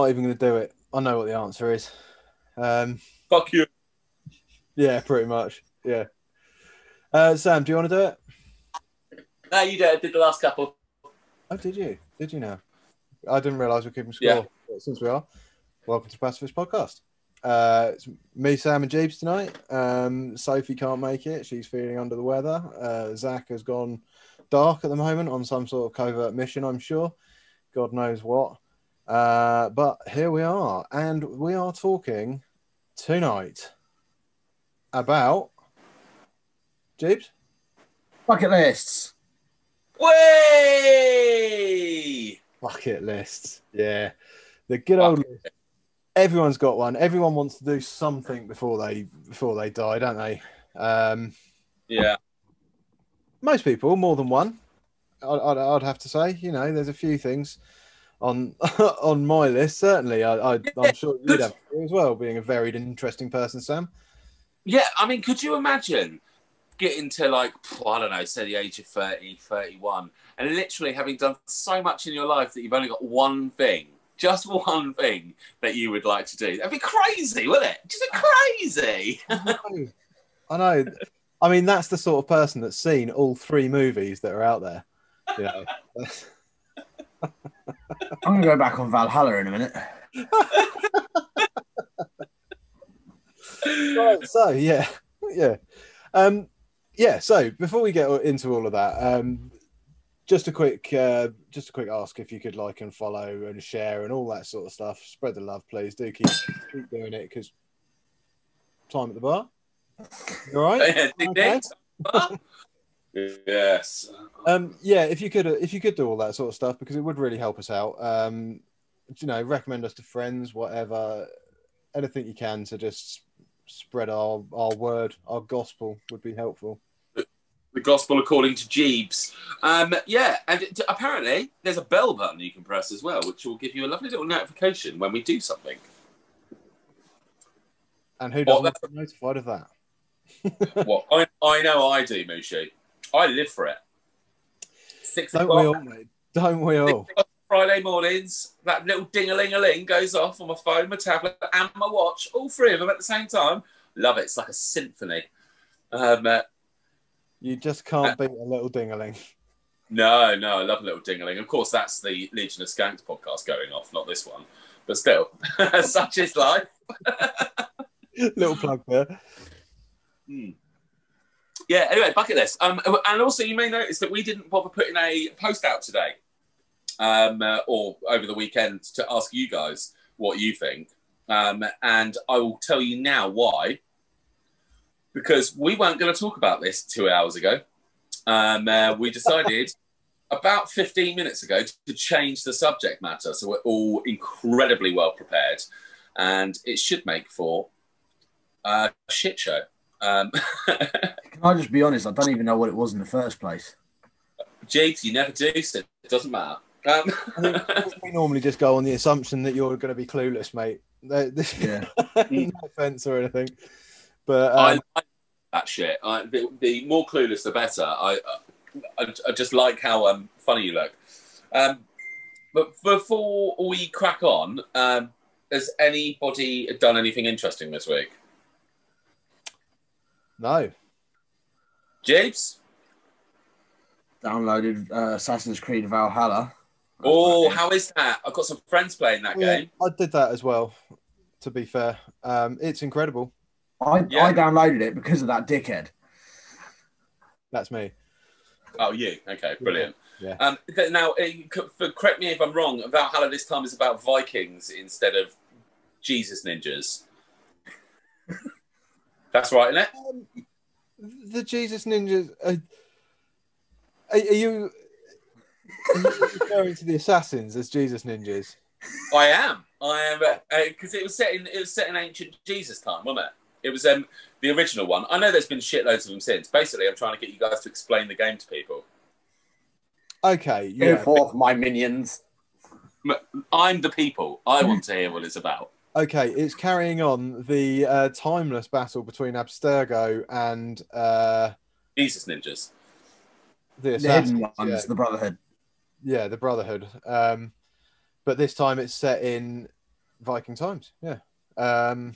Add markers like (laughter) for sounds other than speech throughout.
not even going to do it. I know what the answer is. Um, Fuck you. yeah, pretty much. Yeah. Uh, Sam, do you want to do it? No, you did. Did the last couple. Oh, did you? Did you now? I didn't realise we're keeping score. Yeah. Since we are, welcome to Pacifist Podcast. Uh, it's me, Sam, and Jeeves tonight. Um, Sophie can't make it; she's feeling under the weather. Uh, Zach has gone dark at the moment on some sort of covert mission. I'm sure. God knows what. Uh, but here we are, and we are talking tonight about Jeeves Bucket lists. Way. bucket lists. Yeah, the good old. Bucket. Everyone's got one. Everyone wants to do something before they before they die, don't they? Um, Yeah. most people more than one I'd, I'd, I'd have to say you know there's a few things on (laughs) on my list certainly I, I, i'm sure you'd have to as well being a varied and interesting person sam Yeah. I mean, could you imagine getting to like, I don't know, say the age of 30, 31, and literally having done so much in your life that you've only got one thing, just (laughs) one thing that you would like to do? That'd be crazy, wouldn't it? Just crazy. I know. I know i mean that's the sort of person that's seen all three movies that are out there you know (laughs) I'm gonna go back on Valhalla in a minute. right, so yeah yeah. Um yeah so before we get into all of that um just a quick uh just a quick ask if you could like and follow and share and all that sort of stuff. Spread the love please. Do keep keep doing it because time at the bar. All right? (laughs) Ding, Okay. Yes. um yeah if you could if you could do all that sort of stuff because it would really help us out um you know recommend us to friends whatever anything you can to just spread our our word our gospel would be helpful The Gospel according to Jeeves. Um, yeah, and it- apparently there's a bell button you can press as well, which will give you a lovely little notification when we do something. and who doesn't get notified of that (laughs) what I, I know I do, Mushi. I live for it. Six don't we o'clock, all mate don't we all Friday mornings, that little ding a ling a ling goes off on my phone, my tablet, and my watch, all three of them at the same time. Love it. It's like a symphony. Um, uh, you just can't beat a little dingaling No, no, I love a little dingling. Of course, that's the Legion of Skanks podcast going off, not this one. But still, (laughs) such is life. (laughs) little plug there Hmm. Yeah, anyway, bucket list. Um, and also, you may notice that we didn't bother putting a post out today um, uh, or over the weekend to ask you guys what you think. Um, and I will tell you now why. Because we weren't going to talk about this two hours ago. Um, uh, we decided (laughs) about 15 minutes ago to change the subject matter. So we're all incredibly well prepared. And it should make for a shit show. Um, (laughs) Can I just be honest? I don't even know what it was in the first place. Jeeves, you never do, so it doesn't matter. Um, we normally just go on the assumption that you're going to be clueless mate Yeah. (laughs) no offense or anything but I um, like that shit. I, the, the more clueless, the better. I, I, I just like how um, funny you look. Um, but before we crack on, um, has anybody done anything interesting this week? No Jeeves? Downloaded uh, Assassin's Creed Valhalla. That's Oh, how is that? I've got some friends playing that Yeah, game. I did that as well. To be fair, um, it's incredible. I, Yeah. I downloaded it because of that dickhead. That's me. Oh, you. Okay, brilliant. Yeah. Um, now, uh, for- correct me if I'm wrong. Valhalla this time is about Vikings instead of Jesus ninjas. That's right, isn't it? Um, the Jesus Ninjas. Uh, are, are you? Are you referring to the assassins as Jesus Ninjas? I am. I am because it was set in it was set in ancient Jesus time, wasn't it? It was um the original one. I know there's been shitloads of them since. Basically, I'm trying to get you guys to explain the game to people. Okay, Go yeah. forth, my minions. I'm the people. I want to hear what it's about. Okay, it's carrying on the uh, timeless battle between Abstergo and uh, Jesus ninjas. the The hidden ones, Yeah. the Brotherhood. yeah, the Brotherhood. Um, but this time it's set in Viking Times. Yeah, um,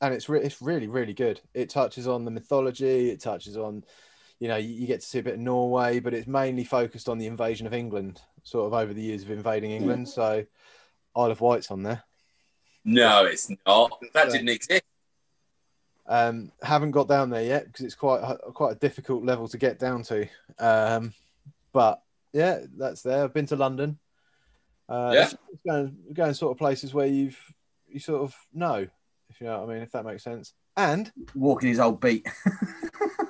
and it's re- it's really really good. It touches on the mythology. It touches on, you know, you, you get to see a bit of Norway, but it's mainly focused on the invasion of England, sort of over the years of invading England. So, Isle of Wight's on there. No, it's not. That didn't exist. Um, haven't got down there yet because it's quite quite a difficult level to get down to. Um, but yeah, that's there. I've been to London. Uh, Yeah. it's it's going, going sort of places where you've you sort of know, if you know what I mean, if that makes sense. And Walking his old beat.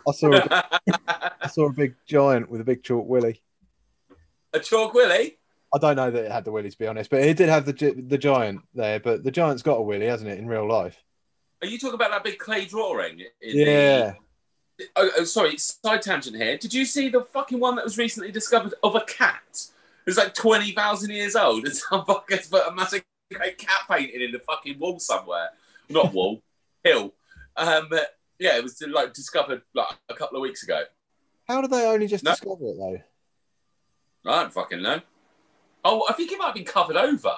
I saw a, (laughs) I saw a big giant with a big chalk willy. a chalk willy. I don't know that it had the willy to be honest, but it did have the the giant there. But the giant's got a willy, hasn't it, in real life? Are you talking about that big clay drawing? in Yeah. The... Oh, oh, sorry. Side tangent here. Did you see the fucking one that was recently discovered of a cat? It's like twenty thousand years old, and (laughs) some fuckers put a massive cat painting in the fucking wall somewhere. Not wall, (laughs) hill. Um, yeah, it was like discovered like a couple of weeks ago. How did they only just No. discover it though? I don't fucking know. Oh, I think it might have been covered over.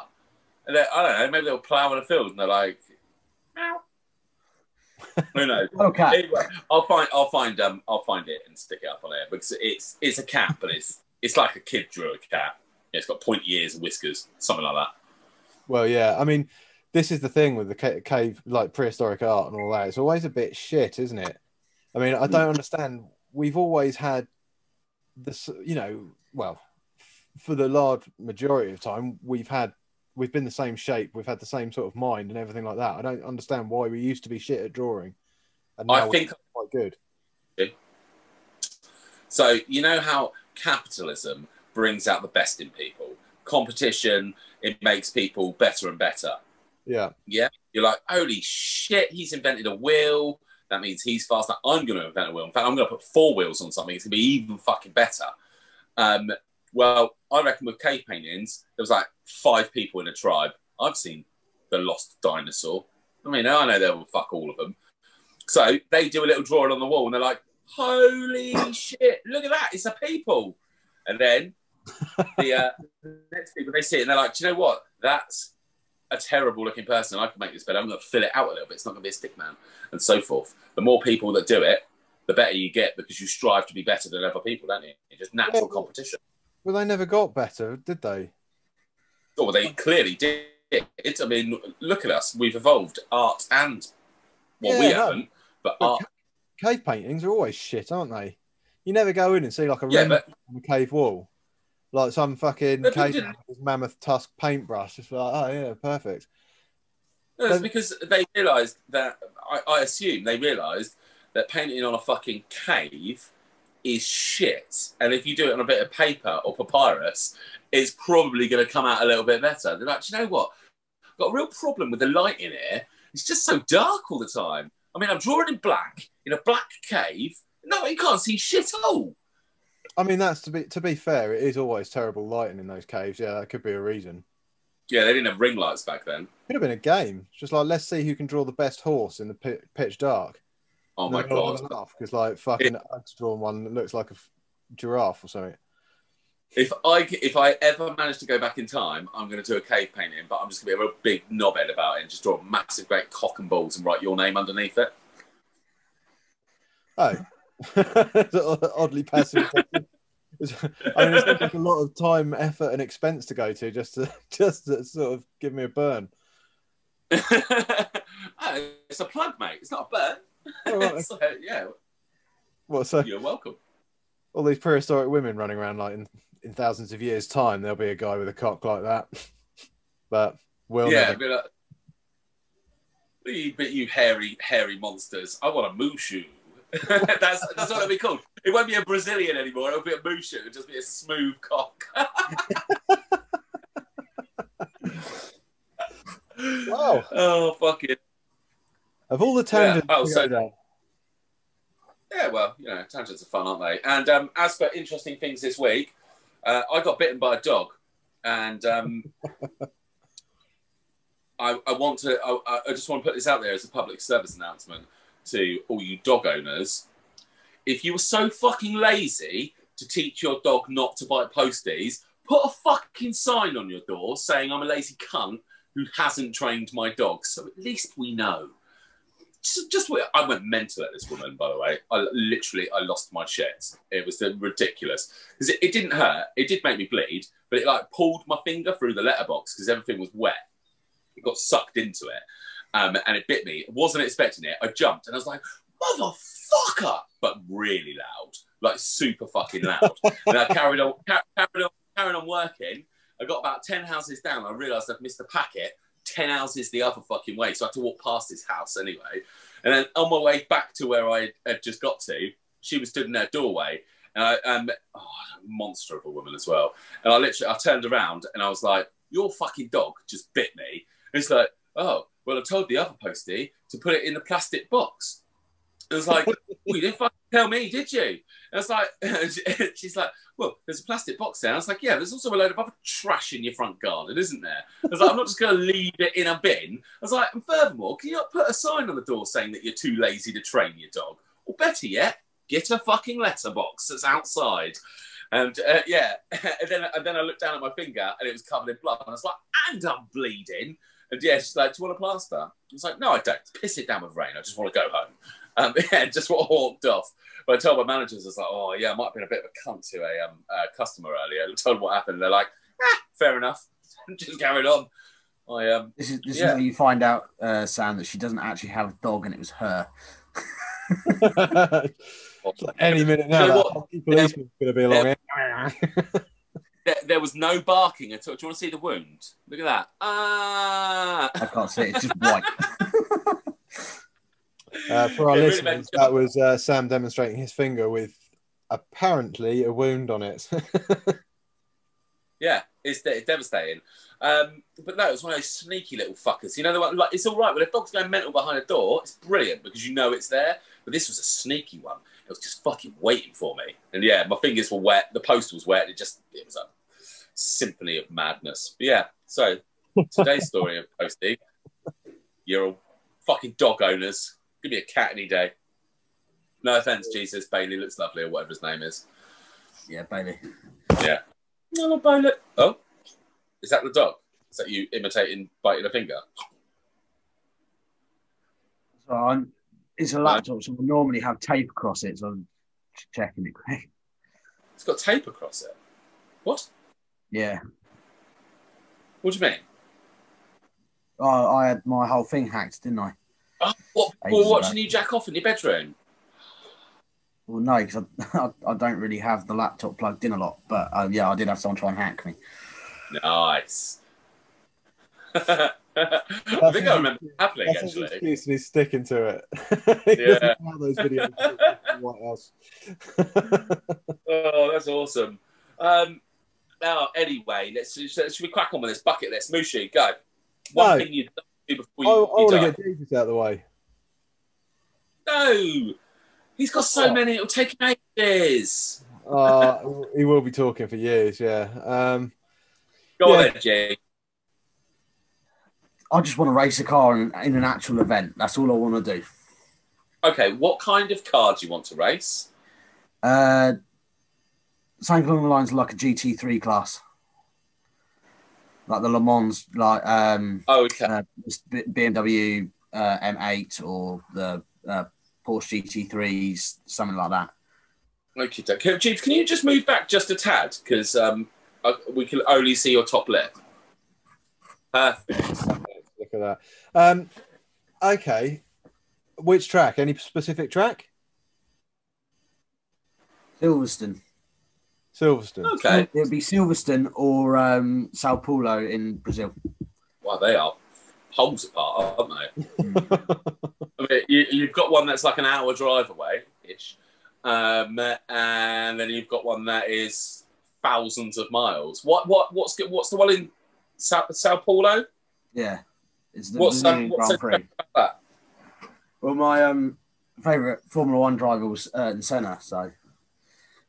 And I don't know. Maybe they were ploughing a field, and they're like, meow. Who knows? (laughs) okay. Anyway, I'll find I'll find um I'll find it and stick it up on there because it's it's a cat, but it's it's like a kid drew a cat. It's got pointy ears and whiskers, something like that. Well, yeah. I mean, this is the thing with the ca- cave, like prehistoric art and all that. It's always a bit shit, isn't it? I mean, I don't understand. We've always had this, you know, well, for the large majority of time, we've had we've been the same shape, we've had the same sort of mind and everything like that. I don't understand why we used to be shit at drawing, and I think we're quite good. so. You know how capitalism brings out the best in people. Competition it makes people better and better. Yeah, Yeah, you're like, holy shit, he's invented a wheel. That means he's faster. I'm going to invent a wheel. In fact, I'm going to put four wheels on something. It's going to be even fucking better. Um, well, I reckon with cave paintings, there was like five people in a tribe. I've seen the lost dinosaur. I mean, I know they will fuck all of them. So they do a little drawing on the wall, and they're like, "Holy (coughs) shit! Look at that! It's a people." And then the uh, next people they see it, and they're like, "Do you know what? That's a terrible looking person. I can make this better. I'm going to fill it out a little bit. It's not going to be a stick man, and so forth. The more people that do it, the better you get because you strive to be better than other people, don't you? It's just natural competition. Well, they never got better, did they? Oh, well, they clearly did. I mean, look at us. We've evolved art and, well, we no. haven't, but But art. Cave paintings are always shit, aren't they? You never go in and see like a Yeah, but on the cave wall, like some fucking But cave mammoth tusk paintbrush. It's like, oh yeah, perfect. no, it's because they realised that, I, I assume they realised that painting on a fucking cave is shit. And if you do it on a bit of paper or papyrus, it's probably going to come out a little bit better. They're like, "Do you know what? I've got a real problem with the light in here. It's just so dark all the time. I mean, I'm drawing in black in a black cave. No, you can't see shit all. I mean, that's to be to be fair, it is always terrible lighting in those caves. Yeah, that could be a reason. Yeah, they didn't have ring lights back then. Could have been a game. It's just like let's see who can draw the best horse in the pitch dark. Oh my god! Because like fucking Ug's drawn one that looks like a f- giraffe or something. If I if I ever manage to go back in time, I'm going to do a cave painting, but I'm just going to be a real big knobhead about it and just draw a massive, great cock and balls and write your name underneath it. Oh, (laughs) oddly passive. (laughs) I mean, it's like a lot of time, effort, and expense to go to just to (laughs) just to sort of give me a burn. oh, it's a plug, mate. It's not a burn. Oh, right. (laughs) Yeah, What? So you're welcome. all these prehistoric women running around like in, in thousands of years' time, there'll be a guy with a cock like that. (laughs) But we'll yeah, never. but, uh, but you, hairy, hairy monsters. I want a mooshu. (laughs) that's that's what it'll be called. It won't be a Brazilian anymore. It'll be a mooshu. It'll just be a smooth cock. Wow. Oh fuck it. Of all the tangents, Yeah, oh, so- down, Yeah, well, you know, tangents are fun, aren't they? And um, as for interesting things this week, uh, I got bitten by a dog, and um, (laughs) I, I want to. I, I just want to put this out there as a public service announcement to all you dog owners. If you were so fucking lazy to teach your dog not to bite posties, put a fucking sign on your door saying "I'm a lazy cunt. who hasn't trained my dog, so at least we know. Just, just I went mental at this woman, by the way. I literally, I lost my shit. It was ridiculous because it, it didn't hurt. It did make me bleed, but it like pulled my finger through the letterbox because everything was wet. It got sucked into it, um, and it bit me. I wasn't expecting it. I jumped and I was like, "Motherfucker!" but really loud, like super fucking loud. (laughs) and I carried on, carried on, carried on working. I got about ten houses down. I realised I'd missed a packet. Ten houses the other fucking way, so I had to walk past his house anyway. And then on my way back to where I had just got to, she was stood in her doorway, and I um, oh, monster of a woman as well. And I literally, I turned around and I was like, "Your fucking dog just bit me." And it's like, "Oh, well, I told the other postie to put it in the plastic box." It was like, (laughs) well, you didn't fucking tell me, did you? And it's like, (laughs) she's like, well, there's a plastic box there. I was like, yeah, there's also a load of other trash in your front garden, isn't there? I was like, I'm not just going to leave it in a bin. I was like, and furthermore, can you not put a sign on the door saying that you're too lazy to train your dog? Or better yet, get a fucking letterbox that's outside. And uh, yeah, (laughs) and then, and then I looked down at my finger and it was covered in blood. And I was like, and I'm bleeding. And yeah, she's like, do you want a plaster? I was like, no, I don't. Piss it down with rain. I just want to go home. Um, (laughs) yeah, just what walked off. But I told my managers, I was like, oh, yeah, I might have been a bit of a cunt to a um, uh, customer earlier. I (laughs) told them what happened. They're like, ah, fair enough. (laughs) just carried on. I, um, this is, this yeah. is where you find out, uh, Sam, that she doesn't actually have a dog and it was her. any minute now, you know that policeman's going to be along there, there, was no barking at all. Do you want to see the wound? Look at that. Ah! I can't see it. It's just white. Uh, for our it listeners, really that was uh, Sam demonstrating his finger with apparently a wound on it. (laughs) yeah, it's, it's devastating. Um, but no, it's one of those sneaky little fuckers. You know, the one, like it's all right when a dog's going mental behind a door. It's brilliant because you know it's there. But this was a sneaky one. It was just fucking waiting for me. And yeah, my fingers were wet. The post was wet. It just it was a symphony of madness. But yeah. So today's story of posting. You're all fucking dog owners Give me a cat any day. No offense, Jesus. Bailey looks lovely, or whatever his name is. Yeah, Bailey. Yeah. No, Bailey. Oh, is that the dog? Is that you imitating biting a finger? So I'm, it's a laptop, so we normally have tape across it. So I'm checking it quick. It's got tape across it. What? Yeah. What do you mean? Oh, I had my whole thing hacked, didn't I? Oh, what, well, watching you jack off in your bedroom? Well, no, because (laughs) I, I, don't really have the laptop plugged in a lot. But uh, yeah, I did have someone try and hack me. Nice. (laughs) I think I remember it happening that's actually. Excuse and he's sticking to it. yeah. (laughs) those videos. what else? oh, that's awesome. Um, now, anyway, let's should we crack on with this bucket list? Mushi, go. One no. thing you before you, I, I want to get Jesus out of the way. No, he's got so many. It'll take him ages. uh, he will be talking for years. Yeah. Um, Go yeah. on, Jay. I just want to race a car in, in, an actual event. That's all I want to do. Okay, what kind of car do you want to race? Uh, something along the lines of like a GT3 class like the Le Mans, like um, oh, okay. uh, BMW uh, M8 or the uh, Porsche GT3s, something like that. Okay, Chief, can you just move back just a tad because um, we can only see your top lip. Perfect. Look at that. Um, okay, which track? Any specific track? Silverstone. Silverstone. Okay. It would be Silverstone or um, Sao Paulo in Brazil. Well, they are poles apart, aren't they? (laughs) I mean, you, have got one that's like an hour drive away ish. Um, and then you've got one that is thousands of miles. What what what's what's the one in Sao, Sao Paulo? Yeah, it's the what's, um, what's Grand Prix. That? Well, my um, favorite Formula One driver was Ayrton Senna, so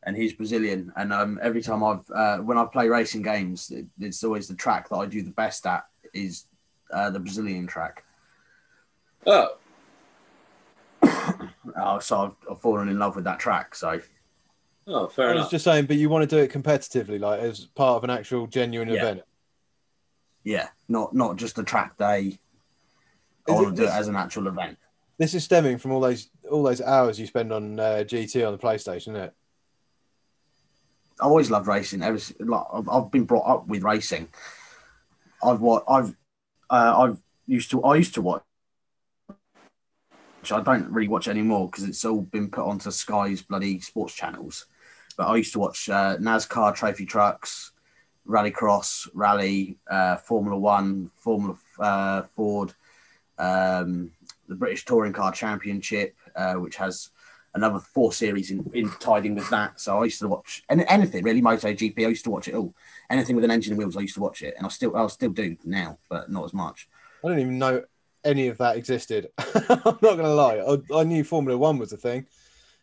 and he's Brazilian. And um, every time I've uh, when I play racing games, it, it's always the track that I do the best at is uh, the Brazilian track. Oh. (coughs) oh, so I've, I've, fallen in love with that track. So. Oh, fair I enough. was just saying, but you want to do it competitively, like as part of an actual genuine yeah. event. Yeah, not not just a track day. I Is want it to do it as an actual event. This is stemming from all those all those hours you spend on uh, GT on the PlayStation, isn't it? I always loved racing. Ever like I've, I've been brought up with racing. I've what I've uh, I've used to I used to watch. Which I don't really watch anymore because it's all been put onto Sky's bloody sports channels. But I used to watch uh, NASCAR trophy trucks, Rallycross, Rally, uh, Formula One, Formula uh, Ford, um, the British Touring Car Championship, uh, which has another four series in, in tied in with that. So I used to watch and anything really MotoGP. I used to watch it all. Anything with an engine and wheels, I used to watch it, and I still I still do now, but not as much. I don't even know any of that existed. (laughs) I'm not gonna lie. I, I knew Formula One was a thing.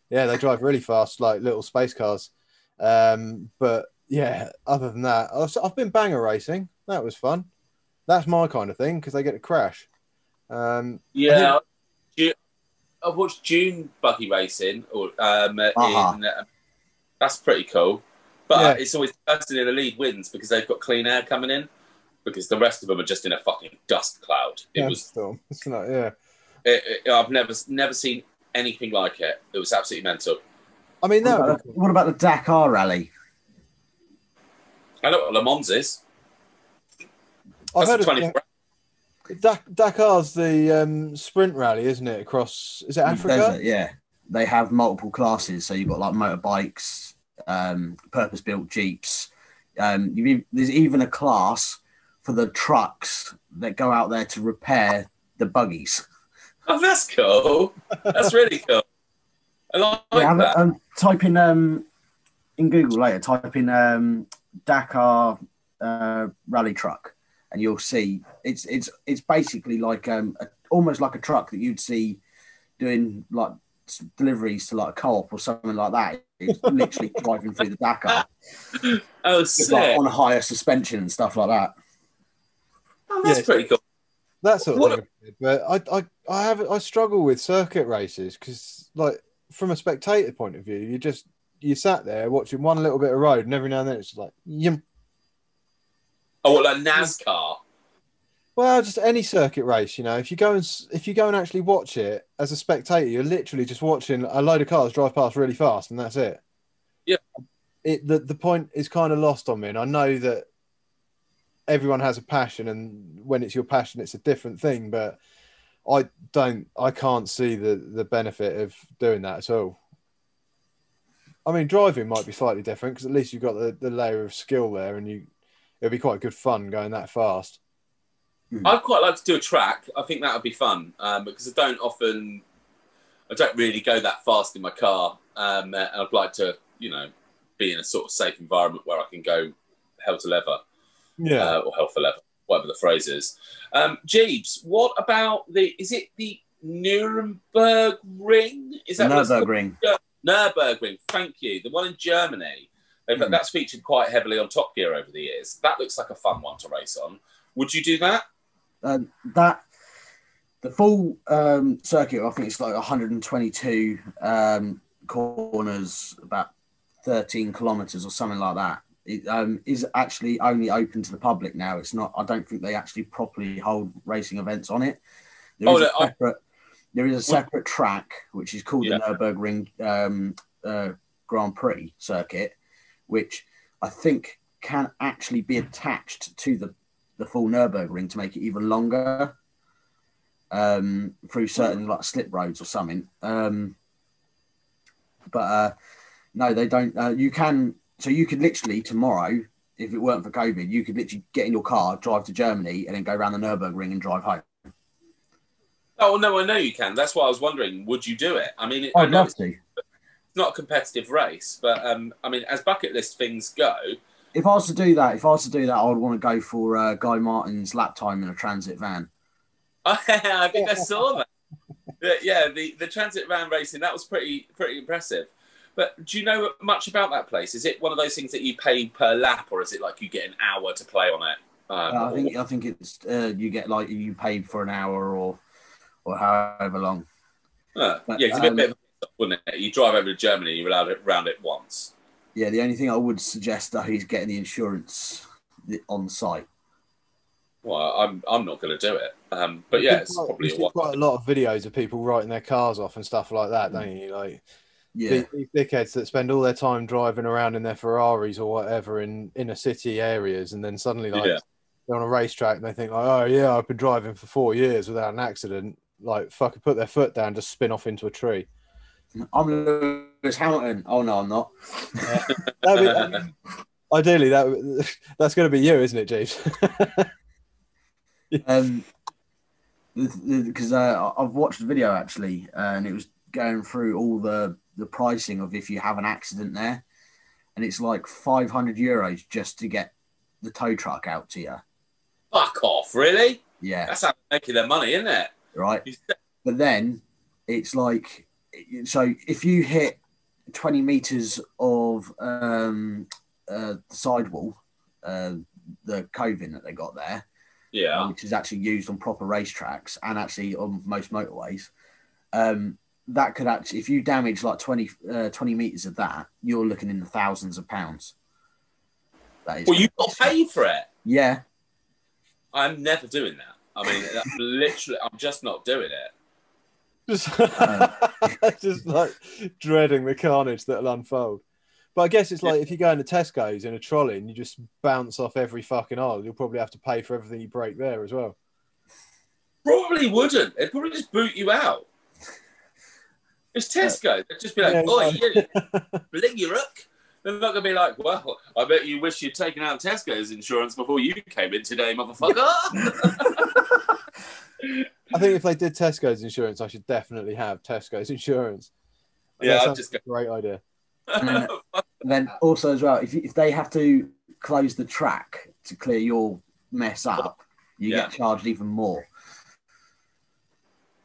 Yeah, they drive really fast, like little space cars. Um, but yeah, other than that, I've, I've been banger racing. That was fun. That's my kind of thing because they get to crash. Um, Yeah, Ju- I've watched dune buggy racing, or um, Uh-huh. in uh, that's pretty cool. But Yeah. it's always the person in the lead wins because they've got clean air coming in. Because the rest of them are just in a fucking dust cloud. It was. Sandstorm. It's not, yeah. It, it- I've never never seen anything like it. It was absolutely mental. I mean, What about, the, cool. what about the Dakar Rally? I know what Le Mans is. I've That's heard the of 24 Dak- Dakar's the um, sprint rally, isn't it? Across is it Africa? Desert, yeah. They have multiple classes, so you've got like motorbikes, um, purpose-built jeeps. Um, you've, there's even a class for the trucks that go out there to repair the buggies. Oh, that's cool. That's really cool. I like (laughs) Yeah, that. um, type in um, in Google later. Type in um, Dakar uh, rally truck, and you'll see it's it's it's basically like um, a, almost like a truck that you'd see doing like deliveries to like a co-op or something like that. It's (laughs) literally driving through the Dakar, Oh, It's like on a higher suspension and stuff like that. Oh, that's Yeah. pretty cool. that sort of What- thing. But I, I, I have, I struggle with circuit races because, like, from a spectator point of view, you just you sat there watching one little bit of road, and every now and then it's like, yum. Oh, what, like NASCAR? Well, just any circuit race, you know. If you go and if you go and actually watch it as a spectator, you're literally just watching a load of cars drive past really fast, and that's it. Yeah. It the the point is kind of lost on me, and I know that everyone has a passion, and when it's your passion, it's a different thing. But I don't, I can't see the the benefit of doing that at all. I mean, driving might be slightly different because at least you've got the, the layer of skill there, and you it'll be quite good fun going that fast. I'd quite like to do a track. I think that would be fun um, because I don't often, I don't really go that fast in my car, um, and I'd like to, you know, be in a sort of safe environment where I can go hell to leather Yeah. uh, or hell for leather, whatever the phrase is. Um, Jeeves, what about the? Is it the Nuremberg Ring? Is that what it's called? Nurburgring. Nurburgring, thank you. The one in Germany. Mhm. That's featured quite heavily on Top Gear over the years. That looks like a fun one to race on. Would you do that? uh, that the full um, circuit, I think it's like 122 um, corners, about 13 kilometers or something like that. It um, is actually only open to the public now. It's not. I don't think they actually properly hold racing events on it. There Oh, is no, a I- separate. There is a separate track which is called Yeah. the Nurburgring um, uh, Grand Prix circuit, which I think can actually be attached to the the full Nurburgring to make it even longer um, through certain like slip roads or something. Um, but uh, no, they don't. Uh, you can so you could literally tomorrow, if it weren't for COVID, you could literally get in your car, drive to Germany, and then go around the Nurburgring and drive home. Oh no, I know you can. That's why I was wondering, would you do it? I mean, it, I I'd know love to. Not a competitive race, but um, I mean, as bucket list things go, If I was to do that, if I was to do that, I would want to go for uh, Guy Martin's lap time in a transit van. (laughs) I think I saw that. Yeah, the, the transit van racing that was pretty pretty impressive. But do you know much about that place? Is it one of those things that you pay per lap, or is it like you get an hour to play on it? Um, Uh, I think I think it's uh, you get like you pay for an hour or or however long. Uh, But, yeah, it's a bit, um, bit of a wouldn't it? You drive over to Germany, you're allowed it round it once. Yeah, the only thing I would suggest though is getting the insurance on site. Well, I'm I'm not going to do it. Um, but You yeah, it's quite- probably you a see what. quite a lot of videos of people writing their cars off and stuff like that, don't you? Like Yeah, these, these dickheads that spend all their time driving around in their Ferraris or whatever in inner city areas, and then suddenly like Yeah. they're on a racetrack and they think like, oh yeah, I've been driving for four years without an accident. Like fucking put their foot down, just spin off into a tree. I'm Lewis Hamilton. Oh no, I'm not. (laughs) That'd be- I mean, ideally, that that's going to be you, isn't it, James? (laughs) Um, because uh, I've watched the video actually, uh, and it was going through all the the pricing of if you have an accident there, and it's like 500 euros just to get the tow truck out to you. Fuck off, really? Yeah, That's how they're making their money, isn't it? right. But then it's like, so if you hit 20 meters of um, uh, sidewall, uh, the coving that they got there, Yeah. which is actually used on proper racetracks and actually on most motorways. Um, that could actually, if you damage like 20, uh, 20 meters of that, you're looking in the thousands of pounds. That is Well, you've got to pay for it. Yeah, I'm never doing that. I mean, (laughs) literally, I'm just not doing it. Just, um, (laughs) just like dreading the carnage that'll unfold. But I guess it's like if you go into Tesco's in a trolley and you just bounce off every fucking aisle, you'll probably have to pay for everything you break there as well. Probably wouldn't. They'd probably just boot you out. It's Tesco. They'd just be like, Yeah, oh, exactly. you (laughs) bling your rook. They're not going to be like, well, I bet you wish you'd taken out Tesco's insurance before you came in today, motherfucker. (laughs) I think if they did Tesco's insurance, I should definitely have Tesco's insurance. Yeah, That I'd sounds just like a great idea. And then (laughs) also as well, if, if they have to close the track to clear your mess up, you Yeah. get charged even more.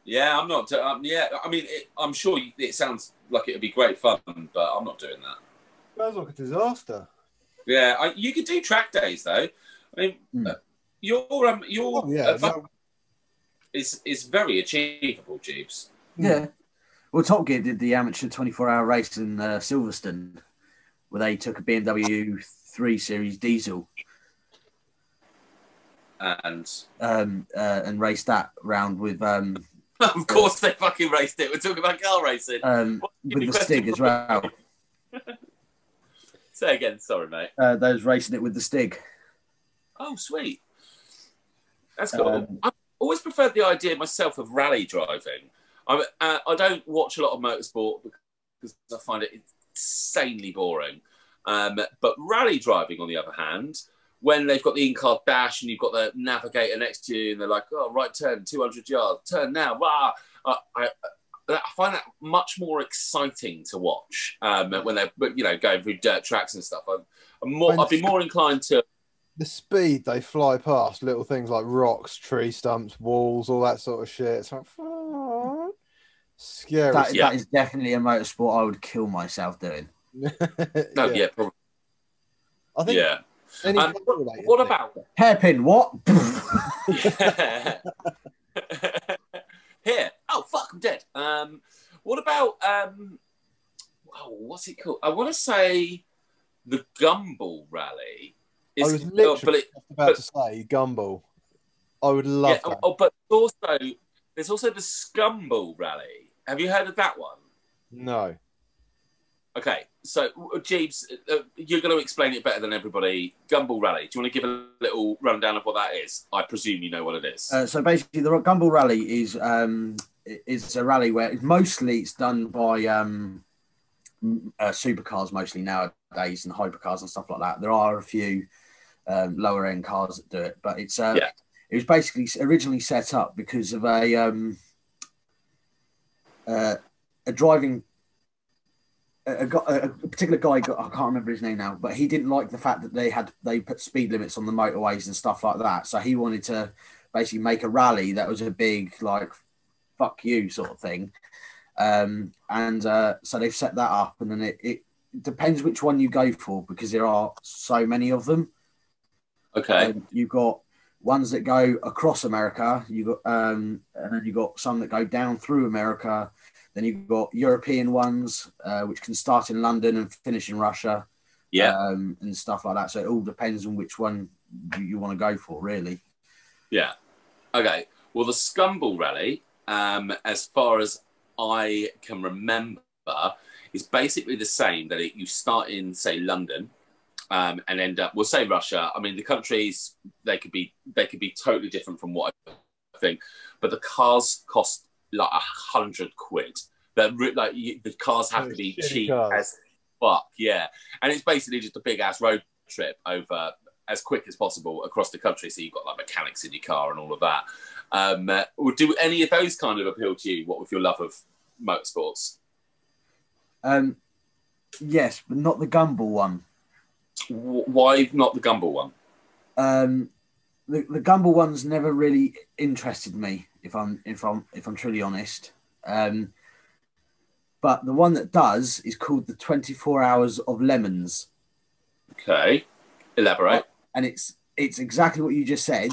yeah, I'm not. Um, yeah, I mean, it, I'm sure it sounds like it'd be great fun, but I'm not doing that. Sounds like a disaster. Yeah, I, you could do track days though. I mean, Hmm. uh, your um, your Oh, yeah, uh, no, is is very achievable, Jeeves. Yeah. Well, Top Gear did the amateur 24 hour race in uh, Silverstone where they took a BMW 3 Series diesel And um, uh, and raced that round with um, (laughs) of course, they fucking raced it. We're talking about car racing. um, with the Stig as well. (laughs) Say again, sorry, mate. Uh, those racing it with the Stig. Oh, sweet. That's cool. Um, I've always preferred the idea myself of rally driving. I, uh, I don't watch a lot of motorsport because I find it insanely boring. Um, but rally driving, on the other hand, when they've got the in-car dash and you've got the navigator next to you and they're like, oh, right turn, 200 yards, turn now, wow. I, I, I find that much more exciting to watch um, when they're you know going through dirt tracks and stuff. I'm, I'm more, I'd be more inclined to the speed they fly past little things like rocks, tree stumps, walls, all that sort of shit. It's like scary. That, Yeah. that is definitely a motorsport I would kill myself doing. no, (laughs) Oh, yeah, probably, I think yeah. any Um, car related What about (laughs) Hairpin, what? (laughs) here? Oh fuck, I'm dead. Um, what about um, oh, what's it called? I want to say the Gumball Rally. I was oh, literally but it, just about to say Gumball. I would love yeah, that. oh, but also there's also the Scumball Rally. Have you heard of that one? No. Okay, so Jeeves, uh, you're going to explain it better than everybody. Gumball Rally. Do you want to give a little rundown of what that is? I presume you know what it is. Uh, so basically, the Gumball Rally is um, is a rally where mostly it's done by um, uh, supercars, mostly nowadays, and hypercars and stuff like that. There are a few um, lower end cars that do it, but it's uh, Yeah. it was basically originally set up because of a um, uh, a driving. A, a, a particular guy, got, I can't remember his name now, but he didn't like the fact that they had they put speed limits on the motorways and stuff like that. So he wanted to basically make a rally that was a big like fuck you sort of thing um and uh so they've set that up and then it, it depends which one you go for because there are so many of them okay. um, you've got ones that go across america you got um and then you've got some that go down through america then you've got european ones uh, which can start in london and finish in russia yeah. um, and stuff like that. So it all depends on which one you, you want to go for, really. Yeah. Okay. Well, the Scumball Rally, um, as far as I can remember, is basically the same. That it, you start in, say, London, um, and end up. We'll say Russia. I mean, the countries they could be they could be totally different from what I think, but the cars cost like a hundred quid. That like you, the cars have to be cheap cars. as fuck. Yeah, and it's basically just a big ass road trip over as quick as possible across the country. So you've got like mechanics in your car and all of that. Um, uh, would do any of those kind of appeal to you? What with your love of motorsports? Um, yes, but not the Gumball one. Why not the Gumball one? Um, the the Gumball one's never really interested me. If I'm if I'm if I'm truly honest. Um, but the one that does is called the 24 Hours of Lemons, Okay, elaborate. and it's it's exactly what you just said.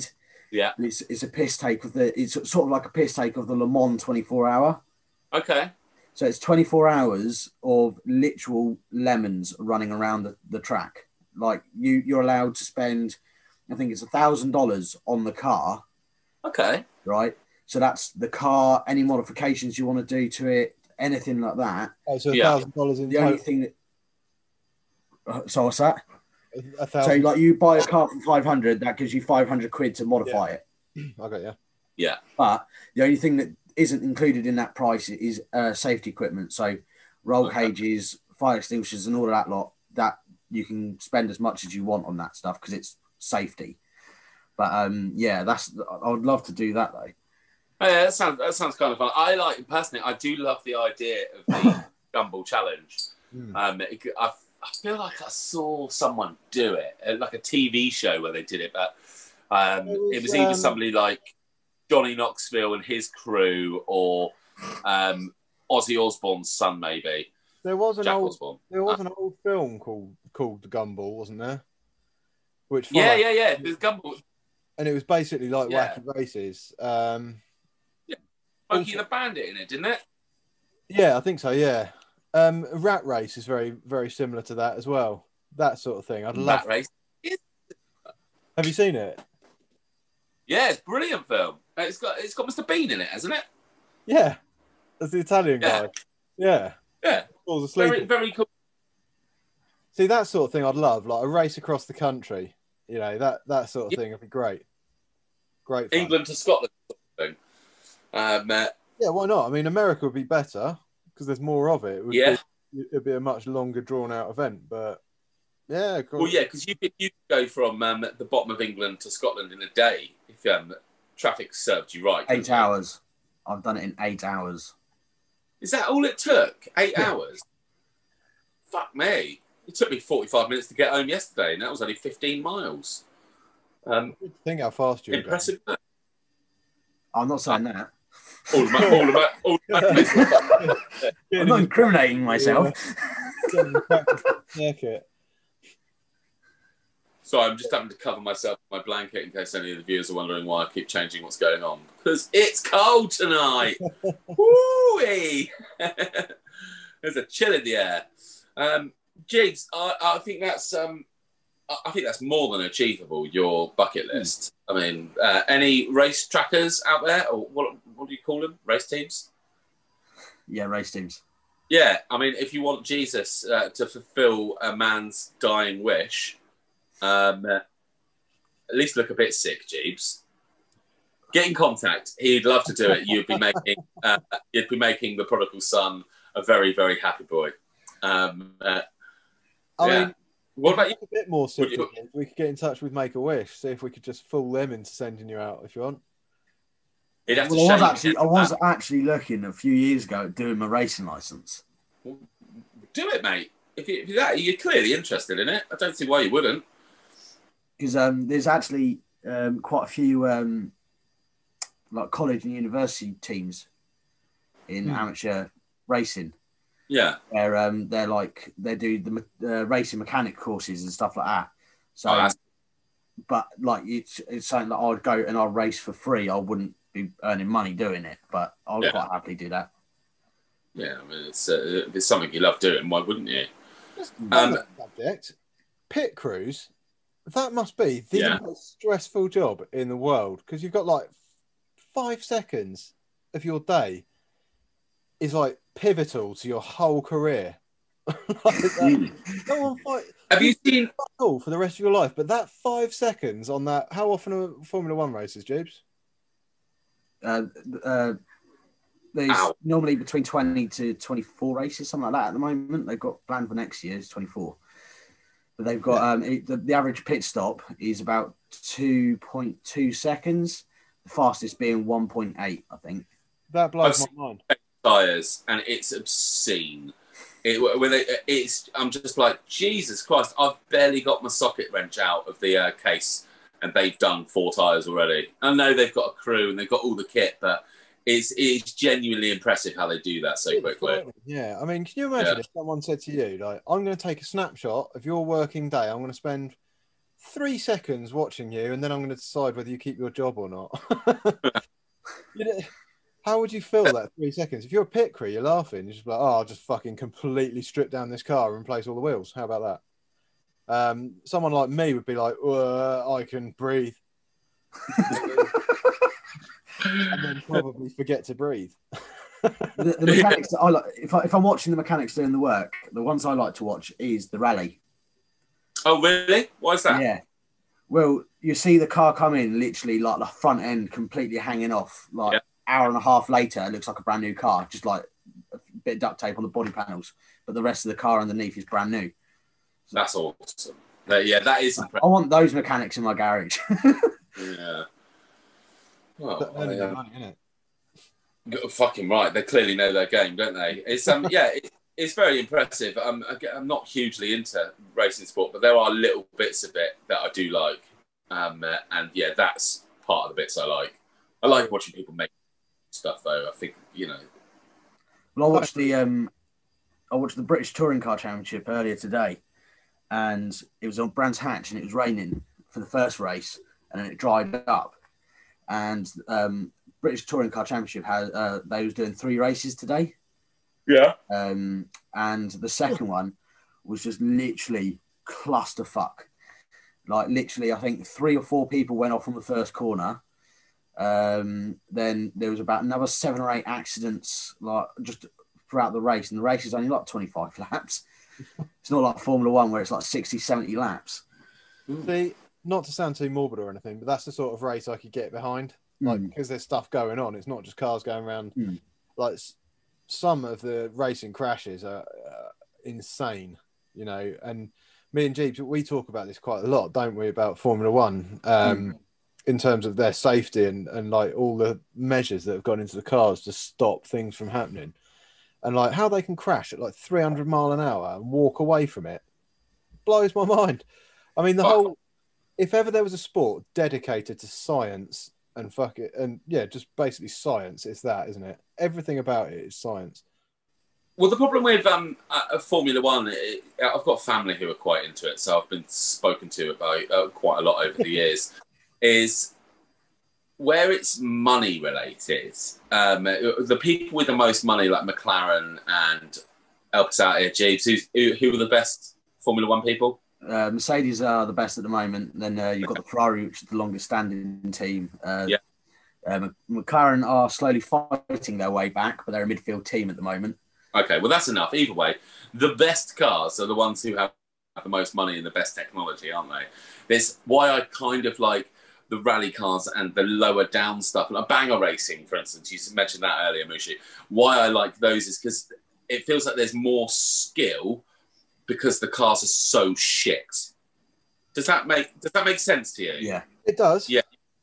Yeah. It's it's a piss take of the it's sort of like a piss take of the Le Mans 24 hour. Okay, So it's 24 hours of literal lemons running around the, the track. Like you, you're allowed to spend, I think it's a thousand dollars on the car, okay, right? So that's the car, any modifications you want to do to it, anything like that. Oh, so a thousand dollars in The only thing that, uh, so what's that? A So like you buy a car for 500, that gives you 500 quid to modify it. (clears throat) Okay, yeah, yeah. But the only thing that isn't included in that price is uh, safety equipment. So roll Okay. cages, fire extinguishers, and all of that lot. That you can spend as much as you want on that stuff because it's safety. But um, yeah, that's I would love to do that though. Oh, yeah, that sounds that sounds kind of fun. I like personally. I do love the idea of the (laughs) Gumball Challenge. Hmm. Um, it, I, I feel like I saw someone do it, uh, like a TV show where they did it, but um, It it was, was, either um, somebody like Johnny Knoxville and his crew, or um, Ozzy Osbourne's son, maybe There was an Jack old Osbourne. there was an old film called called The Gumball, wasn't there? Which Yeah, yeah, yeah. The Gumball, and it was basically like Yeah. wacky races. Um, Smokey and the Bandit in it, didn't it? yeah, I think so. Yeah, um, Rat Race is very very similar to that as well. That sort of thing. I'd love. That race. Have you seen it? Yeah, it's a brilliant film. Uh, It's got it's got Mr. Bean in it, hasn't it? Yeah, that's the Italian Yeah. guy. Yeah, Yeah, falls asleep. very very cool. See that sort of thing, I'd love like a race across the country. You know that that sort of Yeah. thing would be great. Great. Fun. England to Scotland sort of thing. Um, uh, Yeah, why not? I mean, America would be better because there's more of it. It would Yeah. be, it'd be a much longer drawn out event, but yeah, cool. well, yeah, because you could you could go from um, the bottom of England to Scotland in a day if um, traffic served you right. couldn't Eight you? hours. I've done it in eight hours. Is that all it took? Eight Yeah. hours? Fuck me! It took me forty-five minutes to get home yesterday, and that was only fifteen miles. Um, Think how fast you're going. impressive. I'm not saying that. All of my, all of my, all of my (laughs) I'm not incriminating myself. getting in the practice circuit. So I'm just having to cover myself with my blanket in case any of the viewers are wondering why I keep changing what's going on. Because it's cold tonight. (laughs) Woo-wee! (laughs) There's a chill in the air. Um, Jigs, I, I think that's um, I think that's more than achievable. Your bucket list. I mean, uh, any race trackers out there, or what? What do you call them? Race teams? Yeah, race teams. Yeah, I mean, if you want Jesus uh, to fulfill a man's dying wish, um, uh, at least look a bit sick, Jeeves. Get in contact. He'd love to do it. You'd be making (laughs) uh, you'd be making the prodigal son a very very happy boy. Um, uh, I Yeah. mean, what about you? a bit more Would you- We could get in touch with Make a Wish, see if we could just fool them into sending you out if you want. He'd to Well, I was actually I head. was actually looking a few years ago at doing my racing license. do it, mate. If, you, if you're that, you're clearly interested in it. I don't see why you wouldn't. because um, there's actually um, quite a few um, like college and university teams in Hmm. amateur racing Yeah, where um, they're like they do the uh, racing mechanic courses and stuff like that. So, Oh, but like it's it's something that I'd go and I'd race for free. I wouldn't be earning money doing it, but I'd Yeah. quite happily do that. yeah. I mean, it's uh, it's something you love doing. Why wouldn't you? Just Um, subject. Pit crews. that must be the Yeah. most stressful job in the world because you've got like five seconds of your day is like pivotal to your whole career. (laughs) Like that- Go fight Have you seen? all for the rest of your life, but that five seconds on that. How often are Formula One races, Jubes? Uh, uh, there's Ow. normally between 20 to 24 races, something like that at the moment. They've got planned for next year is 24. But they've got um, it, the, the average pit stop is about 2.2 seconds, the fastest being 1.8, I think. That blows I've my mind. Tires, and it's obscene. It when they, it's I'm just like Jesus Christ! I've barely got my socket wrench out of the uh, case, and they've done four tires already. I know they've got a crew and they've got all the kit, but it's it's genuinely impressive how they do that so quickly. Yeah, I mean, can you imagine Yeah. if someone said to you, like, I'm going to take a snapshot of your working day, I'm going to spend three seconds watching you, and then I'm going to decide whether you keep your job or not. (laughs) You know, How would you feel that three seconds? If you're a pit crew, you're laughing. You're just like, oh, I'll just fucking completely strip down this car and replace all the wheels. How about that? Um, someone like me would be like, uh, I can breathe, (laughs) and then probably forget to breathe. The, the (laughs) mechanics that I like, if, I, if I'm watching the mechanics doing the work, the ones I like to watch is the rally. Oh really? Why is that? Yeah. Well, you see the car come in, literally like the front end completely hanging off. Like Yeah. Hour and a half later, it looks like a brand new car, just like a bit of duct tape on the body panels, but the rest of the car underneath is brand new. That's awesome. Uh, yeah, that is I want those mechanics in my garage. (laughs) Yeah. Well, But I, um, money, Fucking right. They clearly know their game, don't they? It's um (laughs) yeah, it, it's very impressive. I'm I'm not hugely into racing sport, but there are little bits of it that I do like. Um uh, and yeah, that's part of the bits I like. I like watching people make stuff though. I think you know. Well, I watched the um, I watched the British Touring Car Championship earlier today, and it was on Brands Hatch, and it was raining for the first race, and then it dried up, and um, British Touring Car Championship had uh, they was doing three races today, Yeah. um, and the second one was just literally clusterfuck. Like literally, I think three or four people went off from the first corner. Um, then there was about another seven or eight accidents, like just throughout the race. And the race is only like 25 (laughs) laps. it's not like Formula One where it's like 60, 70 laps. See, not to sound too morbid or anything, but that's the sort of race I could get behind. Like, Mm. because there's stuff going on. It's not just cars going around. Mm. Like, some of the racing crashes are uh, insane, you know. And me and Jeeps, we talk about this quite a lot, don't we, about Formula One, um, in terms of their safety and, and like all the measures that have gone into the cars to stop things from happening. And like how they can crash at like 300 mile an hour and walk away from it blows my (laughs) mind. I mean, the whole, if ever there was a sport dedicated to science and fuck it, and yeah, just basically science, it's that, isn't it? Everything about it is science. Well, the problem with um, uh, Formula One, it, I've got family who are quite into it, so I've been spoken to about uh, quite a lot over the (laughs) years. Is where it's money related. Um, the people with the most money, like McLaren and help us out here, Jeeves. Who's, who, who are the best Formula One people? Uh, Mercedes are the best at the moment. Then uh, you've got the Ferrari, which is the longest standing team. Uh, Yeah. um, McLaren are slowly fighting their way back, but they're a midfield team at the moment. Okay, well that's enough. Either way, the best cars are the ones who have the most money and the best technology, aren't they? That's why I kind of like the rally cars and the lower down stuff, like banger racing, for instance. You mentioned that earlier, Mushu. Why I like those is because it feels like there's more skill because the cars are so shit. Does that make Does that make sense to you? Yeah. It does. Yeah.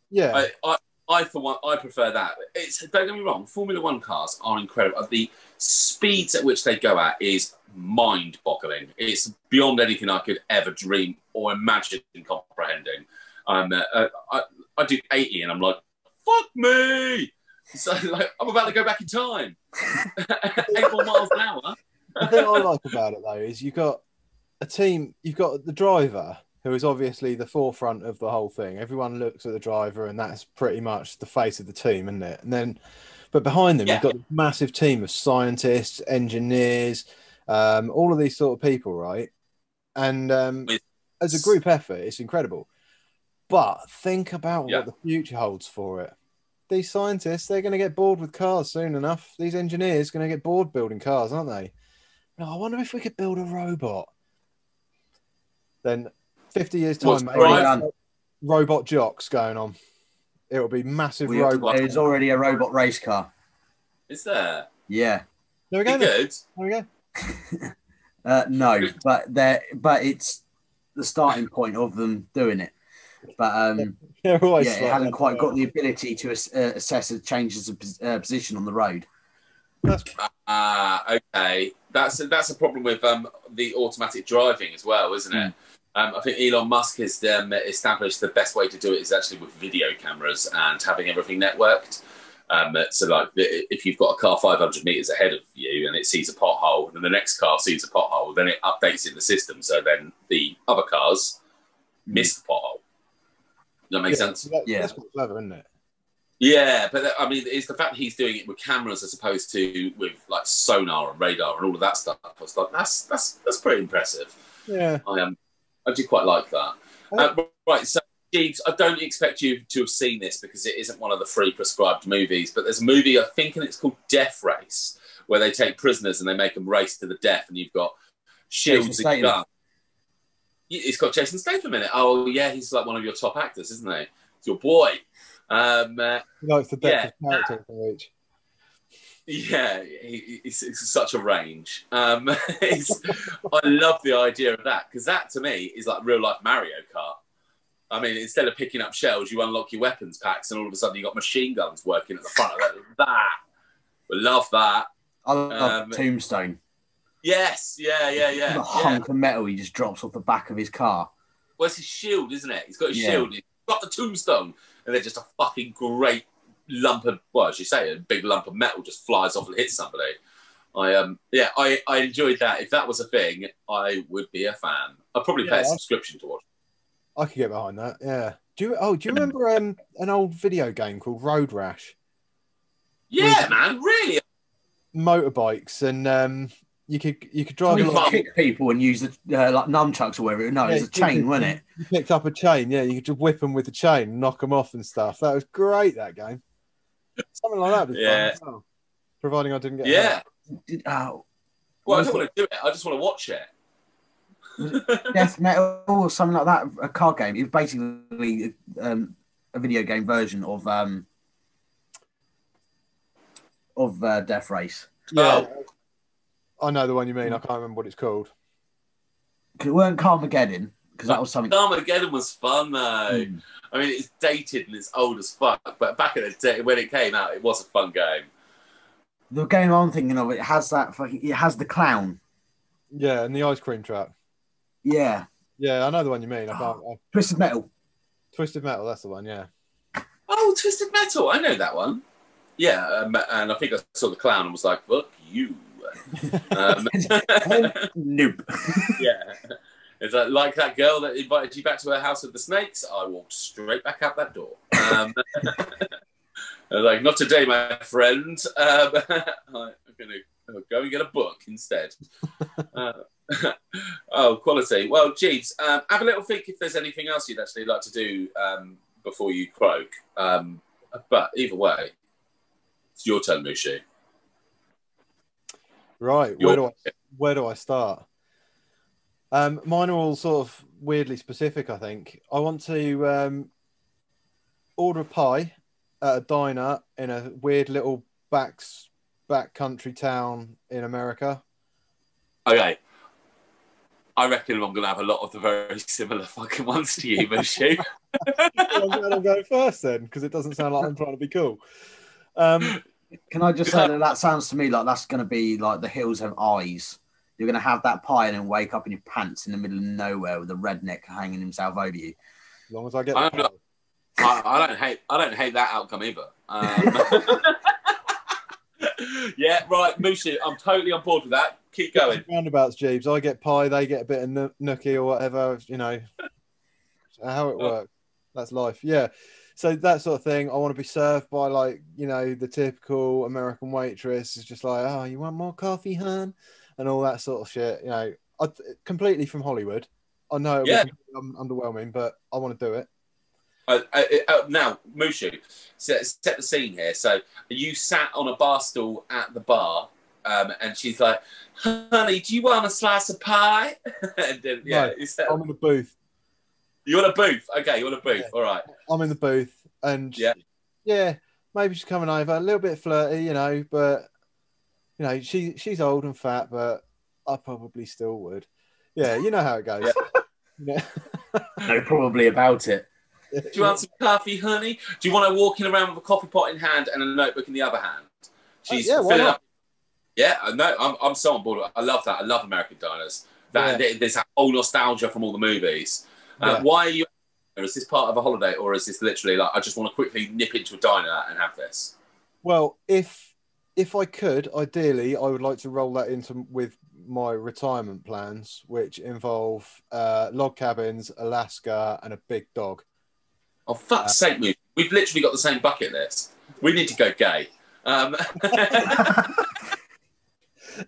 Yeah. I, I, I for one, I prefer that. It's don't get me wrong. Formula One cars are incredible. The speeds at which they go at is mind-boggling. It's beyond anything I could ever dream or imagine comprehending. Um, uh, I, I do eighty, and I'm like, fuck me. (laughs) So like, I'm about to go back in time. (laughs) Eight more miles an hour. the thing I like about it though is you've got a team, you've got the driver who is obviously the forefront of the whole thing. Everyone looks at the driver, and that's pretty much the face of the team, isn't it? And then, but behind them, Yeah. you've got a massive team of scientists, engineers, um, all of these sort of people, right? And um, as a group effort, it's incredible. But think about Yeah. what the future holds for it. These scientists, they're going to get bored with cars soon enough. These engineers going to get bored building cars, aren't they? No, I wonder if we could build a robot. Then, fifty years time, What's maybe already robot jocks going on. It'll be massive We, robot. there's already a robot race car. Is there? Yeah. There we go. Good. There we go. (laughs) Uh, no, but there, but it's the starting point of them doing it. But um, (laughs) They're always yeah, it like hasn't that. quite got the ability to ass- uh, assess the changes of pos- uh, position on the road. That's Ah, okay. That's that's a problem with um, the automatic driving as well, isn't it? Um, I think Elon Musk has um, established the best way to do it is actually with video cameras and having everything networked. Um, so, like, if you've got a car 500 meters ahead of you and it sees a pothole, and the next car sees a pothole, then it updates in the system. So then the other cars miss the pothole. Does that make yeah, sense? that- Yeah. That's quite clever, isn't it? Yeah, but I mean, it's the fact that he's doing it with cameras as opposed to with like sonar and radar and all of that stuff. I was like, that's that's that's pretty impressive. Yeah. I um, I do quite like that. Uh, right, so Jeeves, I don't expect you to have seen this because it isn't one of the free prescribed movies. But there's a movie I think, and it's called Death Race, where they take prisoners and they make them race to the death, and you've got shields and Statham. guns. Yeah, It's got Jason Statham in it. Oh yeah, he's like one of your top actors, isn't he? It's your boy. Um, uh, He likes the depth Yeah. of character he can reach. Yeah, he, it's, it's such a range. Um, (laughs) it's, I love the idea of that because that to me is like real life Mario Kart. I mean, instead of picking up shells, you unlock your weapons packs, and all of a sudden you got machine guns working at the front of that. That, we love that. I love Um, Tombstone. Yes, yeah, yeah, yeah. a yeah. hunk of metal he just drops off the back of his car. Well, it's his shield, isn't it? He's got his Yeah. shield. He's got the tombstone, and they're just a fucking great lump of well, as you say, a big lump of metal just flies off and hits somebody. I um yeah, I, I enjoyed that. If that was a thing, I would be a fan. I'd probably pay Yeah, a I- subscription to watch. I could get behind that. Yeah. Do you? Oh, do you remember um, an old video game called Road Rash? Yeah, man, really. Motorbikes, and um, you could you could drive You Drive along. along. could kick people and use the uh, like nunchucks or whatever. No, Yeah, it's a chain, could- wasn't it? You picked up a chain, yeah. You could just whip them with the chain, knock them off and stuff. That was great. That game. Something like that. would be fun Yeah. as well. Providing I didn't get Yeah. Did, oh, Well, I Was don't it- want to do it. I just want to watch it. Death Metal or something like that. A card game. It was basically um, a video game version of um, of uh, Death Race. Yeah. Oh. I know the one you mean. I can't remember what it's called. 'Cause It weren't Carmageddon because that was something. Carmageddon was fun though. Mm. I mean, it's dated and it's old as fuck, but back in the day when it came out, it was a fun game. The game I'm thinking of, it has that fucking. It has the clown. Yeah, and the ice cream truck. Yeah, Yeah, I know the one you mean. I can't. I, (gasps) Twisted Metal. Twisted Metal. That's the one. Yeah. Oh, Twisted Metal. I know that one. Yeah, um, and I think I saw the clown and was like, "Fuck you." (laughs) Um, nope. (laughs) yeah, it's like, like that girl that invited you back to her house with the snakes. I walked straight back out that door. Um, (laughs) I was like, "Not today, my friend. Um, I'm going to go and get a book instead." Uh, oh, quality. Well, Jeeves, um, have a little think if there's anything else you'd actually like to do um, before you croak. Um, but either way, it's your turn, Mushi. Right. Where do I where do I start? Um, mine are all sort of weirdly specific. I think I want to um, order a pie at a diner in a weird little back back country town in America. Okay. I reckon I'm going to have a lot of the very (laughs) similar fucking ones to you, Mushu. (laughs) I'm glad I'm going first then because it doesn't sound like I'm trying to be cool. Um, Can I just say that that sounds to me like that's going to be like the hills have eyes. You're going to have that pie and then wake up in your pants in the middle of nowhere with a redneck hanging himself over you. as long as I get I'm not. I, I don't hate. I don't hate that outcome either. Um, (laughs) (laughs) yeah, right, Mushu. I'm totally on board with that. Keep going. roundabouts, Jeeves. I get pie, they get a bit of noo- nookie or whatever. You know how it Oh. works. That's life. Yeah. So that sort of thing. I want to be served by like you know the typical American waitress. Is just like, oh, you want more coffee, hun, and all that sort of shit. You know, I, completely from Hollywood. I know it Yeah. um, underwhelming, but I want to do it. Uh, uh, uh, now, Mushu, set, set the scene here. So you sat on a bar stool at the bar, um, and she's like, "Honey, do you want a slice of pie?" (laughs) and then, yeah, No, I'm in the booth. You want a booth? Okay, you want a booth? Yeah. All right. I'm in the booth, and Yeah. yeah, maybe she's coming over a little bit flirty, you know, but you know, she she's old and fat, but I probably still would. Yeah, you know how it goes. Yeah. (laughs) No, probably about it. Do you want some coffee, honey? Do you want her walking around with a coffee pot in hand and a notebook in the other hand? She's Uh, yeah, filling up. Yeah, I know. I'm, I'm so on board. I love that. I love American diners. That Yeah. there's that whole nostalgia from all the movies. Uh, Yeah. Why are you? Is this part of a holiday, or is this literally like I just want to quickly nip into a diner and have this? Well, if if I could, ideally, I would like to roll that into with my retirement plans, which involve uh, log cabins, Alaska, and a big dog. Oh fuck's Uh, sake, Moose. We've literally got the same bucket list. We need to go gay. Um, (laughs)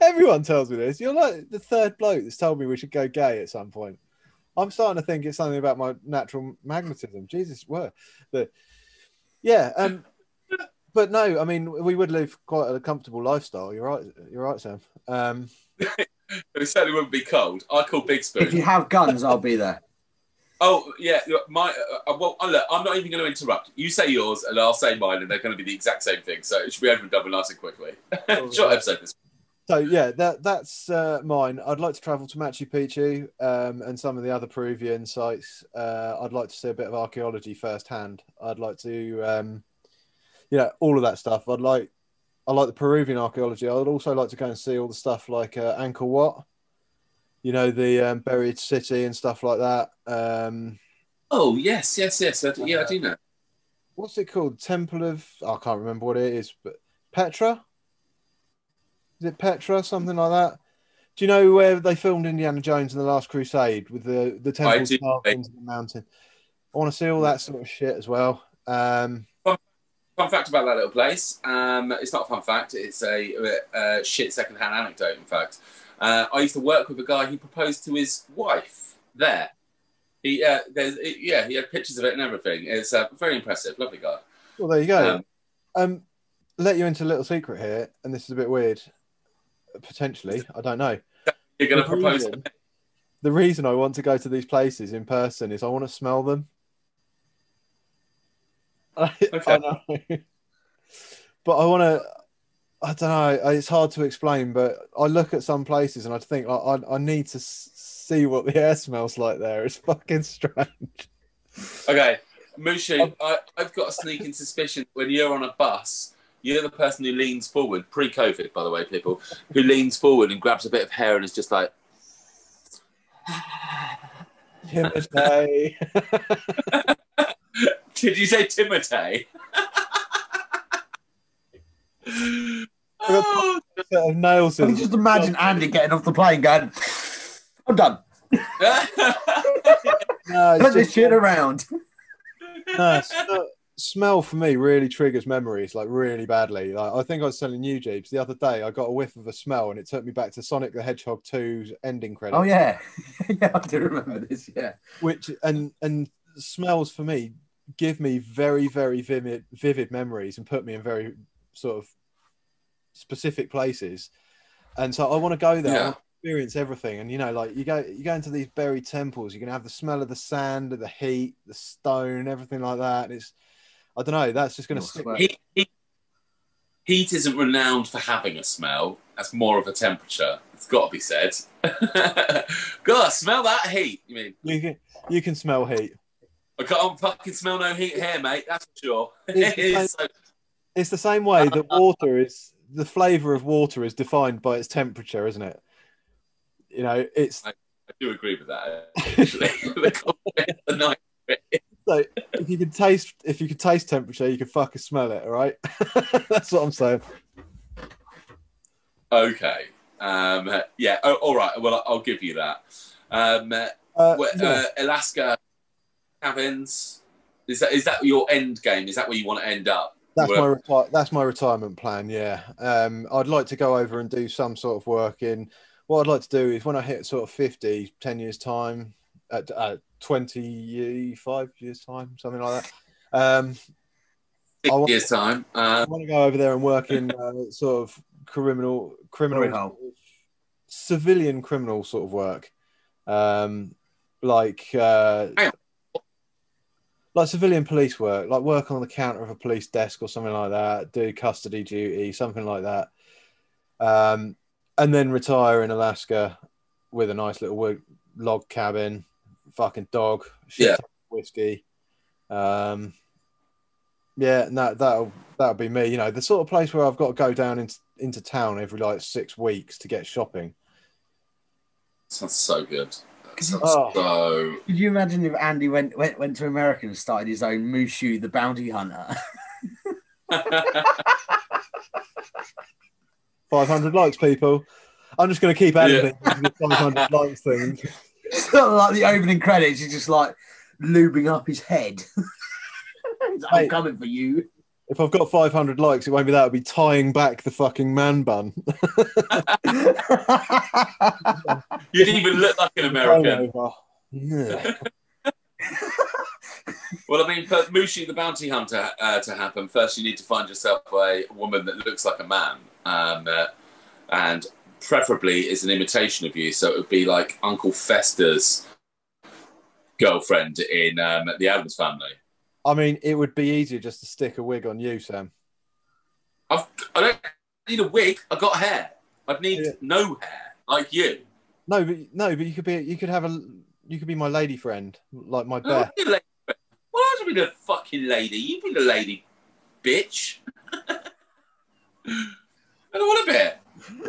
Everyone tells me this. You're like the third bloke that's told me we should go gay at some point. I'm starting to think it's something about my natural magnetism. Jesus, were the yeah. Um, but no, I mean we would live quite a comfortable lifestyle. You're right. You're right, Sam. Um, (laughs) it certainly wouldn't be cold. I call Big Spoon. If you have guns, I'll be there. Oh yeah, my uh, uh, well, uh, look, I'm not even going to interrupt. You say yours, and I'll say mine, and they're going to be the exact same thing. So it should be over and done with nice and quickly. (laughs) Short episode. This. So yeah, that that's uh, mine. I'd like to travel to Machu Picchu um, and some of the other Peruvian sites. Uh, I'd like to see a bit of archaeology firsthand. I'd like to, um, you know, all of that stuff. I'd like, I like the Peruvian archaeology. I'd also like to go and see all the stuff like uh, Angkor Wat, you know, the um, buried city and stuff like that. Um, Oh yes, yes, yes. I, yeah, I do know. what's it called? Temple of I can't remember what it is, but Petra. Is it Petra? Something like that. Do you know where they filmed Indiana Jones and the Last Crusade with the the temple into the mountain? I want to see all that sort of shit as well. Um, Fun fact about that little place. Um, it's not a fun fact. It's a uh, shit secondhand anecdote. In fact, uh, I used to work with a guy who proposed to his wife there. He, uh, there's, yeah, he had pictures of it and everything. It's uh, very impressive. Lovely guy. well, there you go. Um, Um, let you into a little secret here, and this is a bit weird. Potentially, I don't know. you're going to propose. reason- The reason I want to go to these places in person is I want to smell them. (laughs) I, Okay. I know. but I want to. I don't know. It's hard to explain, but I look at some places and I think I, I, I need to s- see what the (laughs) air smells like there. It's fucking strange. Okay, Mushu, I, I've got a sneaking suspicion when you're on a bus, you're the person who leans forward, pre COVID, by the way, people, who leans forward and grabs a bit of hair and is just like, Timothy. (laughs) Did you say Timotei? oh, set of nail I can just imagine Andy getting off the plane going, I'm done. (laughs) No, it's Put this shit around. no, smell, smell for me really triggers memories like really badly. Like I think I was telling you, Jeeves, the other day I got a whiff of a smell and it took me back to Sonic the Hedgehog 2's ending credits. Oh, yeah. (laughs) yeah, I do remember this, yeah. Which and and smells for me give me very very vivid vivid memories and put me in very sort of specific places. And so I want to go there. I Yeah. experience everything. And you know, like you go you go into these buried temples, you're gonna have the smell of the sand, of the heat, the stone, everything like that. And it's I don't know, that's just gonna stick heat, heat, heat isn't renowned for having a smell. That's more of a temperature. It's got to be said. (laughs) God, smell that heat. You mean You can you can smell heat. I can't fucking smell no heat here, mate. That's for sure. It's the (laughs) It's so- It's the same way that (laughs) water is the flavor of water is defined by its temperature, isn't it? You know, it's I do agree with that. Actually, the cold wind, the night. (laughs) so if you can taste if you can taste temperature, you can fucking smell it, all right? (laughs) That's what I'm saying. Okay. Um, yeah. Oh, all right. Well, I'll give you that. Um, Uh, uh, Alaska cabins. Is that is that your end game? Is that where you want to end up? That's my reti- that's my retirement plan. Yeah, um, I'd like to go over and do some sort of work in. What I'd like to do is when I hit sort of 50, 10 years time, at uh, 25 years time, something like that. Um, Six I want- years time. I Um, want to go over there and work in (laughs) uh, sort of criminal, criminal, Glory civilian criminal sort of work, um, like uh, like civilian police work, like work on the counter of a police desk or something like that, do custody duty, something like that, um, and then retire in Alaska with a nice little log cabin, fucking dog, shit Yeah. ton of whiskey. Um, yeah, and that that'll that'll be me. You know, the sort of place where I've got to go down into into town every like six weeks to get shopping. sounds so good. That sounds Oh. so. Could you imagine if Andy went, went went to America and started his own Mushu the Bounty Hunter? (laughs) Five hundred likes, people. I'm just going to keep adding Yeah. the 500 likes thing. (laughs) It's (laughs) not like the opening credits. He's just like lubing up his head. (laughs) I'm Mate. coming for you. If I've got 500 likes, it won't be that. It'll be tying back the fucking man bun. (laughs) You didn't even look like an American. Yeah. Well, I mean, for Mushu the Bounty Hunter uh, to happen, first you need to find yourself a woman that looks like a man, um, uh, and preferably is an imitation of you. So it would be like Uncle Fester's girlfriend in um, the Addams Family. I mean, it would be easier just to stick a wig on you, Sam. I've, I don't need a wig. I've got hair. I'd need Yeah. no hair like you. No, but no, but you could be. You could have a. You could be my lady friend, like my bear. a. Well, I was be the fucking lady. You be the lady, bitch. (laughs) I don't want a bit.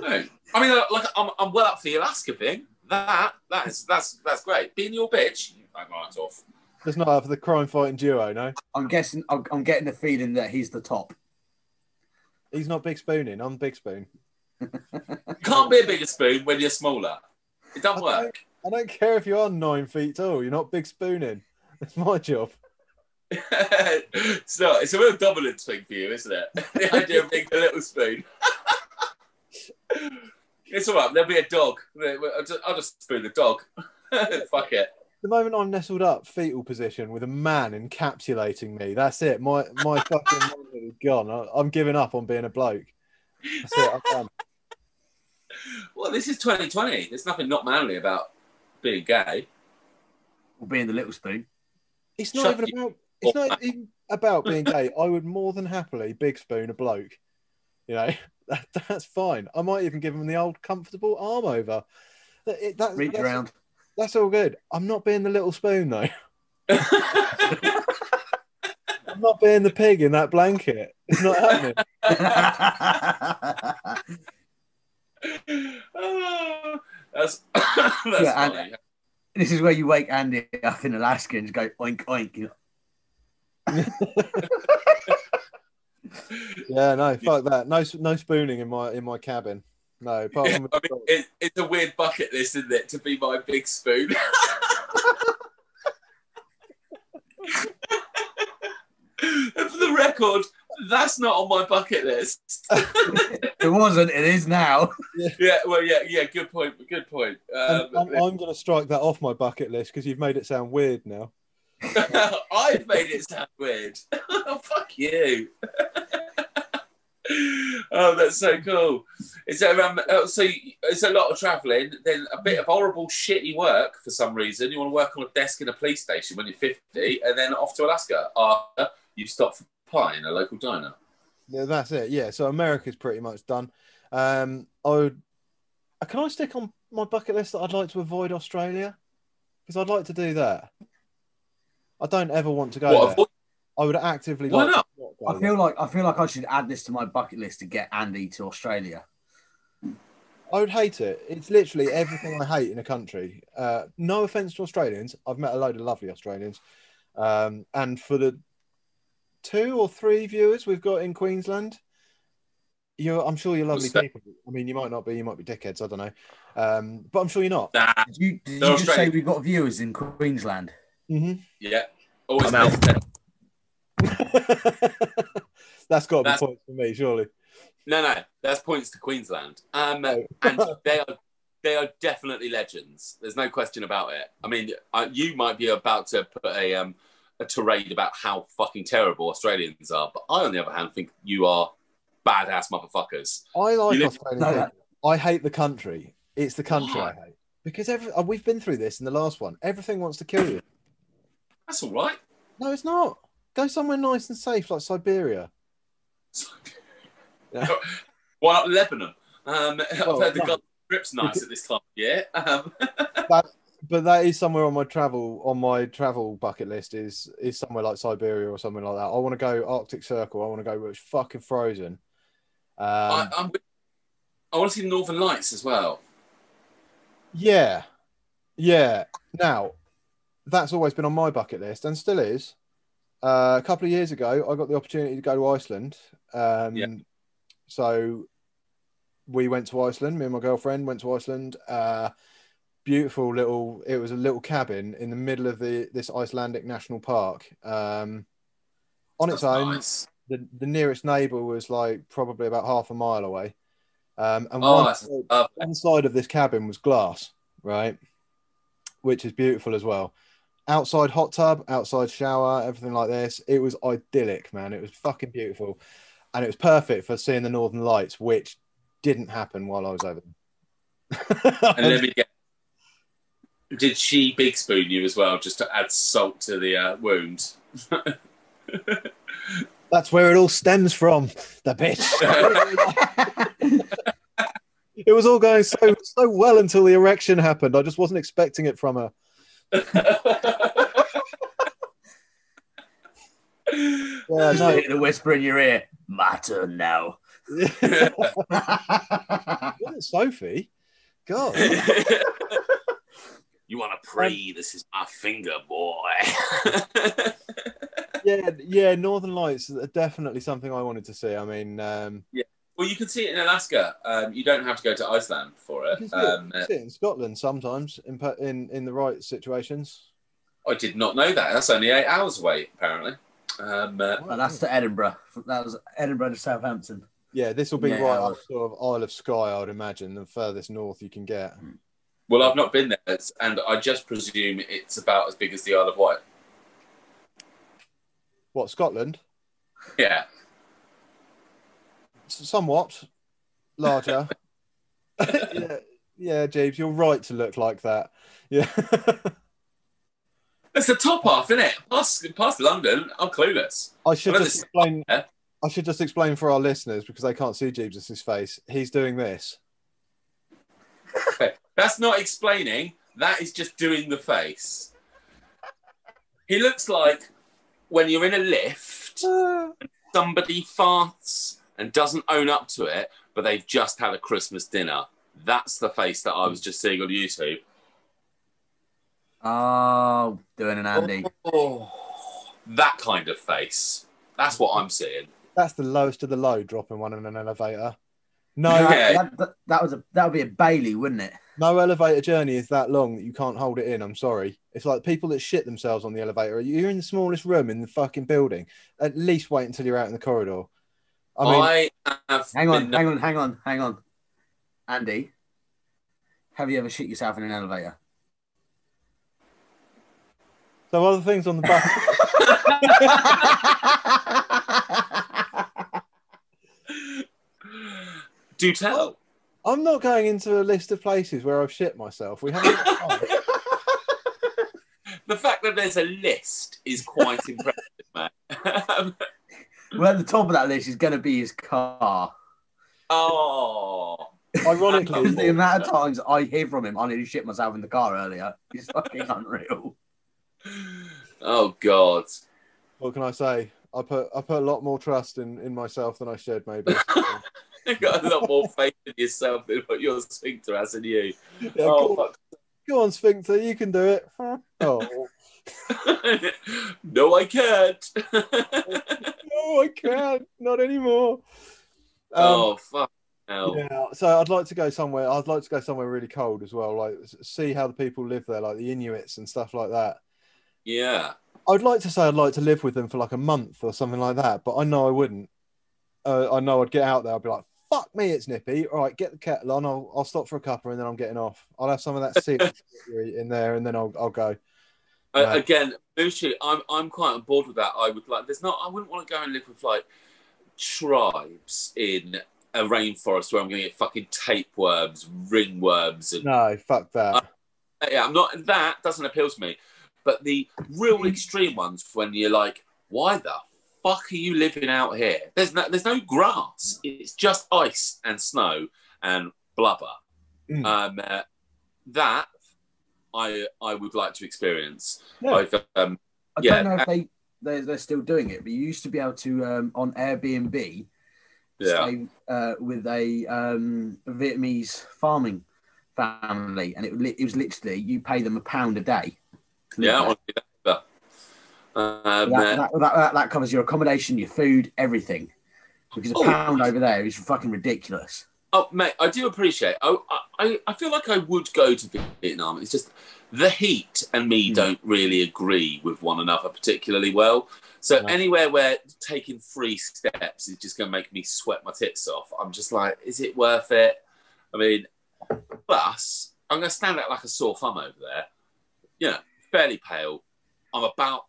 No. I mean, uh, like, I'm, I'm well up for the Alaska thing. That that is that's that's great. Being your bitch, I'm right off. Just not after the crime fighting duo. No, I'm guessing. I'm, I'm getting the feeling that he's the top. he's not big spooning. I'm big spoon. You (laughs) can't be a bigger spoon when you're smaller. It doesn't I work. I don't care if you are nine feet tall. You're not big spooning. (laughs) It's my job. (laughs) it's not. It's a real dominance thing for you, isn't it? the idea of being a little spoon. It's all right. There'll be a dog. I'll just, I'll just spoon the dog. (laughs) Fuck it. The moment I'm nestled up, fetal position, with a man encapsulating me, that's it. My my (laughs) fucking manhood is gone. I, I'm giving up on being a bloke. That's it. I'm done. (laughs) Well, this is 2020. There's nothing not manly about being gay. Or being the little spoon. It's not Shut even about. It's not even about being gay. I would more than happily big spoon a bloke. You know, that, (laughs) that's fine. I might even give him the old comfortable arm over. That, it, that, Reach that's, around. that's all good. I'm not being the little spoon though. (laughs) I'm not being the pig in that blanket. It's not happening. Oh, (laughs) that's (coughs) that's Yeah, and- this is where you wake Andy up in Alaska and just go oink oink. You know, Yeah, no, (laughs) fuck that. No, no spooning in my in my cabin. No, apart Yeah, I mean, it, it's a weird bucket list, isn't it, to be my big spoon? (laughs) for the record, that's not on my bucket list. (laughs) it wasn't. It is now. yeah, well, yeah, yeah. Good point. Good point. Um, I'm, I'm going to strike that off my bucket list because you've made it sound weird now. (laughs) I've made it sound weird. (laughs) oh, fuck you. oh, that's so cool. Is there um? uh, So it's a lot of travelling, then a bit of horrible, shitty work for some reason. You want to work on a desk in a police station when you're 50, and then off to Alaska after you stop for pie in a local diner. Yeah, that's it. Yeah, so America's pretty much done. Um, I would. uh, Can I stick on my bucket list that I'd like to avoid Australia? Because I'd like to do that. I don't ever want to go What? there. I would actively Why like not? not go I there. feel like I feel like I should add this to my bucket list to get Andy to Australia. I would hate it. It's literally everything I hate in a country. Uh, no offense to Australians. I've met a load of lovely Australians. Um, and for the two or three viewers we've got in Queensland, you're, I'm sure you're lovely Respect. people. I mean, you might not be, you might be dickheads. I don't know. Um, but I'm sure you're not. Nah, Did you, did They're you just say we've got viewers in Queensland? Hmm yeah. Always I'm out. (laughs) That's got to be points for me, surely. No, no, that's points to Queensland. Um, Oh. and (laughs) they are they are definitely legends. There's no question about it. I mean, uh, you might be about to put a um, a tirade about how fucking terrible Australians are, but I, on the other hand, think you are badass motherfuckers. I like You live- Australian No. I hate the country. It's the country Why? I hate because every, uh, we've been through this in the last one. Everything wants to kill you. That's all right. No, it's not. Go somewhere nice and safe like Siberia. Yeah. Why not Lebanon? Um, I've Well, heard the no. Gulf Strip's nice at this time of year. Um, (laughs) But that is somewhere on my travel on my travel bucket list is is somewhere like Siberia or something like that. I want to go Arctic Circle. I want to go where it's fucking frozen. Um, I, I'm, I want to see the Northern Lights as well. Yeah, yeah. Now, that's always been on my bucket list and still is. Uh, a couple of years ago, I got the opportunity to go to Iceland. Um, Yeah. So we went to Iceland. Me and my girlfriend went to Iceland. Uh, beautiful little. It was a little cabin in the middle of the this Icelandic national park. Um, on its own, nice. the, the nearest neighbour was like probably about half a mile away. Um, and Oh, one, that's one side of this cabin was glass, right? Which is beautiful as well. Outside hot tub, outside shower, everything like this. It was idyllic, man. It was fucking beautiful. And it was perfect for seeing the northern lights, which didn't happen while I was over there. (laughs) And let me get. Did she big spoon you as well, just to add salt to the uh, wound? (laughs) That's where it all stems from, the bitch. (laughs) it was all going so so well until the erection happened. I just wasn't expecting it from her. Yeah, Just no. hear the whisper in your ear. My turn now. (laughs) Wasn't Sophie? God. you want to pray? This is my finger, boy. (laughs) yeah, yeah. Northern Lights are definitely something I wanted to see. I mean, um, well, you can see it in Alaska. Um, you don't have to go to Iceland for you it. can see, it, Um, you can see it in Scotland sometimes in in in the right situations. I did not know that. That's only eight hours away, apparently. Um, uh, Well, that's to Edinburgh. That was Edinburgh to Southampton. Yeah, this will be Yeah, right well- up sort of Isle of Skye, I'd imagine, the furthest north you can get. well, I've not been there, and I just presume it's about as big as the Isle of Wight. What Scotland? Yeah. Somewhat larger. (laughs) yeah, yeah, Jeeves, you're right to look like that. Yeah. It's the top half, isn't it? Past, past London, I'm clueless. I should just explain. I should just explain for our listeners because they can't see Jeeves' face. He's doing this. That's not explaining. That is just doing the face. He looks like when you're in a lift, ah. somebody farts and doesn't own up to it, but they've just had a Christmas dinner. That's the face that I was just seeing on YouTube. Oh, doing an Andy. Oh, that kind of face. That's what I'm seeing. That's the lowest of the low, dropping one in an elevator. No, Yeah. That, that, that was a that would be a Bailey, wouldn't it? no elevator journey is that long that you can't hold it in. I'm sorry. It's like people that shit themselves on the elevator. You're in the smallest room in the fucking building. At least wait until you're out in the corridor. I mean, I have Hang on, hang on, hang on, hang on. Andy, have you ever shit yourself in an elevator? so other things on the back. (laughs) Do tell. I'm not going into a list of places where I've shit myself. We haven't. (laughs) The fact that there's a list is quite (laughs) impressive, man. Well, at the top of that list is going to be his car. oh. (laughs) Ironically, Because the amount of times I hear from him, I nearly shit myself in the car earlier. He's fucking unreal. Oh God. what can I say? I put I put a lot more trust in in myself than I should. Maybe. (laughs) You've got a lot more faith in yourself than what your sphincter has in you. Yeah, oh, go, go on, Sphincter, you can do it. (laughs) Oh, fuck. (laughs) no, I can't. (laughs) no, I can't. Not anymore. Um, oh, fuck. Hell. Yeah, so I'd like to go somewhere. I'd like to go somewhere really cold as well, like see how the people live there, like the Inuits and stuff like that. Yeah. I'd like to say I'd like to live with them for like a month or something like that, but I know I wouldn't. Uh, I know I'd get out there. I'd be like, fuck me, it's nippy. All right, get the kettle on. I'll, I'll stop for a cuppa and then I'm getting off. I'll have some of that seafood (laughs) you're there and then I'll, I'll go. Uh, again, Mushu, I'm I'm quite on board with that. I would like. There's not. I wouldn't want to go and live with like tribes in a rainforest where I'm going to get fucking tapeworms, ringworms, and No, fuck that. yeah, I'm not. That doesn't appeal to me. But the real extreme ones, when you're like, why the fuck are you living out here? There's no, there's no grass. It's just ice and snow and blubber. Mm. Um, uh, that I I would like to experience. Yeah. I've, um, I Yeah, don't know if they they're, they're still doing it, but you used to be able to um, on Airbnb yeah. stay uh, with a um, Vietnamese farming family, and it, li- it was literally you pay them a pound a day. Yeah, I there. want to do that. Um, that, uh, that, that, that, that covers your accommodation, your food, everything. Because a Oh. pound over there is fucking ridiculous. Oh, mate, I do appreciate. I, I, I feel like I would go to Vietnam. It's just the heat and me Mm. don't really agree with one another particularly well. So No. anywhere where taking three steps is just going to make me sweat my tits off, I'm just like, is it worth it? I mean, plus I'm going to stand out like a sore thumb over there. You know, fairly pale. I'm about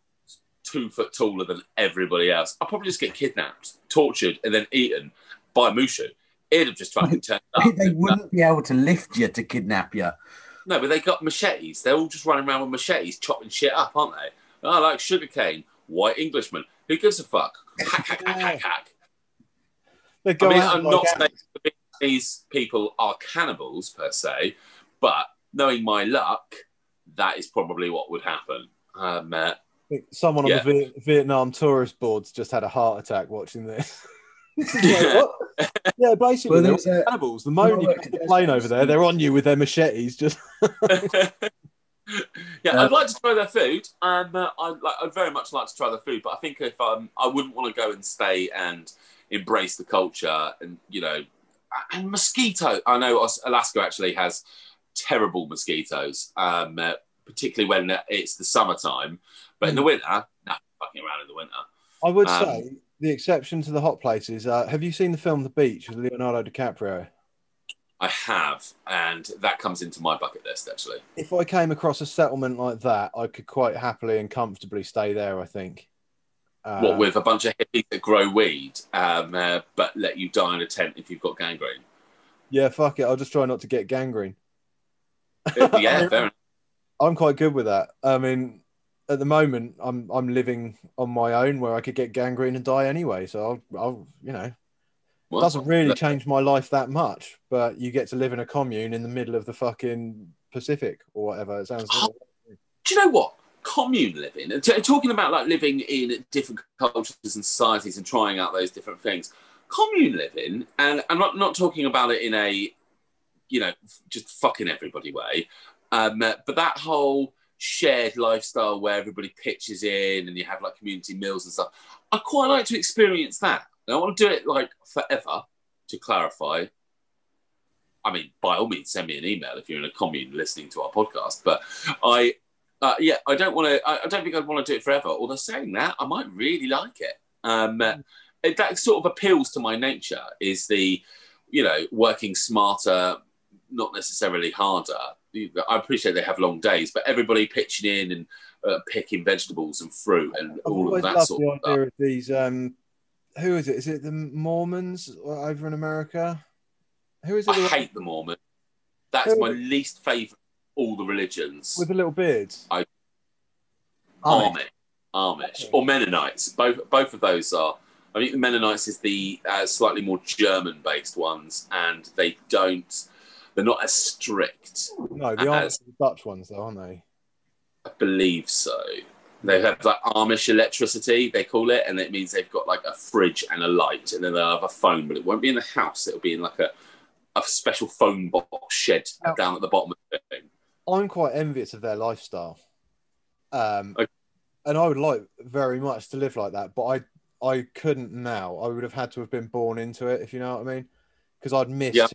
two foot taller than everybody else. I'll probably just get kidnapped, tortured, and then eaten by Mushu. It'd have just fucking turned (laughs) up. they wouldn't be able to lift you to kidnap you. No, but they got machetes. They're all just running around with machetes, chopping shit up, aren't they? Oh, like sugarcane, white Englishman. Who gives a fuck? Hack, hack, hack, hack, hack. (laughs) They I go mean, out I'm not ants. saying these people are cannibals per se, but knowing my luck, that is probably what would happen. Um, uh, I think someone on Yeah. the Viet- Vietnam tourist boards just had a heart attack watching this. (laughs) It's like, what? (laughs) yeah, basically, Well, they're there's a, cannibals. The moment you get the plane over there, they're on you with their machetes. Just (laughs) yeah, Uh, I'd like to try their food. Um, uh, I'd, like, I'd very much like to try their food, but I think if um, I wouldn't want to go and stay and embrace the culture and you know, and mosquito. I know Alaska actually has terrible mosquitoes, um, uh, particularly when it's the summertime. But in the winter, nah, fucking around in the winter. I would Um, say the exception to the hot places. Uh, have you seen the film The Beach with Leonardo DiCaprio? I have, and that comes into my bucket list actually. If I came across a settlement like that, I could quite happily and comfortably stay there. I think. Um, what with a bunch of hippies that grow weed, um, uh, but let you die in a tent if you've got gangrene. Yeah, fuck it. I'll just try not to get gangrene. yeah, fair enough. (laughs) I'm quite good with that. I mean, at the moment, I'm I'm living on my own where I could get gangrene and die anyway. So I'll, I'll you know, Well, doesn't really change my life that much. But you get to live in a commune in the middle of the fucking Pacific or whatever. It sounds. Oh. Do you know what? Commune living, t- talking about like living in different cultures and societies and trying out those different things. Commune living, and I'm not, not talking about it in a, you know, just fucking everybody way, um, but that whole shared lifestyle where everybody pitches in and you have like community meals and stuff. I quite like to experience that. I don't want to do it like forever. To clarify, I mean, by all means, send me an email if you're in a commune listening to our podcast. But I, uh, yeah, I don't want to. I, I don't think I'd want to do it forever. Although saying that, I might really like it. Um, it, that sort of appeals to my nature. Is the, you know, working smarter, not necessarily harder. I appreciate they have long days, but everybody pitching in and uh, picking vegetables and fruit and I've all of that sort of stuff. of these. Um, who is it? Is it the Mormons over in America? Who is it? I the- hate the Mormon. That's my least favourite. of All the religions. with the little beards. Amish. Amish, Amish, or Mennonites. Both both of those are. I think the Mennonites is the uh, slightly more German-based ones, and they don't. They're not as strict. No, the, Dutch ones, though, aren't they? I believe so. They have like Amish electricity, they call it, and it means they've got like a fridge and a light, and then they'll have a phone, but it won't be in the house. It'll be in like a, a special phone box shed Oh. down at the bottom of the thing. I'm quite envious of their lifestyle. Um, Okay. and I would like very much to live like that, but I I couldn't now. I would have had to have been born into it, if you know what I mean, because I'd miss Yeah.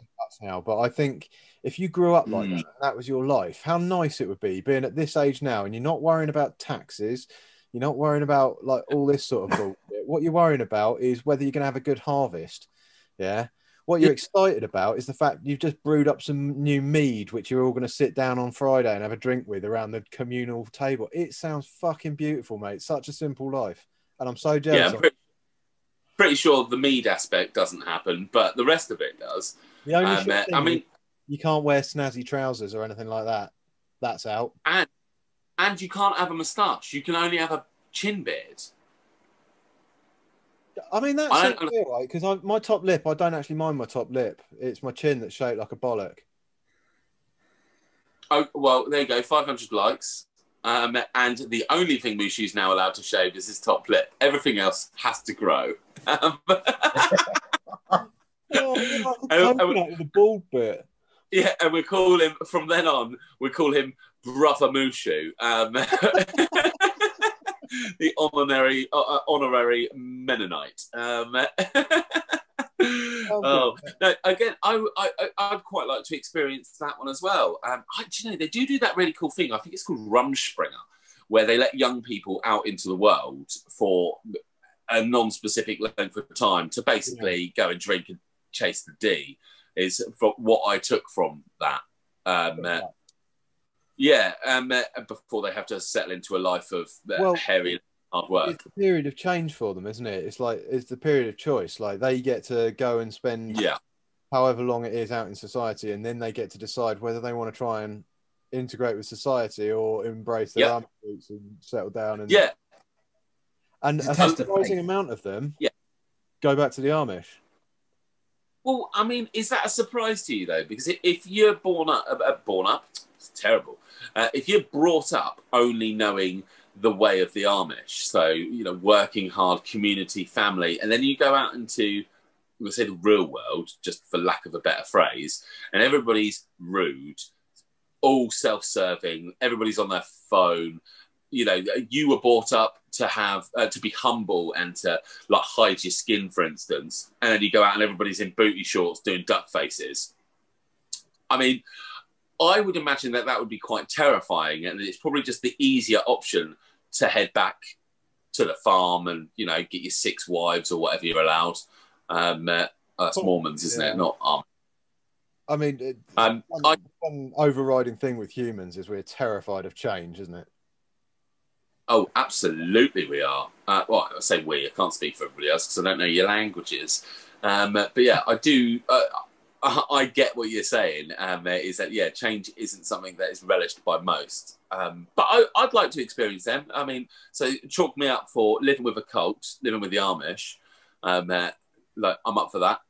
Now. But I think if you grew up like Mm. that, and that was your life, how nice it would be being at this age now, and you're not worrying about taxes, you're not worrying about like all this sort of bullshit. What you're worrying about is whether you're gonna have a good harvest, yeah, What you're excited about is the fact you've just brewed up some new mead, which you're all going to sit down on Friday and have a drink with around the communal table. It sounds fucking beautiful, mate. Such a simple life, and I'm so jealous. Yeah, pretty sure the mead aspect doesn't happen, but the rest of it does. The only Um, uh, thing I mean, you can't wear snazzy trousers or anything like that. That's out. and and you can't have a moustache. You can only have a chin beard. I mean, that's I don't- right? Because my top lip, I don't actually mind my top lip. It's my chin that's shaped like a bollock. Oh well, there you go. Five hundred likes. Um, and the only thing Mushu's now allowed to shave is his top lip. Everything else has to grow. (laughs) Um, (laughs) like a Oh, oh, coconut with bald bit. yeah, and we call him from then on. We call him Brother Mushu, um, (laughs) the honorary uh, uh, honorary Mennonite. Um, oh (laughs) no! Again, I, I I'd quite like to experience that one as well. Um, I, do you know they do do that really cool thing? I think it's called Rumspringa, where they let young people out into the world for a non-specific length of time to basically go and drink and chase the D. Is from what I took from that. Um, uh, yeah, um, uh, before they have to settle into a life of uh, Well, hairy hard work. It's a period of change for them, isn't it? It's like it's the period of choice. Like they get to go and spend Yeah, however long it is out in society, and then they get to decide whether they want to try and integrate with society or embrace their Yeah. army roots and settle down. And yeah, and It's a a test of surprising amount of them, Yeah. go back to the Amish. Well, I mean, is that a surprise to you though? Because if- you're born up, uh, born up, it's terrible. Uh, if you're brought up only knowing the way of the Amish, so you know, working hard, community, family, and then you go out into, we'll say, the real world, just for lack of a better phrase, and everybody's rude, all self-serving, everybody's on their phone. You know, you were brought up to have uh, to be humble and to like hide your skin, for instance, and then you go out and everybody's in booty shorts doing duck faces. I mean, I would imagine that that would be quite terrifying, and it's probably just the easier option to head back to the farm and you know get your six wives or whatever you're allowed. Um, uh, that's Oh, Mormons, isn't yeah. it? Not um. I mean, it, Um, one, I, one overriding thing with humans is we're terrified of change, isn't it? Oh, absolutely, we are. Uh, well, I say we. I can't speak for everybody else because I don't know your languages. Um, but yeah, I do. Uh, I, I get what you're saying. Um, is that yeah, change isn't something that is relished by most. Um, but I, I'd like to experience them. I mean, so chalk me up for living with a cult, living with the Amish. Um, uh, like I'm up for that.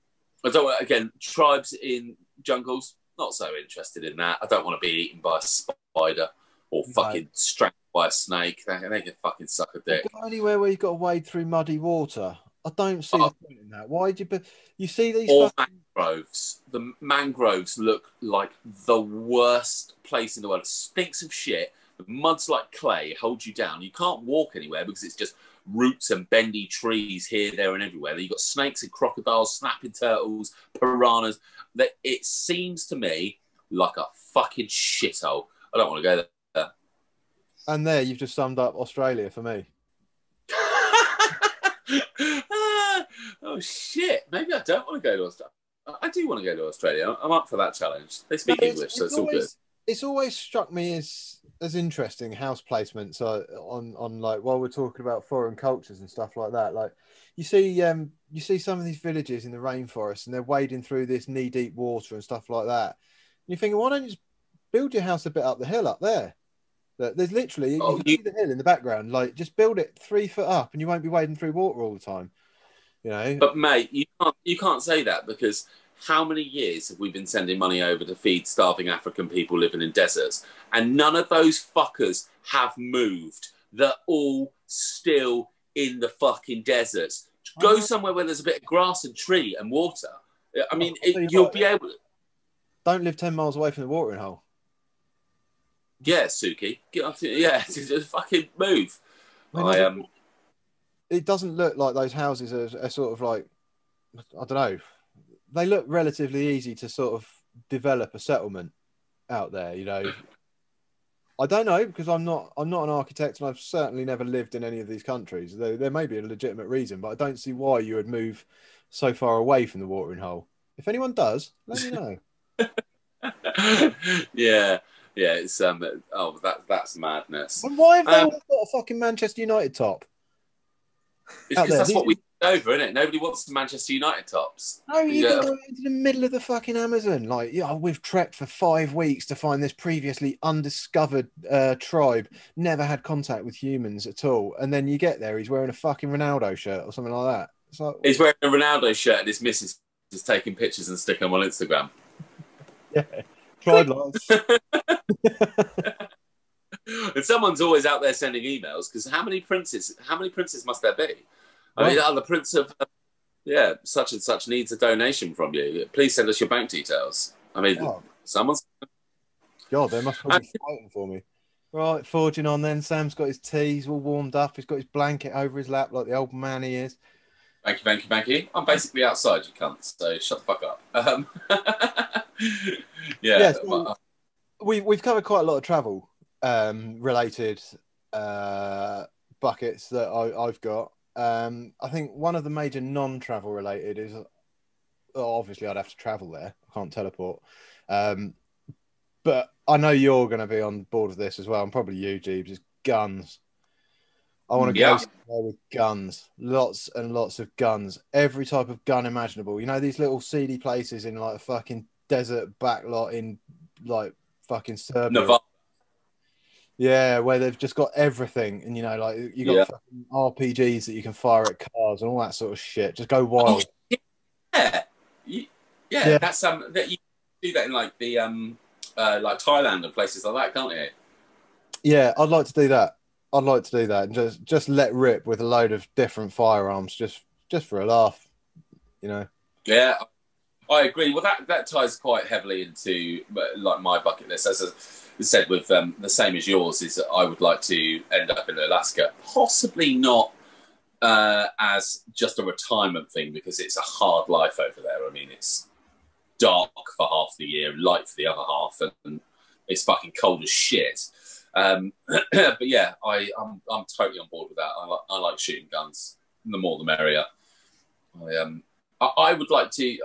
I don't again tribes in jungles. Not so interested in that. I don't want to be eaten by a spider or No. fucking strangled by a snake. They, they can fucking suck a dick. Anywhere where you've got to wade through muddy water. I don't see Oh. the point in that. Why do you? Be, you see these? Or fucking- mangroves. The mangroves look like the worst place in the world. It stinks of shit. The mud's like clay, holds you down. You can't walk anywhere because it's just roots and bendy trees here, there, and everywhere. You've got snakes and crocodiles, snapping turtles, piranhas. That it seems to me like a fucking shithole. I don't want to go there. And there, you've just summed up Australia for me. (laughs) oh shit! Maybe I don't want to go to Australia. I do want to go to Australia. I'm up for that challenge. They speak No, it's- English, so it's it's all good. It's always struck me as as interesting house placements uh, on on like while we're talking about foreign cultures and stuff like that. Like you see, um, you see some of these villages in the rainforest, and they're wading through this knee deep water and stuff like that. And you're thinking, why don't you just build your house a bit up the hill up there? There's literally you Oh, can you- see the hill in the background. Like just build it three foot up, and you won't be wading through water all the time. You know, But mate, you can't you can't say that because how many years have we been sending money over to feed starving African people living in deserts, and none of those fuckers have moved. They're all still in the fucking deserts. Go Uh-huh. somewhere where there's a bit of grass and tree and water. I mean, you it, you'll be able. to... don't live ten miles away from the watering hole. Yeah, Suki, get off. The, yeah, (laughs) just fucking move. I mean, I um. it doesn't look like those houses are, are sort of like I don't know. They look relatively easy to sort of develop a settlement out there. You know, (laughs) I don't know because I'm not I'm not an architect and I've certainly never lived in any of these countries. There, there may be a legitimate reason, but I don't see why you would move so far away from the watering hole. If anyone does, let me (laughs) know. yeah, yeah. It's um. Oh, that that's madness. And why have they Um, all got a fucking Manchester United top? It's because that's what we over, isn't it? Nobody wants the Manchester United tops. No, you Yeah. can go into the middle of the fucking Amazon. Like, yeah, we've trekked for five weeks to find this previously undiscovered uh, tribe. Never had contact with humans at all. And then you get there, he's wearing a fucking Ronaldo shirt or something like that. It's like, He's wearing a Ronaldo shirt, and his missus is taking pictures and sticking them on Instagram. (laughs) yeah, life. (laughs) and someone's always out there sending emails because how many princes? How many princes must there be? I mean, oh, the prince of uh, yeah, such and such needs a donation from you. Please send us your bank details. I mean, Oh, someone's God, they must be (laughs) fighting for me. Right, forging on then. Sam's got his tea, he's all warmed up. He's got his blanket over his lap like the old man he is. Thank you, thank you, thank you. I'm basically outside, you cunt. So shut the fuck up. Um, (laughs) yeah, Yeah, so- but, we we've covered quite a lot of travel um, related uh, buckets that I, I've got. Um, I think one of the major non-travel related is obviously I'd have to travel there. I can't teleport, um, but I know you're going to be on board with this as well, and probably you, Jeeves. Is guns. I want to Yeah. go somewhere with guns, lots and lots of guns, every type of gun imaginable. You know these little seedy places in like a fucking desert backlot in like fucking Serbia. Nevada. Yeah, where they've just got everything, and you know, like you got Yeah. fucking RPGs that you can fire at cars and all that sort of shit. Just go wild. Yeah, You- yeah, Yeah. that's um that you do that in like the um uh, like Thailand and places like that, can't you? Yeah, I'd like to do that. I'd like to do that and just just let rip with a load of different firearms, just just for a laugh. You know. Yeah, I agree. Well, that that ties quite heavily into uh, like my bucket list. As I said, with um, the same as yours, is that I would like to end up in Alaska. Possibly not uh, as just a retirement thing because it's a hard life over there. I mean, it's dark for half the year, light for the other half, and it's fucking cold as shit. Um, (clears throat) but yeah, I, I'm I'm totally on board with that. I like I like shooting guns. The more, the merrier. I um I, I would like to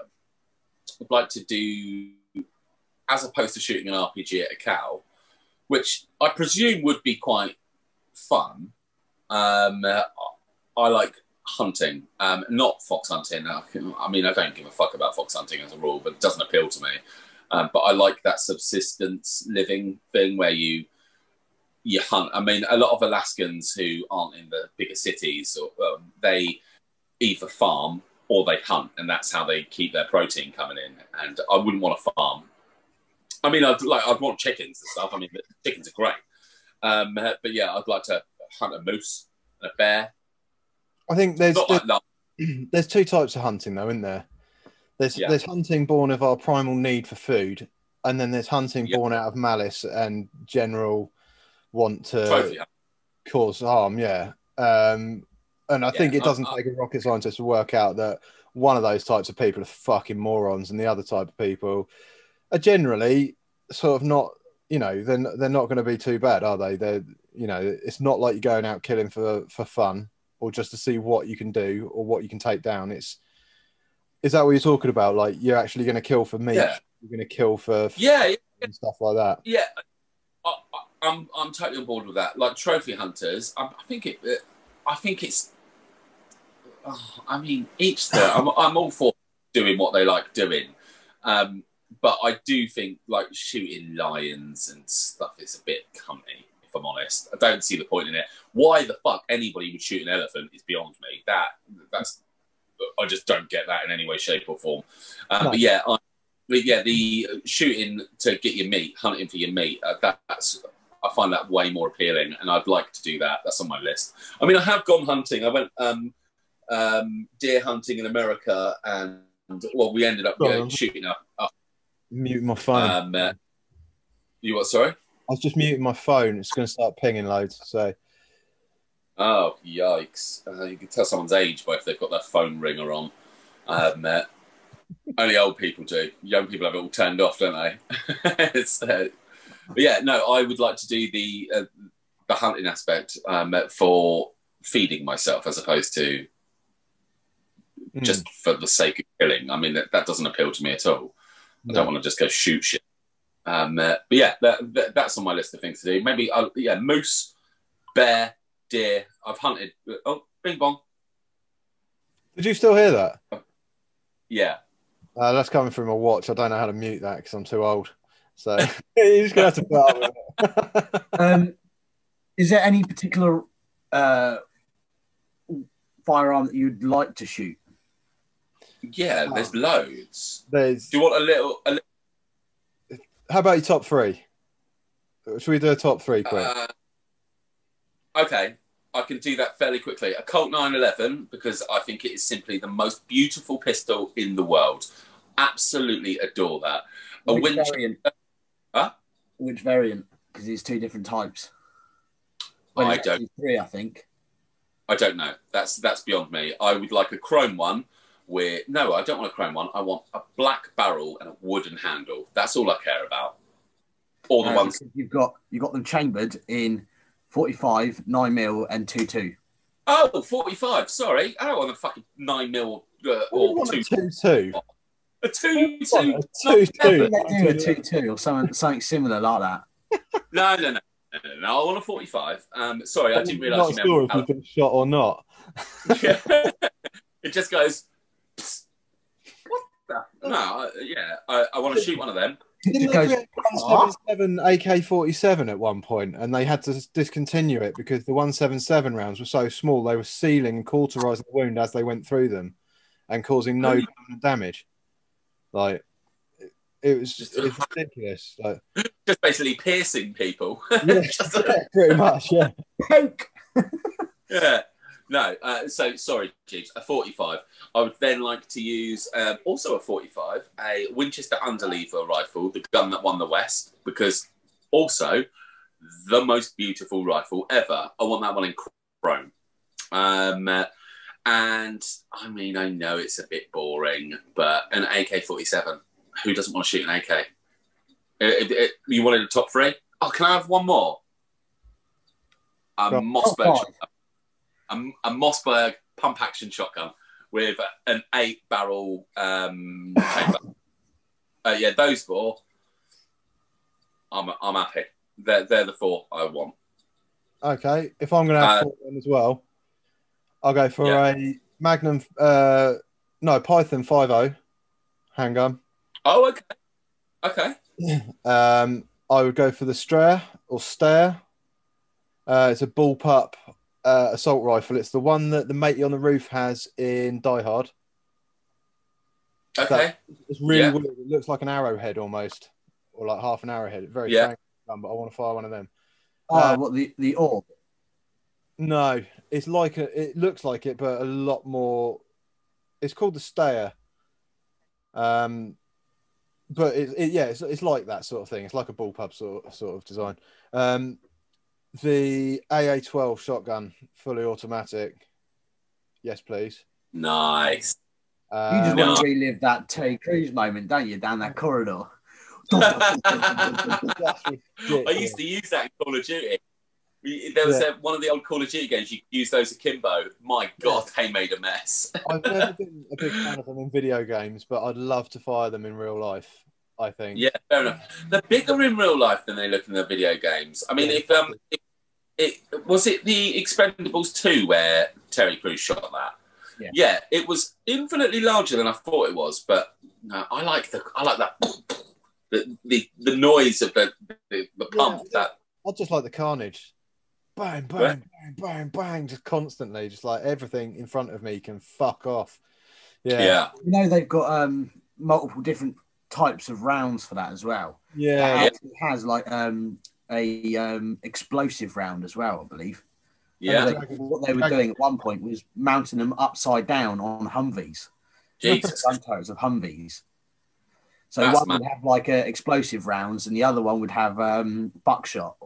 would like to do as opposed to shooting an RPG at a cow, which I presume would be quite fun. Um, uh, I like hunting, um, not fox hunting. I I mean, I don't give a fuck about fox hunting as a rule, but it doesn't appeal to me. Um, but I like that subsistence living thing where you you hunt. I mean, a lot of Alaskans who aren't in the bigger cities, or um, they either farm or they hunt, and that's how they keep their protein coming in. And I wouldn't want to farm. I mean, I'd like I'd want chickens and stuff. I mean, chickens are great, um, but yeah, I'd like to hunt a moose and a bear. I think there's Not like (clears throat) there's two types of hunting though, isn't there? There's Yeah. there's hunting born of our primal need for food, and then there's hunting Yeah. born out of malice and general want to trophy. cause harm. Yeah, um, and I Yeah, think it doesn't I- take a rocket scientist to work out that one of those types of people are fucking morons, and the other type of people are generally sort of not. You know, they're they're not going to be too bad, are they? They're you know, it's not like you're going out killing for for fun or just to see what you can do or what you can take down. It's is that what you're talking about? Like you're actually going to kill for meat, Yeah. you're going to kill for Yeah, yeah. and stuff like that. Yeah, I'm I'm totally on board with that. Like trophy hunters, I, I think it. I think it's. oh, I mean, each their. I'm (laughs) I'm all for doing what they like doing, um, but I do think like shooting lions and stuff is a bit cunty. If I'm honest, I don't see the point in it. Why the fuck anybody would shoot an elephant is beyond me. That that's. I just don't get that in any way, shape, or form. Um, No. But yeah, I, but yeah, the shooting to get your meat, hunting for your meat, uh, that, that's I find that way more appealing, and I'd like to do that. That's on my list. I mean, I have gone hunting. I went um, um, deer hunting in America, and well, we ended up Go going shooting up. up Mute my phone. um, uh, you what? Sorry. I was just muting my phone. It's going to start pinging loads. So Oh, yikes! Uh, you can tell someone's age by if they've got their phone ringer on. Um, uh, only old people do. Young people have it all turned off, don't they? (laughs) it's, uh, but yeah, no, I would like to do the uh, the hunting aspect um, for feeding myself as opposed to Mm. just for the sake of killing. I mean, that, that doesn't appeal to me at all. I don't want to just go shoot shit. Um, uh, but yeah, that, that, that's on my list of things to do. Maybe, uh, yeah, moose, bear, deer. I've hunted. Oh, bing bong. Did you still hear that? Yeah. Uh, that's coming from a watch. I don't know how to mute that because I'm too old. So (laughs) (laughs) you're just gonna have to put up with it. (laughs) Um, is there any particular uh, firearm that you'd like to shoot? Yeah, there's loads. There's. Do you want a little? A little How about your top three? Should we do a top three quick? uh, okay, I can do that fairly quickly. A Colt 911 because I think it is simply the most beautiful pistol in the world. Absolutely adore that. A Which Winchester. Variant? Huh? Which variant? Because there's two different types. Well, I don't. Three, I think. I don't know. That's that's beyond me. I would like a chrome one. Where no, I don't want a chrome one. I want a black barrel and a wooden handle. That's all I care about. All the Uh, ones. you've got you've got them chambered in 45, 9 mil, and 2 2. Oh, 45. Sorry, I don't want a fucking nine mil uh, What do you or want two. A two two. A two A two. two two. do a 2 2 or something, something similar like that. No, no, no, no, no, no. I want a 45. Um, sorry, I didn't realise Not you sure if you've been shot or not. (laughs) it just goes. "Psst." What the? No, I, yeah, I, I want to shoot one of them. Didn't It they goes- create 177 AK-47 at one point, and they had to discontinue it because the 177 rounds were so small they were sealing and cauterizing the wound as they went through them, and causing no Really? damage. Like it, it was Just- just it's (laughs) ridiculous. Like Just basically piercing people. (laughs) yeah, (laughs) yeah, pretty much, yeah. Poke! yeah. No, uh, so sorry, Jeeves, a 45. I would then like to use um, also a 45, a Winchester Underlever rifle, the gun that won the West, because also the most beautiful rifle ever. I want that one in chrome. Um, uh, and I mean, I know it's a bit boring, but an AK 47, who doesn't want to shoot an AK? Uh, it- it- you wanted a top three? Oh, can I have one more? A. Mossberg a, a Mossberg pump action shotgun with an eight barrel um, (laughs) chamber. uh, yeah, those four. I'm I'm happy. They're they're the four I want. Okay, if I'm going to have Uh, four as well, I'll go for Yeah. a Magnum. Uh, no, Python 50 handgun. Oh, okay, okay. (laughs) Um, I would go for the Strayer or Stare. Uh, it's a bullpup uh, assault rifle. It's the one that the matey on the roof has in Die Hard. Okay. It's really Yeah. weird. It looks like an arrowhead almost, or like half an arrowhead. Very Yeah. strange, gun, but I want to fire one of them. Oh, Uh, what the, the orb? No, it's like a. It looks like it, but a lot more. It's called the Stayer. Um, but it, it yeah, it's, it's like that sort of thing. It's like a bullpup sort sort of design. Um, the AA12 shotgun, fully automatic. Yes, please. Nice. You Um, just want to relive that Terry Crews moment, don't you, down that corridor? (laughs) I used to use that in Call of Duty. There was Yeah. uh, one of the old Call of Duty games. You could use those akimbo. My God, they made a mess. (laughs) I've never (laughs) been a big fan of them in video games, but I'd love to fire them in real life. I think. Yeah, fair enough. They're bigger in real life than they look in the video games. I mean, Yeah, if um, it, it was it the Expendables two where Terry Crews shot that. Yeah. it was infinitely larger than I thought it was. But no, I like the I like that the the, the noise of the the, the pump. Yeah. That I just like the carnage. Bang, bang, Right. bang, bang, bang, just constantly, just like everything in front of me can fuck off. yeah. Yeah, You know, they've got um, multiple different types of rounds for that as well. yeah, It actually has like um, a um, explosive round as well, I believe. yeah, They- what they were doing at one point was mounting them upside down on Humvees, Jesus. (laughs) gun of Humvees. So That's one would have like uh, explosive rounds, and the other one would have um, buckshot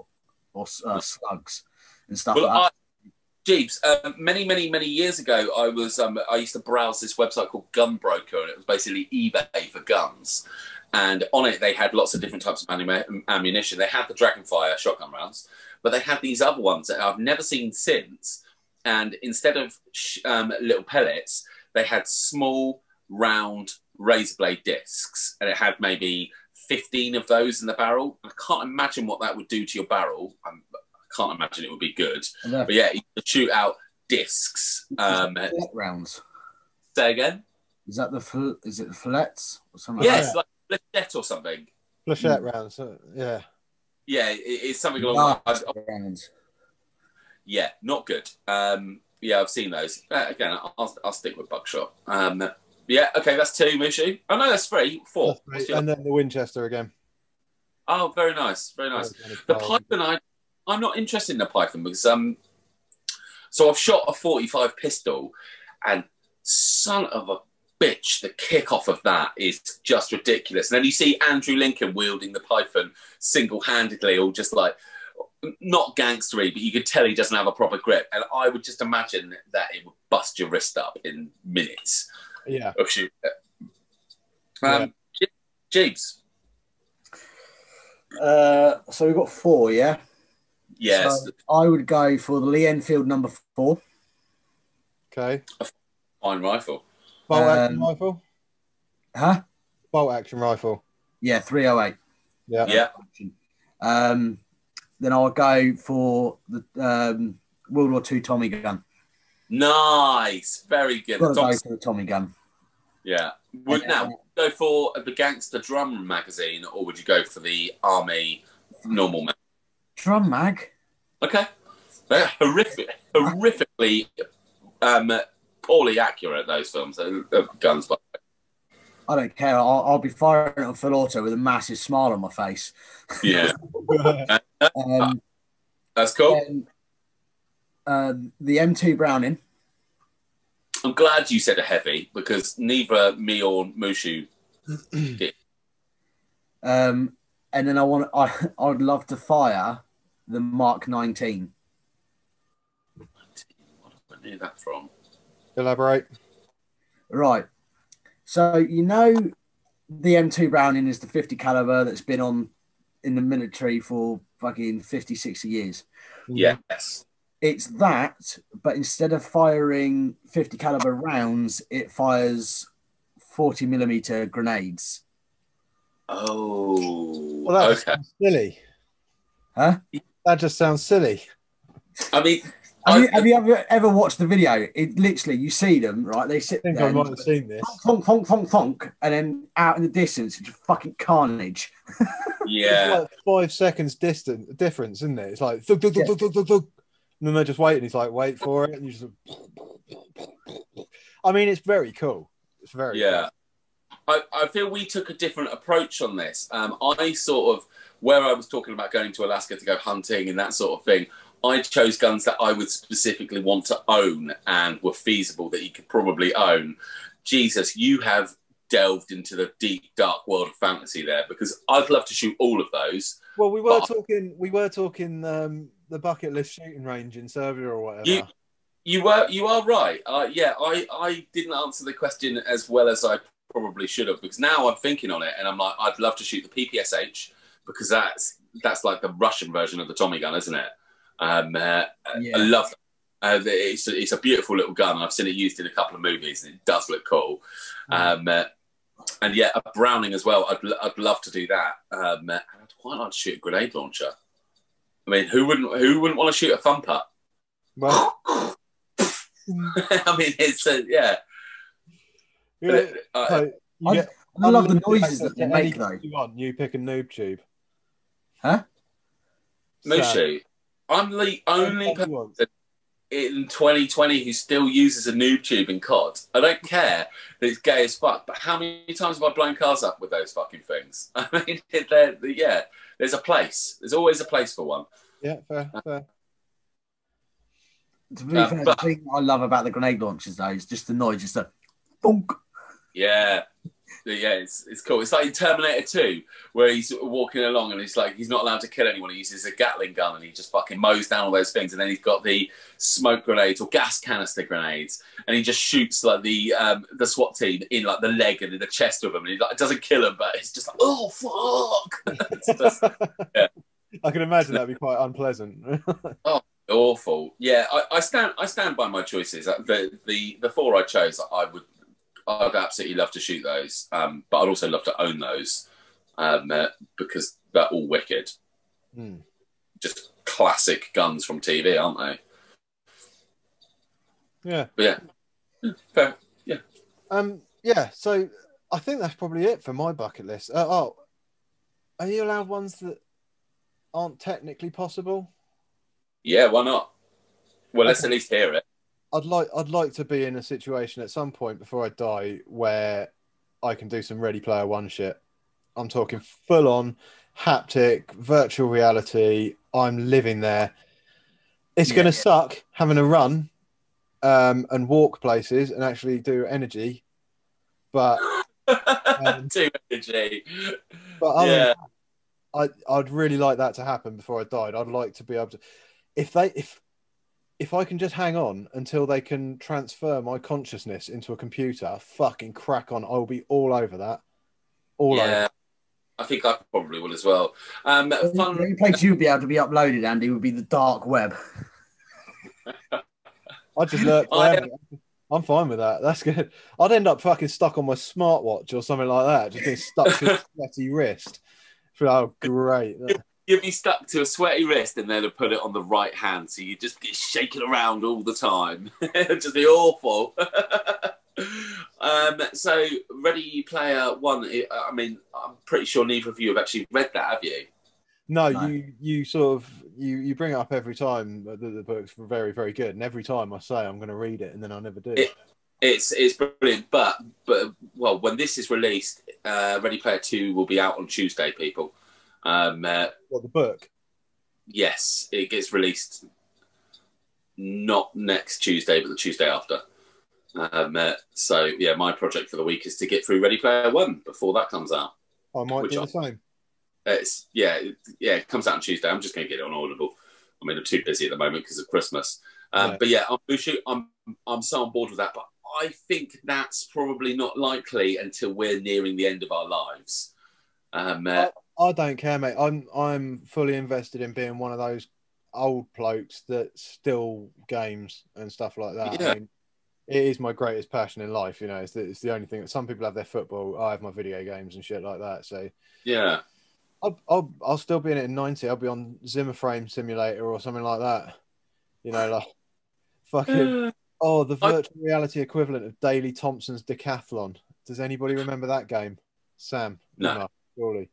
or uh, slugs and stuff Well, like I. Jeeves, um, many, many, many years ago, I was um, I used to browse this website called Gunbroker, and it was basically eBay for guns. And on it, they had lots of different types of ammuni- ammunition. They had the Dragonfire shotgun rounds, but they had these other ones that I've never seen since. And instead of sh- um, little pellets, they had small, round razor blade discs, and it had maybe 15 of those in the barrel. I can't imagine what that would do to your barrel. I'm, can't imagine it would be good. But yeah, you could shoot out discs. Um, fillet rounds. say again? Is that the fil- is it the fillets or something? like Yes, like flechette or something. Flechette rounds. uh, yeah. Yeah, it, it's something that? along those lines. Yeah, not good. Um, yeah, I've seen those. Uh, again, I'll, I'll stick with buckshot. Um, yeah, okay, that's two, Mushu. Oh no, that's three, four. That's What's great. your- And then the Winchester again. Oh, very nice, very nice. The Python, I, I'm not interested in the Python because um, so I've shot a 45 pistol, and son of a bitch, the kickoff of that is just ridiculous. And then you see Andrew Lincoln wielding the Python single-handedly, all just like not gangstery, but you could tell he doesn't have a proper grip. And I would just imagine that it would bust your wrist up in minutes Yeah. of shooting. it. Um, Jeeves, Uh, so we've got four, yeah. Yes, So I would go for the Lee Enfield number four. Okay. fine rifle. Bolt action Um, rifle. Huh? Bolt action rifle. Yeah, three oh eight. Yeah. Yeah, Um, then I'll go for the um, World War Two Tommy gun. nice, very good. Got to go for the Tommy gun. Yeah. Would Yeah. now go for the Gangster Drum magazine, or would you go for the Army normal mag? Drum mag. Okay. They're horrific, horrifically um, poorly accurate. Those films, uh, uh, guns, but I don't care. I'll, I'll be firing it on full auto with a massive smile on my face. yeah, (laughs) Um, that's cool. uh, the M2 Browning. I'm glad you said a heavy because neither me or Mushu. (clears throat) Um, and then I want. I (laughs) I would love to fire the Mark 19. What I knew that from? Elaborate. Right. So you know, the M2 Browning is the 50 caliber that's been on in the military for fucking 50, 60 years. Yes. It's that, but instead of firing 50 caliber rounds, it fires 40 millimeter grenades. Oh. Well, that just okay. sounds silly. Huh? That just sounds silly. I mean, Have you, have you ever ever watched the video? It literally you see them right. They sit I think there, I and might have seen this. thunk, thunk, thunk, thunk, and then out in the distance, it's fucking carnage. (laughs) yeah. It's like five seconds distant difference, isn't it? It's like thug, thug, thug, thug, thug, thug, thug. and then they're just waiting. He's like, wait for it, and you just. I mean, it's very cool. It's very Yeah. I, I feel we took a different approach on this. Um, I sort of, where I was talking about going to Alaska to go hunting and that sort of thing, I chose guns that I would specifically want to own and were feasible that you could probably own. Jesus, you have delved into the deep, dark world of fantasy there because I'd love to shoot all of those. Well, we were talking. We were talking um, the bucket list shooting range in Serbia or whatever. You- You were, you are right. Uh, yeah, I, I didn't answer the question as well as I probably should have because now I'm thinking on it and I'm like, I'd love to shoot the PPSH because that's that's like the Russian version of the Tommy gun, isn't it? Um, uh, Yeah. I love that. Uh, it's, a, it's a beautiful little gun. I've seen it used in a couple of movies and it does look cool. Um, uh, and yeah, a Browning as well. I'd, I'd love to do that. Um, uh, I'd quite like to shoot a grenade launcher. I mean, who wouldn't who wouldn't want to shoot a thumper? (laughs) Well, I mean, it's a, yeah. yeah, Uh, so you I- I love the noises that they make anything though. You want you pick a noob tube. Huh? Mushu, I'm the only person in 2020 who still uses a noob tube in COD. I don't care that it's gay as fuck, but how many times have I blown cars up with those fucking things? (laughs) I mean, (laughs) they're, they're- yeah, there's a place. There's always a place for one. Yeah, fair, fair. To be Uh, fair, but- the thing I love about the grenade launchers though is just the noise, just a bonk. Yeah. Yeah, it's, it's cool. It's like in Terminator 2, where he's walking along and he's like, he's not allowed to kill anyone. He uses a Gatling gun and he just fucking mows down all those things. And then he's got the smoke grenades or gas canister grenades and he just shoots like the um, the SWAT team in like the leg and in the chest of them. And he like, doesn't kill them, but it's just like, oh, fuck. (laughs) Just- I can imagine that'd be quite unpleasant. (laughs) oh, awful. Yeah, I, I stand. I stand by my choices. Uh, The the the four I chose, I would, I'd absolutely love to shoot those. Um, but I'd also love to own those, um, uh, because they're all wicked. Hmm. Just classic guns from TV, aren't they? Yeah. But yeah, Yeah, fair. Um. Yeah. So I think that's probably it for my bucket list. Uh, oh, are you allowed ones that aren't technically possible? Yeah, why not? Well, let's at least hear it. I'd like I'd like to be in a situation at some point before I die where I can do some Ready Player One shit. I'm talking full on haptic virtual reality. I'm living there. It's Yeah, going to yeah. suck having a run um, and walk places and actually do energy, but Um, (laughs) Too energy. but Yeah. I I'd really like that to happen before I died. I'd like to be able to, if they if if I can just hang on until they can transfer my consciousness into a computer, fucking crack on. I'll be all over that. All yeah, I think I probably will as well. Um, The fun. only place you'd be able to be uploaded, Andy, would be the dark web. over. I just lurk. (laughs) I- forever. I'm fine with that. That's good. I'd end up fucking stuck on my smartwatch or something like that, just being stuck to a (laughs) sweaty wrist. Oh, great. You'd be stuck to a sweaty wrist and then to put it on the right hand, so you just get shaking around all the time. It'd (laughs) just be awful. (laughs) um, so, Ready Player One. I mean, I'm pretty sure neither of you have actually read that, have you? No, No. you you sort of you you bring it up every time that the, the book's very very good, and every time I say I'm going to read it, and then I never do. It- It's it's brilliant, but but well, when this is released, uh, Ready Player Two will be out on Tuesday, people. Um, uh, what the book? yes, it gets released not next Tuesday, but the Tuesday after. Um, uh, so yeah, my project for the week is to get through Ready Player One before that comes out. I might do I- the same. It's yeah, it- yeah, it comes out on Tuesday. I'm just going to get it on Audible. I mean, I'm too busy at the moment because of Christmas. Um, Yeah. But yeah, I'm, Mushu, I'm I'm so on board with that. But I think that's probably not likely until we're nearing the end of our lives. Um, uh, I don't care, mate. I'm I'm fully invested in being one of those old blokes that still games and stuff like that. Yeah. I mean, it is my greatest passion in life. You know, it's the, it's the only thing that some people have their football. I have my video games and shit like that. So yeah, I'll I'll, I'll still be in it in ninety. I'll be on Zimmer Frame Simulator or something like that. You know, like (sighs) fucking oh, the I- virtual reality equivalent of Daley Thompson's Decathlon. Does anybody remember that game? Sam, No. Surely.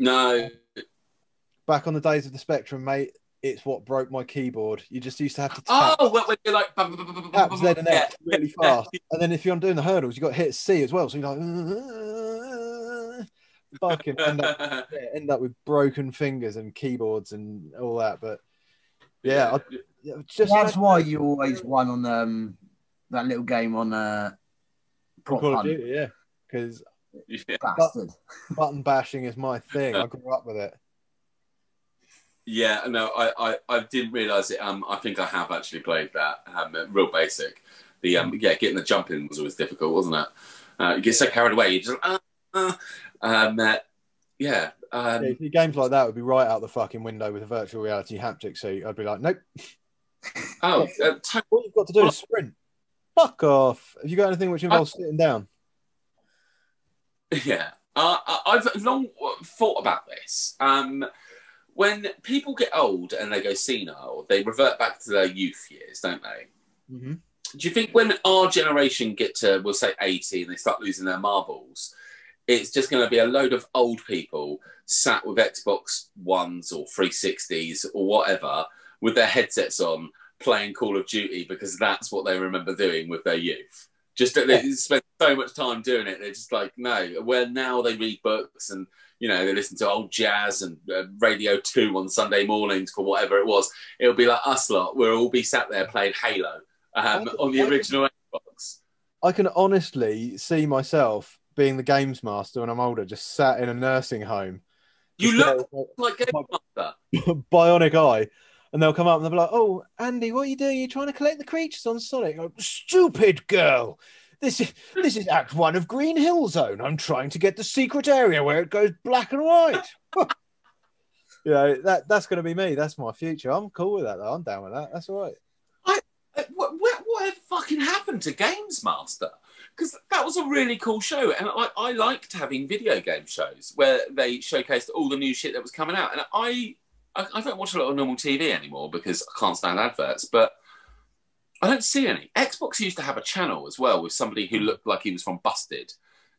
No, back on the days of the Spectrum, mate, it's what broke my keyboard. You just used to have to tap, oh, when when you're like tap Z and yeah, X really (laughs) fast, and then if you're doing the hurdles, you got to hit C as well. So you're like, (laughs) fucking end up, (laughs) yeah, end up with broken fingers and keyboards and all that. But yeah, I, just That's why you always won on um, that little game on uh, Prop Call of Hunt. Duty, yeah, because yeah. Bastard. button bashing is my thing. I grew up with it. Yeah, no, I, I, I didn't realise it. Um, I think I have actually played that. Um, real basic. The um, yeah, getting the jump in was always difficult, wasn't it? Uh, you get so carried away, you just uh, uh, um, uh, yeah, um, Yeah, see, games like that would be right out the fucking window with a virtual reality haptic seat. I'd be like, nope. Oh, uh, to- All you've got to do is sprint. Fuck off. Have you got anything which involves sitting down? (laughs) yeah. Uh, I- I've long thought about this. Um, when people get old and they go senile, they revert back to their youth years, don't they? Mm-hmm. Do you think when our generation get to, we'll say, 80 and they start losing their marbles, it's just going to be a load of old people sat with Xbox Ones or 360s or whatever with their headsets on playing Call of Duty because that's what they remember doing with their youth? Just that they spend so much time doing it. They're just like, no, where now they read books and, you know, they listen to old jazz and uh, Radio 2 on Sunday mornings for whatever it was. It'll be like us lot. We'll all be sat there playing Halo um, on the original Xbox. I can honestly see myself being the games master when I'm older, just sat in a nursing home. You look there like Game Master. a (laughs) bionic eye. And they'll come up and they'll be like, Oh, Andy, what are you doing? You're trying to collect the creatures on Sonic. Go, Stupid girl. This is this is Act One of Green Hill Zone. I'm trying to get the secret area where it goes black and white. (laughs) You know that that's going to be me. That's my future. I'm cool with that. though. I'm down with that. That's all right. Uh, What, what, what fucking happened to Games Master? Because that was a really cool show, and I, I liked having video game shows where they showcased all the new shit that was coming out. And I, I, I don't watch a lot of normal TV anymore because I can't stand adverts, but I don't see any. Xbox used to have a channel as well with somebody who looked like he was from Busted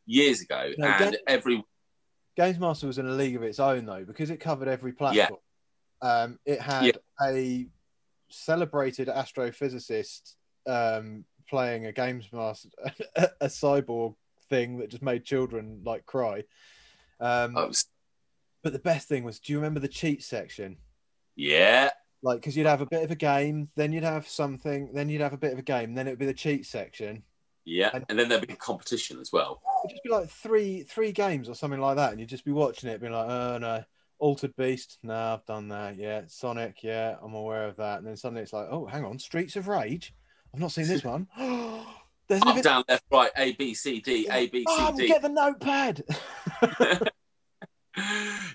years ago, No, and Ga- every Games Master was in a league of its own though because it covered every platform. Um, it had Yeah. a celebrated astrophysicist um, playing a Games Master, (laughs) a cyborg thing that just made children like cry. Um, was, But the best thing was, do you remember the cheat section? yeah, Like, because you'd have a bit of a game, then you'd have something, then you'd have a bit of a game, then it would be the cheat section. yeah, And- and then there'd be a competition as well. It'd just be like three three games or something like that, and you'd just be watching it, being like, oh no, Altered Beast, no, I've done that. Yeah, Sonic, yeah, I'm aware of that. And then suddenly it's like, oh, hang on, Streets of Rage. I've not seen this one. (gasps) There's Up, down, left, right, A, B, C, D, A, B, C, Oh, D. get the notepad. (laughs) (laughs)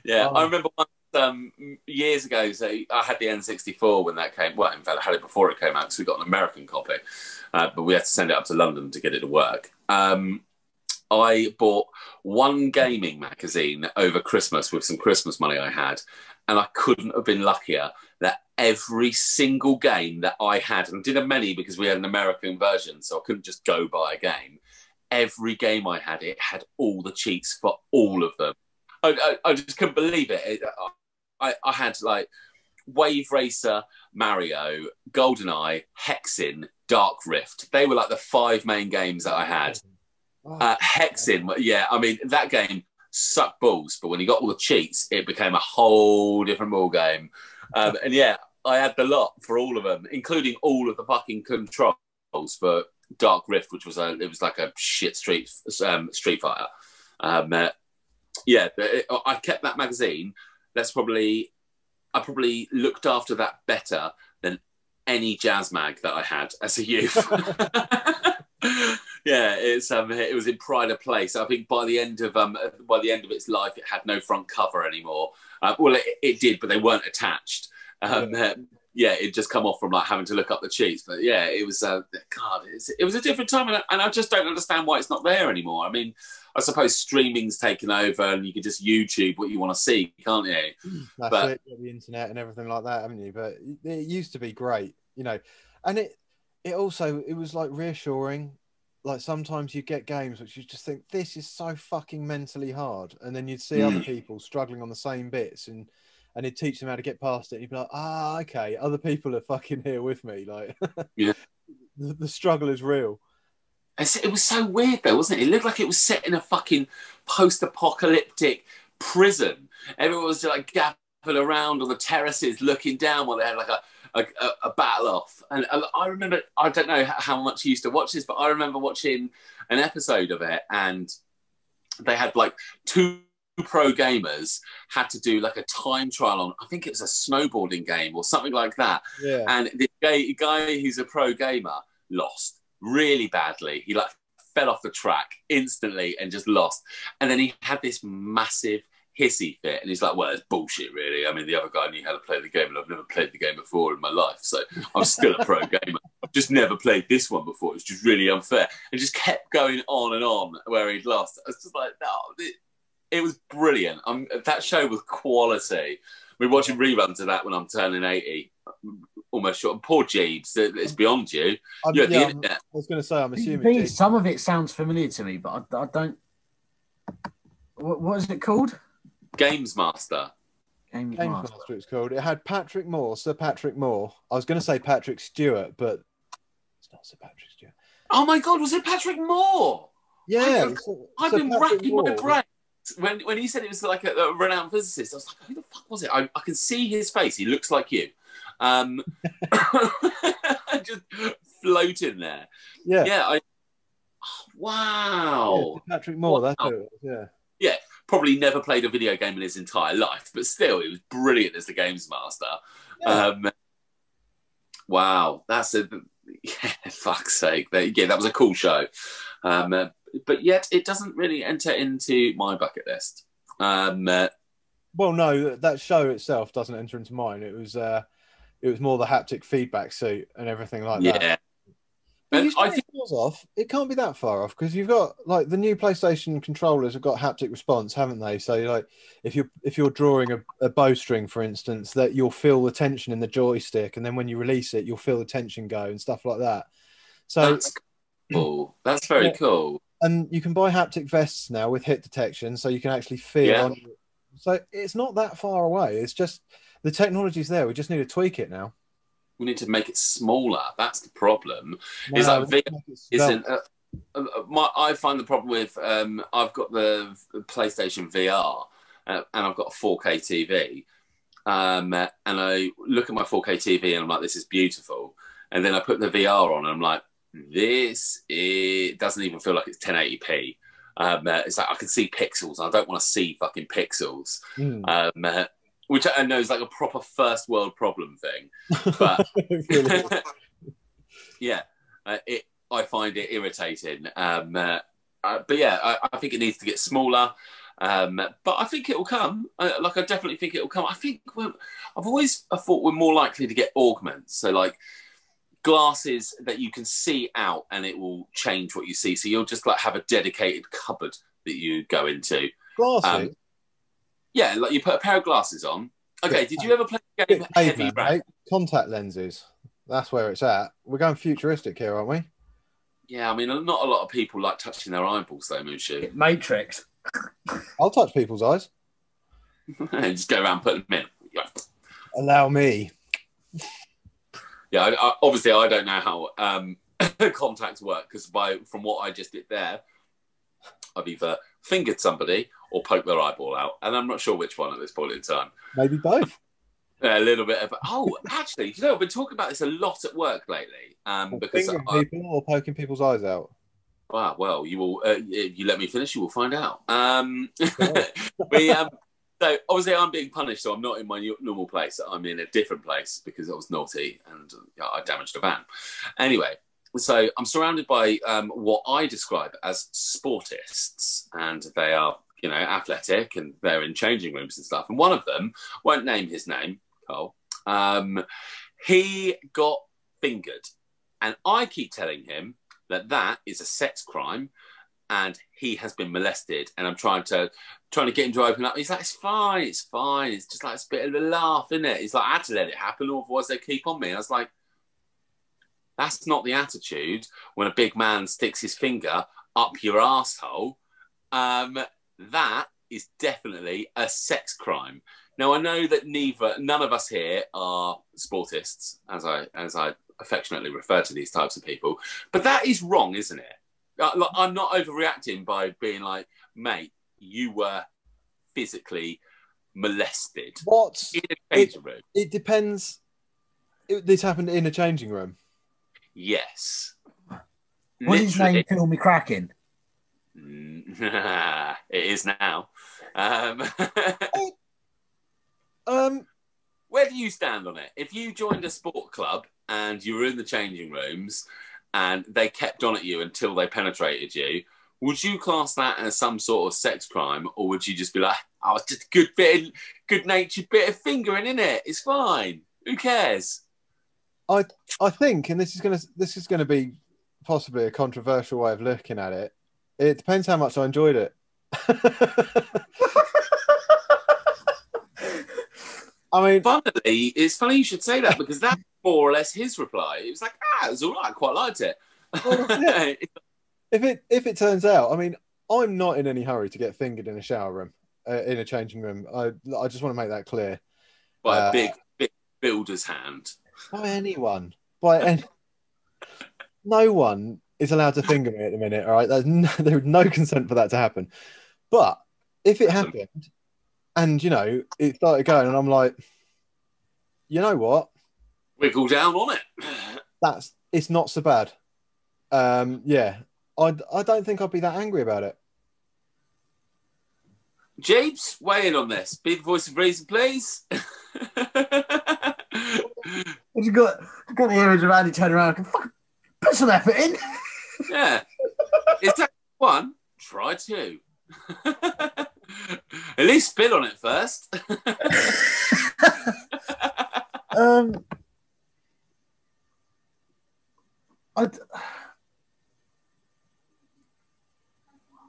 yeah, Oh. I remember once um, years ago. So I had the N64 when that came. Well, in fact, I had it before it came out because we got an American copy, uh, but we had to send it up to London to get it to work. Um, I bought one gaming magazine over Christmas with some Christmas money I had, and I couldn't have been luckier that every single game that I had, and I didn't have many because we had an American version, so I couldn't just go buy a game. Every game I had, it had all the cheats for all of them. I, I, I just couldn't believe it. it I, I had like Wave Racer, Mario, GoldenEye, Hexen, Dark Rift. They were like the five main games that I had. Uh, Hexen, yeah, I mean that game sucked balls, but when you got all the cheats, it became a whole different ball game. Um, and yeah, I had the lot for all of them, including all of the fucking controls for Dark Rift, which was a it was like a shit street um, Street Fighter. Um, uh, yeah, it- I kept that magazine. That's probably I probably looked after that better than any jazz mag that I had as a youth. (laughs) (laughs) yeah, it's um, it was in pride of place. I think by the end of um, by the end of its life, it had no front cover anymore. Uh, well, it, it did, but they weren't attached. Um, uh, yeah, it just come off from like having to look up the cheats. But yeah, it was uh, God, it was a different time, and I, and I just don't understand why it's not there anymore. I mean, I suppose streaming's taken over, and you can just YouTube what you want to see, can't you? That's But- it, the internet and everything like that, haven't you? But it used to be great, you know, and it it also it was like reassuring. Like sometimes you get games which you just think this is so fucking mentally hard, and then you'd see other Mm. people struggling on the same bits, and and it'd teach them how to get past it. And you'd be like, ah, okay, other people are fucking here with me. Like, Yeah. (laughs) the, the struggle is real. It was so weird though, wasn't it? It looked like it was set in a fucking post-apocalyptic prison. Everyone was like gathered around on the terraces, looking down while they had like a a, a, battle off. And uh, I remember, I don't know how much you used to watch this, but I remember watching an episode of it, and they had like two pro gamers had to do like a time trial on. I think it was a snowboarding game or something like that Yeah, and the guy, guy who's a pro gamer lost really badly. He like fell off the track instantly and just lost. And then he had this massive hissy fit, and he's like, "Well, it's bullshit, really. I mean, the other guy knew how to play the game, and I've never played the game before in my life, so I'm still a pro gamer. I've just never played this one before. It's just really unfair." And just kept going on and on where he'd lost. I was just like, no, it, it was brilliant. That show was quality. We're watching reruns of that when I'm turning 80 almost short. Poor Jeeves, uh, it's beyond you. I'm- You're at yeah, the internet. I was going to say, I'm assuming. thing Jake- is, some of it sounds familiar to me, but I, I don't. What, what is it called? Games Master. Games Games Master. Master, it's called. It had Patrick Moore, Sir Patrick Moore. I was going to say Patrick Stewart, but it's not Sir Patrick Stewart. Oh my God, was it Patrick Moore? Yeah, I've- I've Sir been Patrick racking my brain. When, when he said it was like a, a renowned physicist, I was like, who the fuck was it? I, I can see his face. He looks like you. Um, (laughs) just floating there. Yeah, Yeah, I. Wow. Sir Patrick Moore. That's Wow. who it was. Yeah, Probably never played a video game in his entire life, but still, it was brilliant as the games master. Yeah. Um, wow, that's a (laughs) yeah, fuck's sake. That- Yeah, that was a cool show. Um, uh, but yet, it doesn't really enter into my bucket list. Um, uh, Well, no, that show itself doesn't enter into mine. It was uh, it was more the haptic feedback suit and everything like that. yeah. But And I think off. It can't be that far off because you've got like the new PlayStation controllers have got haptic response, haven't they? So like if you're if you're drawing a, a bowstring, for instance, that you'll feel the tension in the joystick, and then when you release it, you'll feel the tension go and stuff like that. So That's cool. That's very Yeah. cool. and you can buy haptic vests now with hit detection, so you can actually feel. Yeah. On, so it's not that far away. It's just the technology's there. We just need to tweak it now. We need to make it smaller. That's the problem. It's like we need to V- make it Isn't uh, uh, my? I find the problem with um, I've got the PlayStation VR uh, and I've got a 4K TV, um, and I look at my 4K TV and I'm like, this is beautiful, and then I put the VR on and I'm like, this it doesn't even feel like it's 1080p. Um, uh, it's like I can see pixels. I don't want to see fucking pixels. Mm. Um, uh, which I know is like a proper first world problem thing. But (laughs) (laughs) yeah, uh, it I find it irritating. Um, uh, uh, but yeah, I, I think it needs to get smaller. Um, but I think it will come. Uh, like I definitely think it will come. I think I've always I thought we're more likely to get augments. So like glasses that you can see out and it will change what you see. So you'll just like have a dedicated cupboard that you go into. Glasses. Um, Yeah, like you put a pair of glasses on. Okay, did you ever play the game Bit Heavy caveman, Rain? mate. Contact lenses. That's where it's at. We're going futuristic here, aren't we? Yeah, I mean, not a lot of people like touching their eyeballs though, Mushu. Matrix. (laughs) I'll touch people's eyes. (laughs) just go around putting them in. Yeah, Allow me. yeah I, I, obviously, I don't know how um, (coughs) contacts work because by from what I just did there, I've either fingered somebody or poked their eyeball out, and I'm not sure which one at this point in time. Maybe both. (laughs) A little bit of oh, actually, you know, I've been talking about this a lot at work lately. Um, Or because I, people or poking people's eyes out. Wow, well, you will. Uh, if you let me finish, you will find out. Um, (laughs) we um, so obviously I'm being punished, so I'm not in my normal place. I'm in a different place because I was naughty and uh, I damaged a van. Anyway, so I'm surrounded by um, what I describe as sportists, and they are, you know, athletic and they're in changing rooms and stuff. And one of them won't name his name, Carl. Um, he got fingered, and I keep telling him that that is a sex crime and he has been molested and i'm trying to trying to get him to open up he's like it's fine it's fine it's just like it's a bit of a laugh isn't it he's like i had to let it happen otherwise they keep on me i was like that's not the attitude when a big man sticks his finger up your asshole um, that is definitely a sex crime now i know that neither none of us here are sportists as i as i affectionately refer to these types of people but that is wrong isn't it Uh, like, i'm not overreacting by being like mate you were physically molested What? in a changing room It depends. It, this happened in a changing room. yes What's his Literally. name? Kill me cracking. (laughs) it is now. Um, (laughs) Um, where do you stand on it? If you joined a sport club and you were in the changing rooms and they kept on at you until they penetrated you would you class that as some sort of sex crime or would you just be like oh it's just a good bit of good natured bit of fingering in it? It's fine. Who cares? I think, and this is gonna this is gonna be possibly a controversial way of looking at it. It depends how much I enjoyed it. (laughs) I mean, Funnily, it's funny you should say that because that's more or less his reply. He was like, ah, it was all right, I quite liked it. Well, (laughs) if it if it turns out, I mean, I'm not in any hurry to get fingered in a shower room, uh, in a changing room. I I just want to make that clear. By Uh, a big, big builder's hand. By anyone, by any, no one is allowed to finger me at the minute. All right, there's no, (laughs) there's no consent for that to happen. But if it happened, and you know, it started going, and I'm like, you know what? Wiggle down on it. (laughs) That's it's not so bad. Um, yeah, I I don't think I'd be that angry about it. Japes, weigh in on this. Be the voice of reason, please. (laughs) You got you got the image of Andy turning around. and fucking Put some effort in. Yeah. Is that one? Try two. (laughs) At least spit on it first. (laughs) um, I,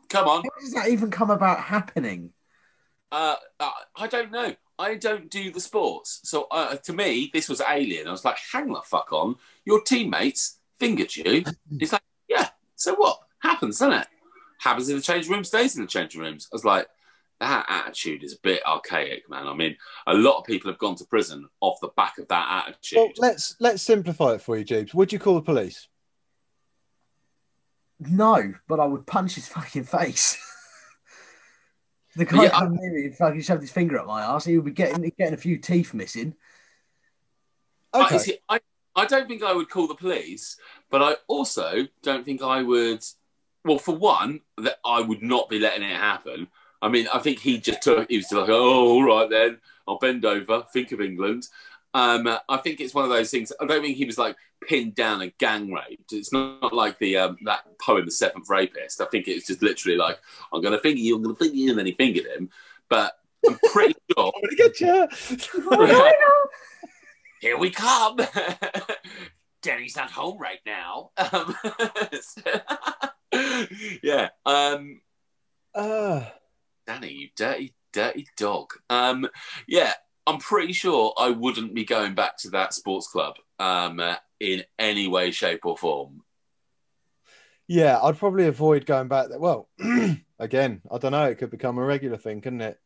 Come on. how does that even come about happening? Uh, uh, I don't know. I don't do the sports. So uh, to me, this was alien. I was like, hang the fuck on. Your teammates fingered you. It's like. So what? Happens, doesn't it? Happens in the changing room, stays in the changing rooms. I was like, that attitude is a bit archaic, man. I mean, a lot of people have gone to prison off the back of that attitude. Well, let's let's simplify it for you, Jeeves. Would you call the police? No, but I would punch his fucking face. (laughs) the guy Yeah, I- come near me and fucking shoved his finger up my ass. He would be getting getting a few teeth missing. I- Okay. see, I, I don't think I would call the police, but I also don't think I would. Well, for one, that I would not be letting it happen. I mean, I think he just took. He was like, "Oh, all right then, I'll bend over. Think of England." Um, I think it's one of those things. I don't think he was like pinned down and gang raped. It's not, not like the um, that poem, "The Seventh Rapist." I think it's just literally like, "I'm going to finger you. I'm going to finger you," and then he fingered him. But I'm pretty (laughs) sure I'm gonna get you. Here we come. (laughs) Danny's not home right now. Um, (laughs) yeah. Um, Uh, Danny, you dirty, dirty dog. Um, yeah, I'm pretty sure I wouldn't be going back to that sports club um, uh, in any way, shape, or form. yeah, I'd probably avoid going back there. Well, (clears throat) again, I don't know. It could become a regular thing, couldn't it?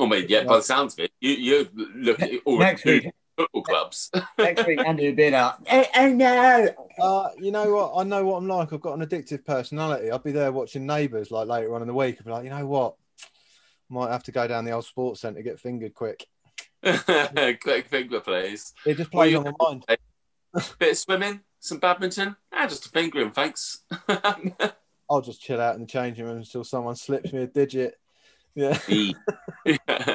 I mean, yeah, by the sounds of it, you, you look at all Next week, football clubs. (laughs) next week, Andy would be like, oh, oh no. Uh, you know what? I know what I'm like. I've got an addictive personality. I'll be there watching Neighbours like later on in the week. I'll be like, you know what? Might have to go down the old sports centre get fingered quick. (laughs) Quick finger, please. It just plays you- on my mind. (laughs) Bit of swimming, some badminton. Ah, just a fingering, thanks. I'll just chill out in the changing room until someone slips me a digit. Yeah. (laughs)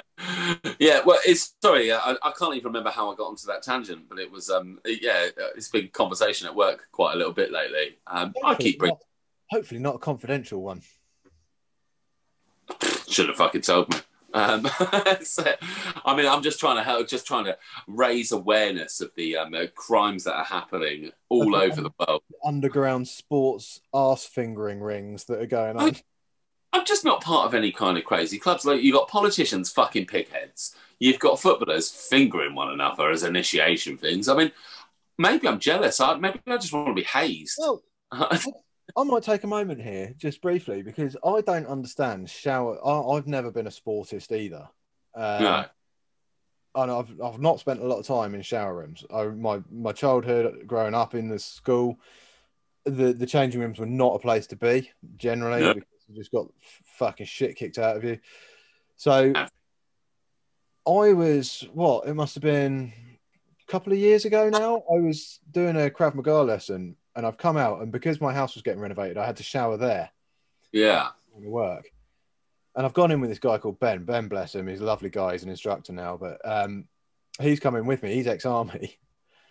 yeah. well, it's sorry, I, I can't even remember how I got onto that tangent, but it was, um, yeah, it's been conversation at work quite a little bit lately. Um, I keep bringing, not, hopefully not a confidential one. should have fucking told me. Um, (laughs) so, I mean, I'm just trying to help, just trying to raise awareness of the um, uh, crimes that are happening all over the world. Underground sports ass fingering rings that are going on. I'm just not part of any kind of crazy clubs. Like you've got politicians fucking pigheads. You've got footballers fingering one another as initiation things. I mean, maybe I'm jealous. I, maybe I just want to be hazed. Well, (laughs) I might take a moment here, just briefly, because I don't understand shower. I, I've never been a sportist either. Um, no. and I've I've not spent a lot of time in shower rooms. I, my my childhood, growing up in the school, the the changing rooms were not a place to be generally No. You just got fucking shit kicked out of you. So I was what it must have been a couple of years ago now. I was doing a Krav Maga lesson, and I've come out, and because my house was getting renovated, I had to shower there Yeah. work. And I've gone in with this guy called Ben. Ben, bless him, he's a lovely guy. He's an instructor now, but um, he's coming with me. He's ex-army,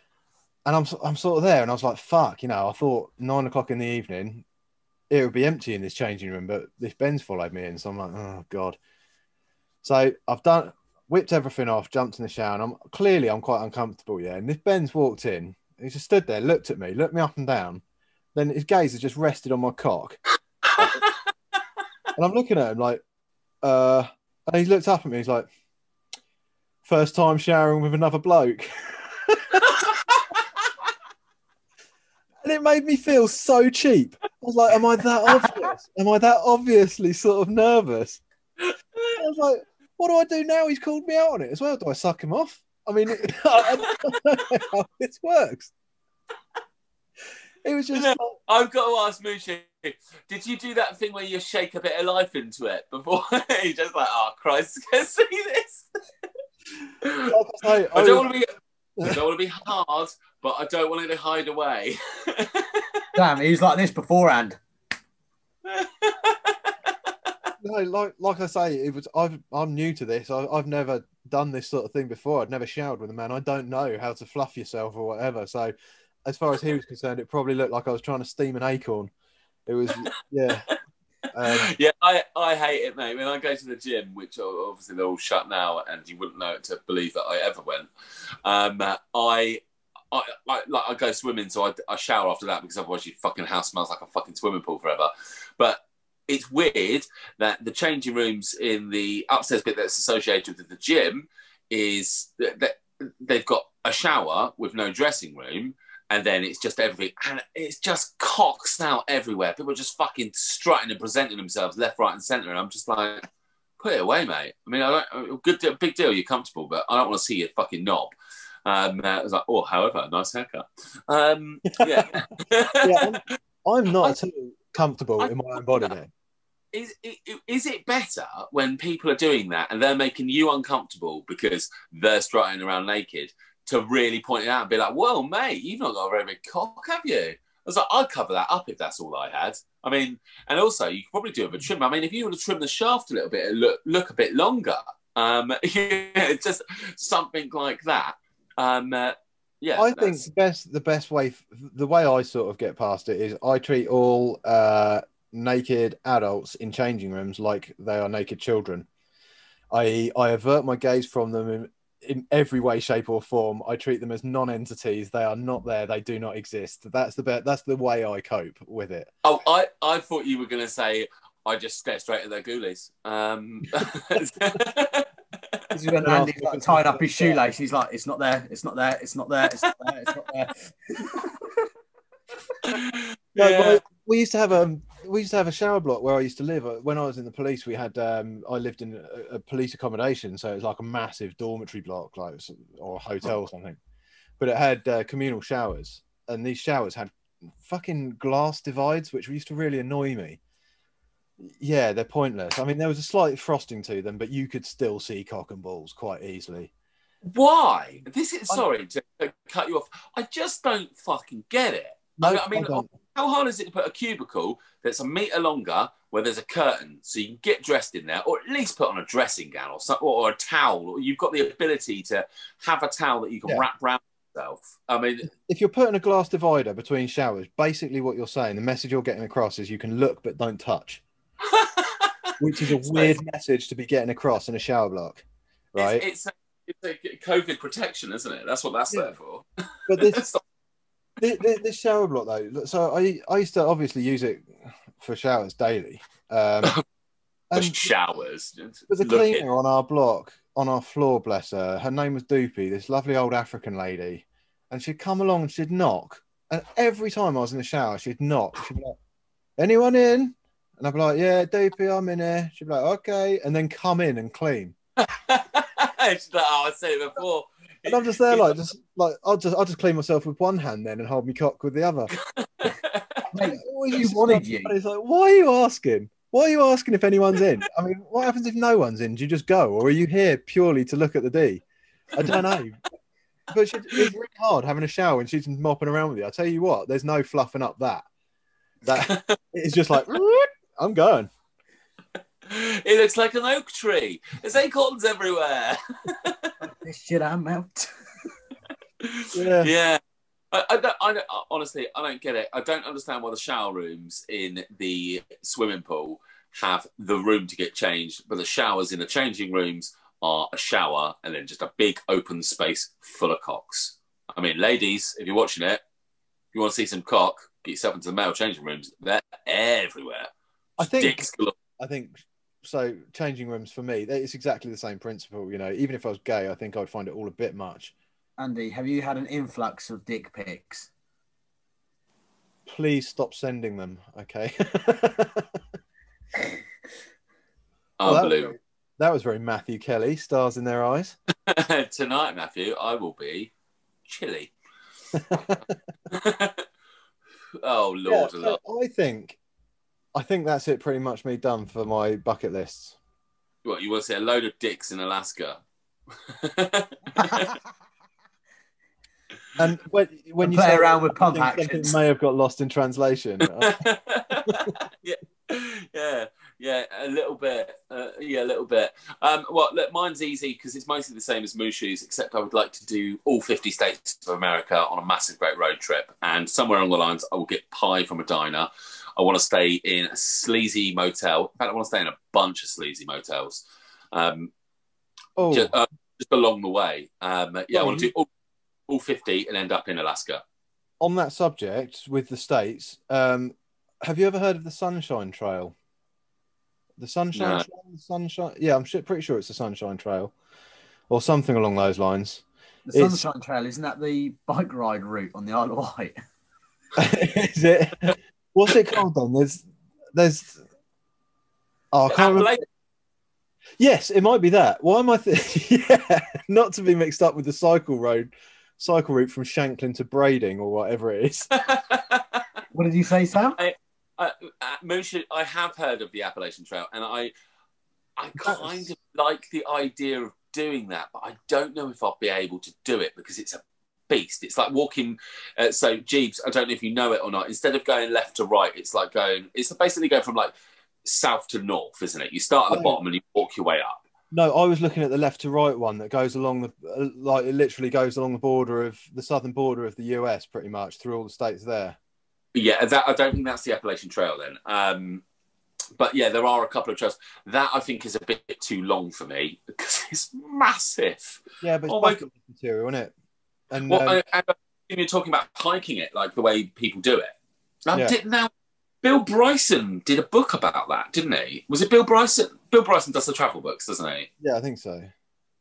(laughs) and I'm I'm sort of there, and I was like, "Fuck," you know. I thought nine o'clock in the evening, it would be empty in this changing room, but this Ben's followed me in, so I'm like, "Oh god." So I've done whipped everything off, jumped in the shower, and I'm clearly I'm quite uncomfortable. Yeah, and this Ben's walked in. He just stood there, looked at me, looked me up and down. Then his gaze has just rested on my cock. And I'm looking at him like, uh, and he looked up at me. He's like, first time showering with another bloke. (laughs) and it made me feel so cheap. I was like, am I that (laughs) obvious? Am I that obviously sort of nervous? I was like, what do I do now? He's called me out on it as well. Do I suck him off? I mean, (laughs) I don't know how this works. It was just No. like, I've got to ask Mushy, did you do that thing where you shake a bit of life into it before (laughs) you just like, oh Christ, can see this? I I I don't want to oh. be I don't want to be hard, but I don't want it to hide away. (laughs) Damn, he was like this beforehand. No, like like I say, it was. I've I'm new to this. I, I've never done this sort of thing before. I'd never showered with a man. I don't know how to fluff yourself or whatever. So, as far as he was concerned, it probably looked like I was trying to steam an acorn. It was, yeah. Um, (laughs) yeah, I, I hate it, mate. When I go to the gym, which obviously they're all shut now, and you wouldn't know it to believe that I ever went. Um, I, I, I, like, I go swimming, so I, I shower after that because otherwise your fucking house smells like a fucking swimming pool forever. But it's weird that the changing rooms in the upstairs bit that's associated with the gym is that, they've got a shower with no dressing room and then it's just everything and it's just cocks out everywhere. People are just fucking strutting and presenting themselves left right and center and i'm just like put it away mate. I mean i don't good big deal you're comfortable but i don't want to see your fucking knob um uh, i was like oh however nice haircut um yeah (laughs) yeah, I'm, I'm not at all comfortable I- in my own body, is, is is it better when people are doing that and they're making you uncomfortable because they're strutting around naked to really point it out and be like, well, mate, you've not got a very big cock, have you? I was like, I'd cover that up if that's all I had. I mean, and also you could probably do it with a trim. I mean, if you were to trim the shaft a little bit, and look look a bit longer. Um, (laughs) yeah, just something like that. Um, uh, yeah, I think the best the best way the way I sort of get past it is I treat all uh, naked adults in changing rooms like they are naked children. I I avert my gaze from them in, in every way, shape, or form. I treat them as non-entities. They are not there. They do not exist. That's the be- that's the way I cope with it. Oh, I, I thought you were going to say I just stare straight at their ghoulies. Um, (laughs) (laughs) This is when (laughs) Yeah. Andy's like tied up his shoelace. He's like, "It's not there. It's not there. It's not there. It's not there. It's not there." (laughs) No, Yeah. we used to have a we used to have a shower block where I used to live. Uh, When I was in the police, we had um, I lived in a, a police accommodation, so it was like a massive dormitory block, like s- or a hotel or something. But it had uh, communal showers, and these showers had fucking glass divides, which used to really annoy me. Yeah, they're pointless. I mean, there was a slight frosting to them, but you could still see cock and balls quite easily. Why? This is sorry to to cut you off. I just don't fucking get it. I- I mean, don't. How hard is it to put a cubicle that's a meter longer where there's a curtain so you can get dressed in there, or at least put on a dressing gown or some, or a towel, or you've got the ability to have a towel that you can Yeah. wrap around yourself. I mean, if you're putting a glass divider between showers, basically what you're saying, the message you're getting across is you can look but don't touch, which is a (laughs) So weird message to be getting across in a shower block, right? It's, it's, a, it's a COVID protection, isn't it? That's what that's Yeah. there for. but this, (laughs) this this shower block though, so I I used to obviously use it for showers daily. Um, (laughs) and showers. there's a cleaner on our block, on our floor, bless her. Her name was Doopy, this lovely old African lady, and she'd come along and she'd knock, and every time I was in the shower, she'd knock. She'd be like, "Anyone in?" And I'd be like, "Yeah, Doopy, I'm in here." She'd be like, "Okay," and then come in and clean. (laughs) She's like, oh, I said it before. And I'm just there, like, just (laughs) like I'll just I'll just clean myself with one hand then and hold me cock with the other. Mate, Always She used to wanted you. and It's like, why are you asking? Why are you asking if anyone's in? I mean, what happens if no one's in? Do you just go, or are you here purely to look at the D? I don't know. But she, it's really hard having a shower and she's mopping around with you. I tell you what, there's no fluffing up that. That it's just like (laughs) I'm going. it looks like an oak tree. There's acorns everywhere. this shit I'm out. Yeah. yeah. I, I, don't, I don't, honestly, I don't get it. I don't understand why the shower rooms in the swimming pool have the room to get changed, but the showers in the changing rooms are a shower and then just a big open space full of cocks. I mean, ladies, if you're watching it, if you want to see some cock, get yourself into the male changing rooms. They're everywhere. I think Dicks. I think so. Changing rooms for me, it's exactly the same principle. You know, even if I was gay, I think I'd find it all a bit much. Andy, have you had an influx of dick pics? Please stop sending them. Okay. (laughs) Well, that, was Unbelievable. very, that was very Matthew Kelly. Stars in their eyes. (laughs) Tonight, Matthew, I will be chilly. (laughs) oh Yeah, Lord, so. I think, I think that's it. Pretty much me done for my bucket lists. What you want to see a load of dicks in Alaska? (laughs) And when when And you play say around with I pump think actions. may have got lost in translation. (laughs) yeah, yeah, yeah, a little bit. Uh, yeah, a little bit. Um, well, look, mine's easy because it's mostly the same as Mushu's, except I would like to do all 50 states of America on a massive great road trip. And somewhere along the lines, I will get pie from a diner. I want to stay in a sleazy motel. In fact, I want to stay in a bunch of sleazy motels. Um, Oh, just, uh, just along the way. Um, yeah, I want to do all, all 50 and end up in Alaska. on that subject with the states, um, have you ever heard of the Sunshine Trail? The Sunshine No. Trail, the Sunshine. Yeah, I'm sure, pretty sure it's the Sunshine Trail, or something along those lines. The It's- Sunshine Trail isn't that the bike ride route on the Isle of Wight? (laughs) Is it? What's it called then? There's, there's. Oh, I can't remember. Appalachia- Yes, it might be that. Why am I? Th- (laughs) yeah, not to be mixed up with the cycle road, cycle route from Shanklin to Brading or whatever it is. (laughs) What did you say, Sam? uh, uh, Mushu, I have heard of the Appalachian Trail, and I, I kind That's- of like the idea of doing that, but I don't know if I'll be able to do it because it's a beast. It's like walking. Uh, so, Jeeves, I don't know if you know it or not. Instead of going left to right, it's like going. It's basically going from like south to north, isn't it? You start at the Oh. bottom and you walk your way up. No, I was looking at the left to right one that goes along the uh, like it literally goes along the border of the southern border of the US, pretty much through all the states there. Yeah, that I don't think that's the Appalachian Trail then. Um, but yeah, there are a couple of trails. That I think is a bit too long for me because it's massive. Yeah, but it's Oh material, isn't it? And Well, um, I, and I- you're talking about hiking it, like the way people do it. Now, Yeah. did, now, Bill Bryson did a book about that, didn't he? Was it Bill Bryson? Bill Bryson does the travel books, doesn't he? yeah, I think so.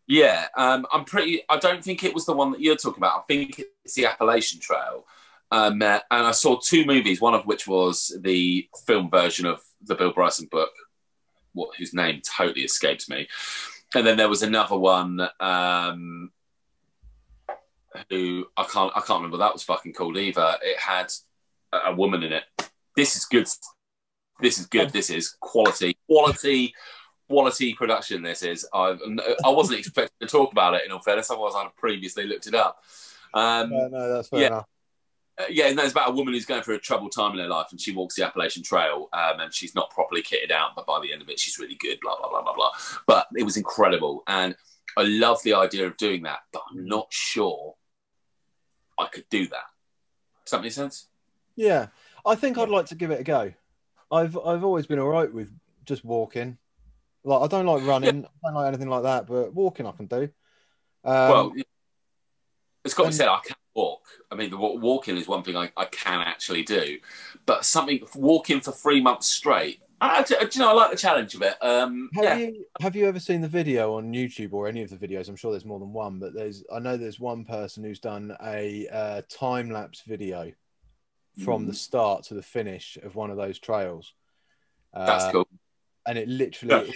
Yeah, um, I'm pretty. I don't think it was the one that you're talking about. I think it's the Appalachian Trail. Um, uh, and I saw two movies, one of which was the film version of the Bill Bryson book, what, whose name totally escapes me. And then there was another one um, who I can't I can't remember. That was fucking cool either. It had a, a woman in it. This is good. This is good. This is quality, quality, quality production. This is. I I wasn't expecting to talk about it in all fairness. Otherwise, I'd have previously looked it up. Um, No, no, that's fair yeah. enough. uh, yeah, and that's about a woman who's going through a troubled time in her life, and she walks the Appalachian Trail, um, and she's not properly kitted out, but by the end of it, she's really good. Blah blah blah blah blah. But it was incredible, and I love the idea of doing that, but I'm not sure I could do that. Does that make sense? Yeah, I think I'd like to give it a go. I've I've always been all right with just walking. Like I don't like running, I don't like anything like that, but walking I can do. Um, well, it's got to be said, I can walk. I mean, the walking is one thing I, I can actually do, but something walking for three months straight. I, do you know, I like the challenge of it. Um, Have yeah, you have you ever seen the video on YouTube or any of the videos? I'm sure there's more than one, but there's I know there's one person who's done a uh, time lapse video from Mm. the start to the finish of one of those trails. that's Uh, cool. and it literally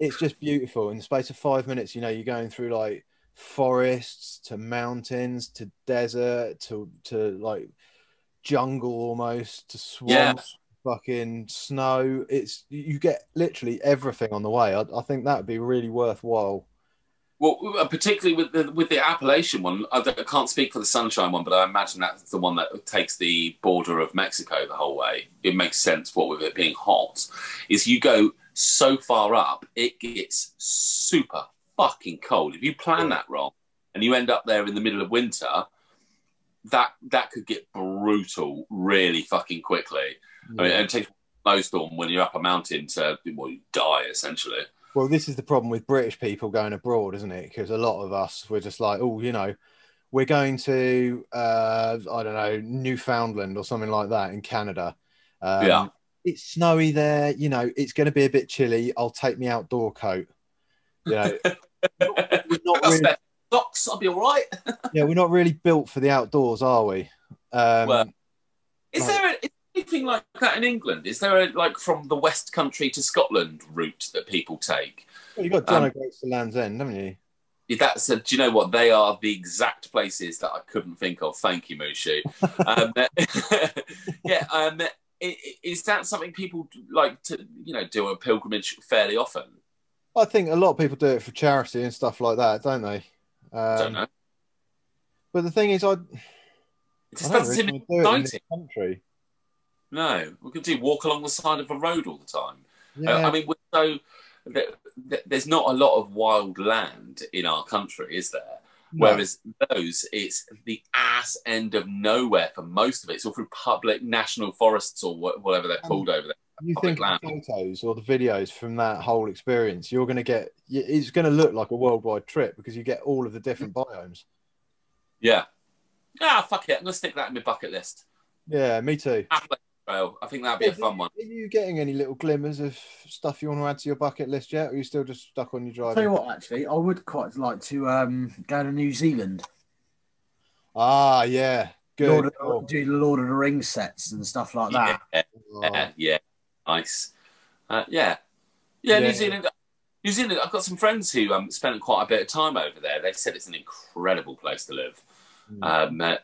it's just beautiful in the space of five minutes. You know, you're going through like forests to mountains to desert to to like jungle almost to Yeah. Fucking snow. It's you get literally everything on the way. I, I think that would be really worthwhile. Well, uh, particularly with the with the Appalachian one, I, I can't speak for the Sunshine one, but I imagine that's the one that takes the border of Mexico the whole way. It makes sense. What with it being hot, is you go so far up, it gets super fucking cold. If you plan that wrong, and you end up there in the middle of winter, that that could get brutal really fucking quickly. I mean, it takes a snowstorm when you're up a mountain to well, you die essentially. Well, this is the problem with British people going abroad, isn't it? Because a lot of us we're just like, oh, you know, we're going to uh, I don't know Newfoundland or something like that in Canada. Um, Yeah. it's snowy there. You know, it's going to be a bit chilly. I'll take my outdoor coat. You know, (laughs) we're not really. Socks, I'll be all right. yeah, we're not really built for the outdoors, are we? Um, Well, Is Right. there a, is anything like that in England? Is there a like from the West Country to Scotland route that people take? well, you've got John um, O'Groats to Land's End, haven't you? That's a, do you know what they are the exact places that I couldn't think of. Thank you, Mushu. um, (laughs) (laughs) yeah, um, is that something people like to you know do a pilgrimage fairly often? I think a lot of people do it for charity and stuff like that, don't they? Um, don't know. But the thing is, I, It I just doesn't really seem do it in this exciting. country. No, we can do walk along the side of a road all the time. Yeah, Uh, I mean, we're so th- th- there's not a lot of wild land in our country, is there? No. Whereas those, it's the ass end of nowhere for most of it. It's all through public national forests or whatever they're called over there. you think of the photos or the videos from that whole experience, you're going to get. It's going to look like a worldwide trip because you get all of the different biomes. Yeah. Ah, fuck it. I'm going to stick that in my bucket list. Yeah, me too. Appalachian Trail. I think that'd be a fun one. Are you getting any little glimmers of stuff you want to add to your bucket list yet? Or are you still just stuck on your I'll tell you what, actually, I would quite like to um, go to New Zealand, Ah, yeah, good. Lord of, Oh, do the Lord of the Rings sets and stuff like that. Yeah, oh, yeah, yeah. Nice. Uh, yeah. yeah. Yeah. New Zealand. New Zealand. I've got some friends who um, spent quite a bit of time over there. They said it's an incredible place to live. mm. Um, uh,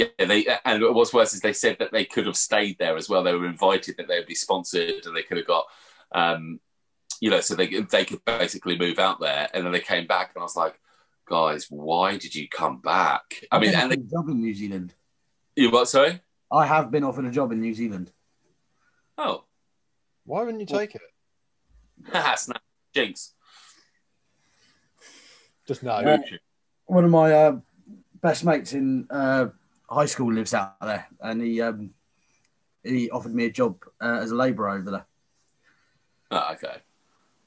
yeah, they and what's worse is they said that they could have stayed there as well. They were invited that they would be sponsored, and they could have got, um, you know, so they they could basically move out there. And then they came back, and I was like, guys, why did you come back? I mean, I've and been they, a job in New Zealand. you what? Sorry. I have been offered a job in New Zealand. Oh, Why wouldn't you take it? (laughs) snap, jinx. Just no. Yeah. One of my uh, best mates in uh, high school lives out there, and he um, he offered me a job uh, as a labourer over there. Oh, okay.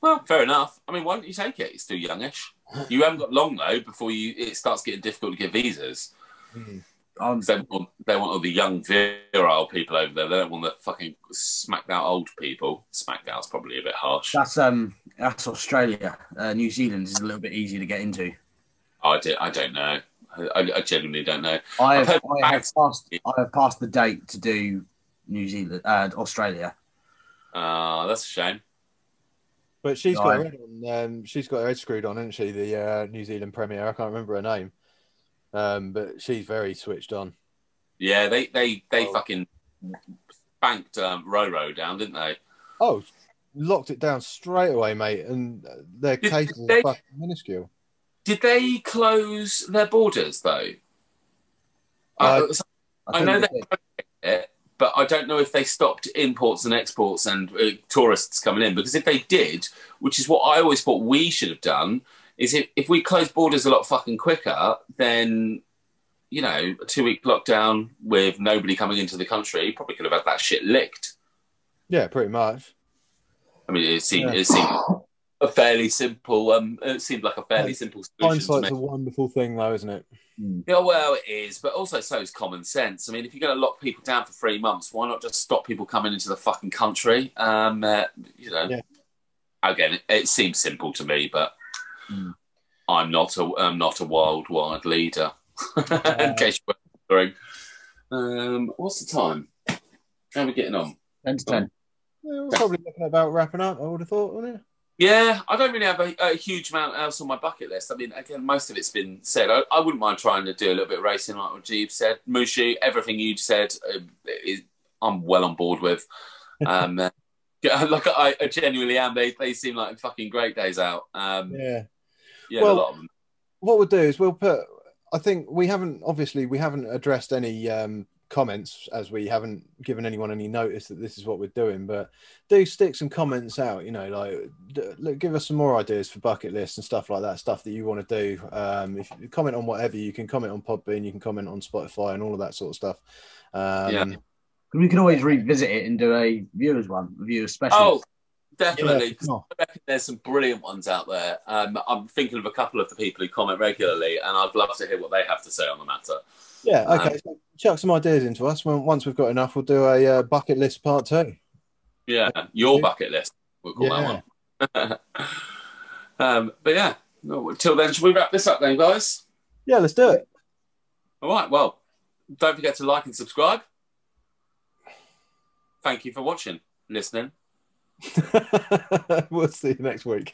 Well, fair enough. I mean, why don't you take it? You're still youngish. You haven't got long though before you it starts getting difficult to get visas. Mm. Um, 'Cause They want, they want all the young virile people over there. They don't want the fucking smacked out old people. Smacked out's probably a bit harsh. that's um that's Australia. Uh, New Zealand is a little bit easier to get into. I, do, I don't know. I, I genuinely don't know. I I've I have passed I have passed the date to do New Zealand uh, Australia. Uh, that's a shame. But she's got Right. her head on. Um, she's got her head screwed on, isn't she? The uh, New Zealand Premier. I can't remember her name, um, but she's very switched on. Yeah, they they they Oh. fucking banked um, Roro down, didn't they? Oh, locked it down straight away, mate. And their Did cases they- are fucking minuscule. Did they close their borders though? Uh, I think know they that- it, but I don't know if they stopped imports and exports and uh, tourists coming in. Because if they did, which is what I always thought we should have done, is if, if we closed borders a lot fucking quicker, then you know, a two week lockdown with nobody coming into the country probably could have had that shit licked. Yeah, pretty much. I mean, it seemed Yeah. it seemed a fairly simple. Um, it seemed like a fairly Yeah. simple solution. to Hindsight's make. a wonderful thing, though, isn't it? Yeah, well, it is, but also so is common sense. I mean, if you're going to lock people down for three months, why not just stop people coming into the fucking country? Um, uh, you know, Yeah. again, it, it seems simple to me, but Mm. I'm not a I'm not a worldwide leader. (laughs) In case you're wondering, um, what's the time? How are we getting on? ten to ten. Yeah, we're probably looking about wrapping up. I would have thought, wouldn't it? Yeah, I don't really have a, a huge amount else on my bucket list. I mean, again, most of it's been said. I, I wouldn't mind trying to do a little bit of racing, like what Jeeves said. Mushu, everything you said, uh, is, I'm well on board with. (laughs) Um, uh, yeah, (laughs) like I, I genuinely am. They they seem like fucking great days out. Um, Yeah. yeah, Well- a lot of them. What we'll do is we'll put. I think we haven't obviously we haven't addressed any um, comments as we haven't given anyone any notice that this is what we're doing. But do stick some comments out. You know, like d- look, give us some more ideas for bucket lists and stuff like that. Stuff that you want to do. Um, if you comment on whatever, you can comment on Podbean, you can comment on Spotify, and all of that sort of stuff. Um, Yeah. We can always revisit it and do a viewers one, a viewers special. Oh, definitely. Yeah, 'cause no. I reckon there's some brilliant ones out there. Um, I'm thinking of a couple of the people who comment regularly, and I'd love to hear what they have to say on the matter. Yeah, Um, okay. so chuck some ideas into us. When, once we've got enough, we'll do a uh, bucket list part two. Yeah, your bucket list. We'll call Yeah. that one. (laughs) um, but yeah, no, till then, should we wrap this up then, guys? Yeah, let's do it. All right. Well, don't forget to like and subscribe. Thank you for watching, listening. (laughs) we'll see you next week.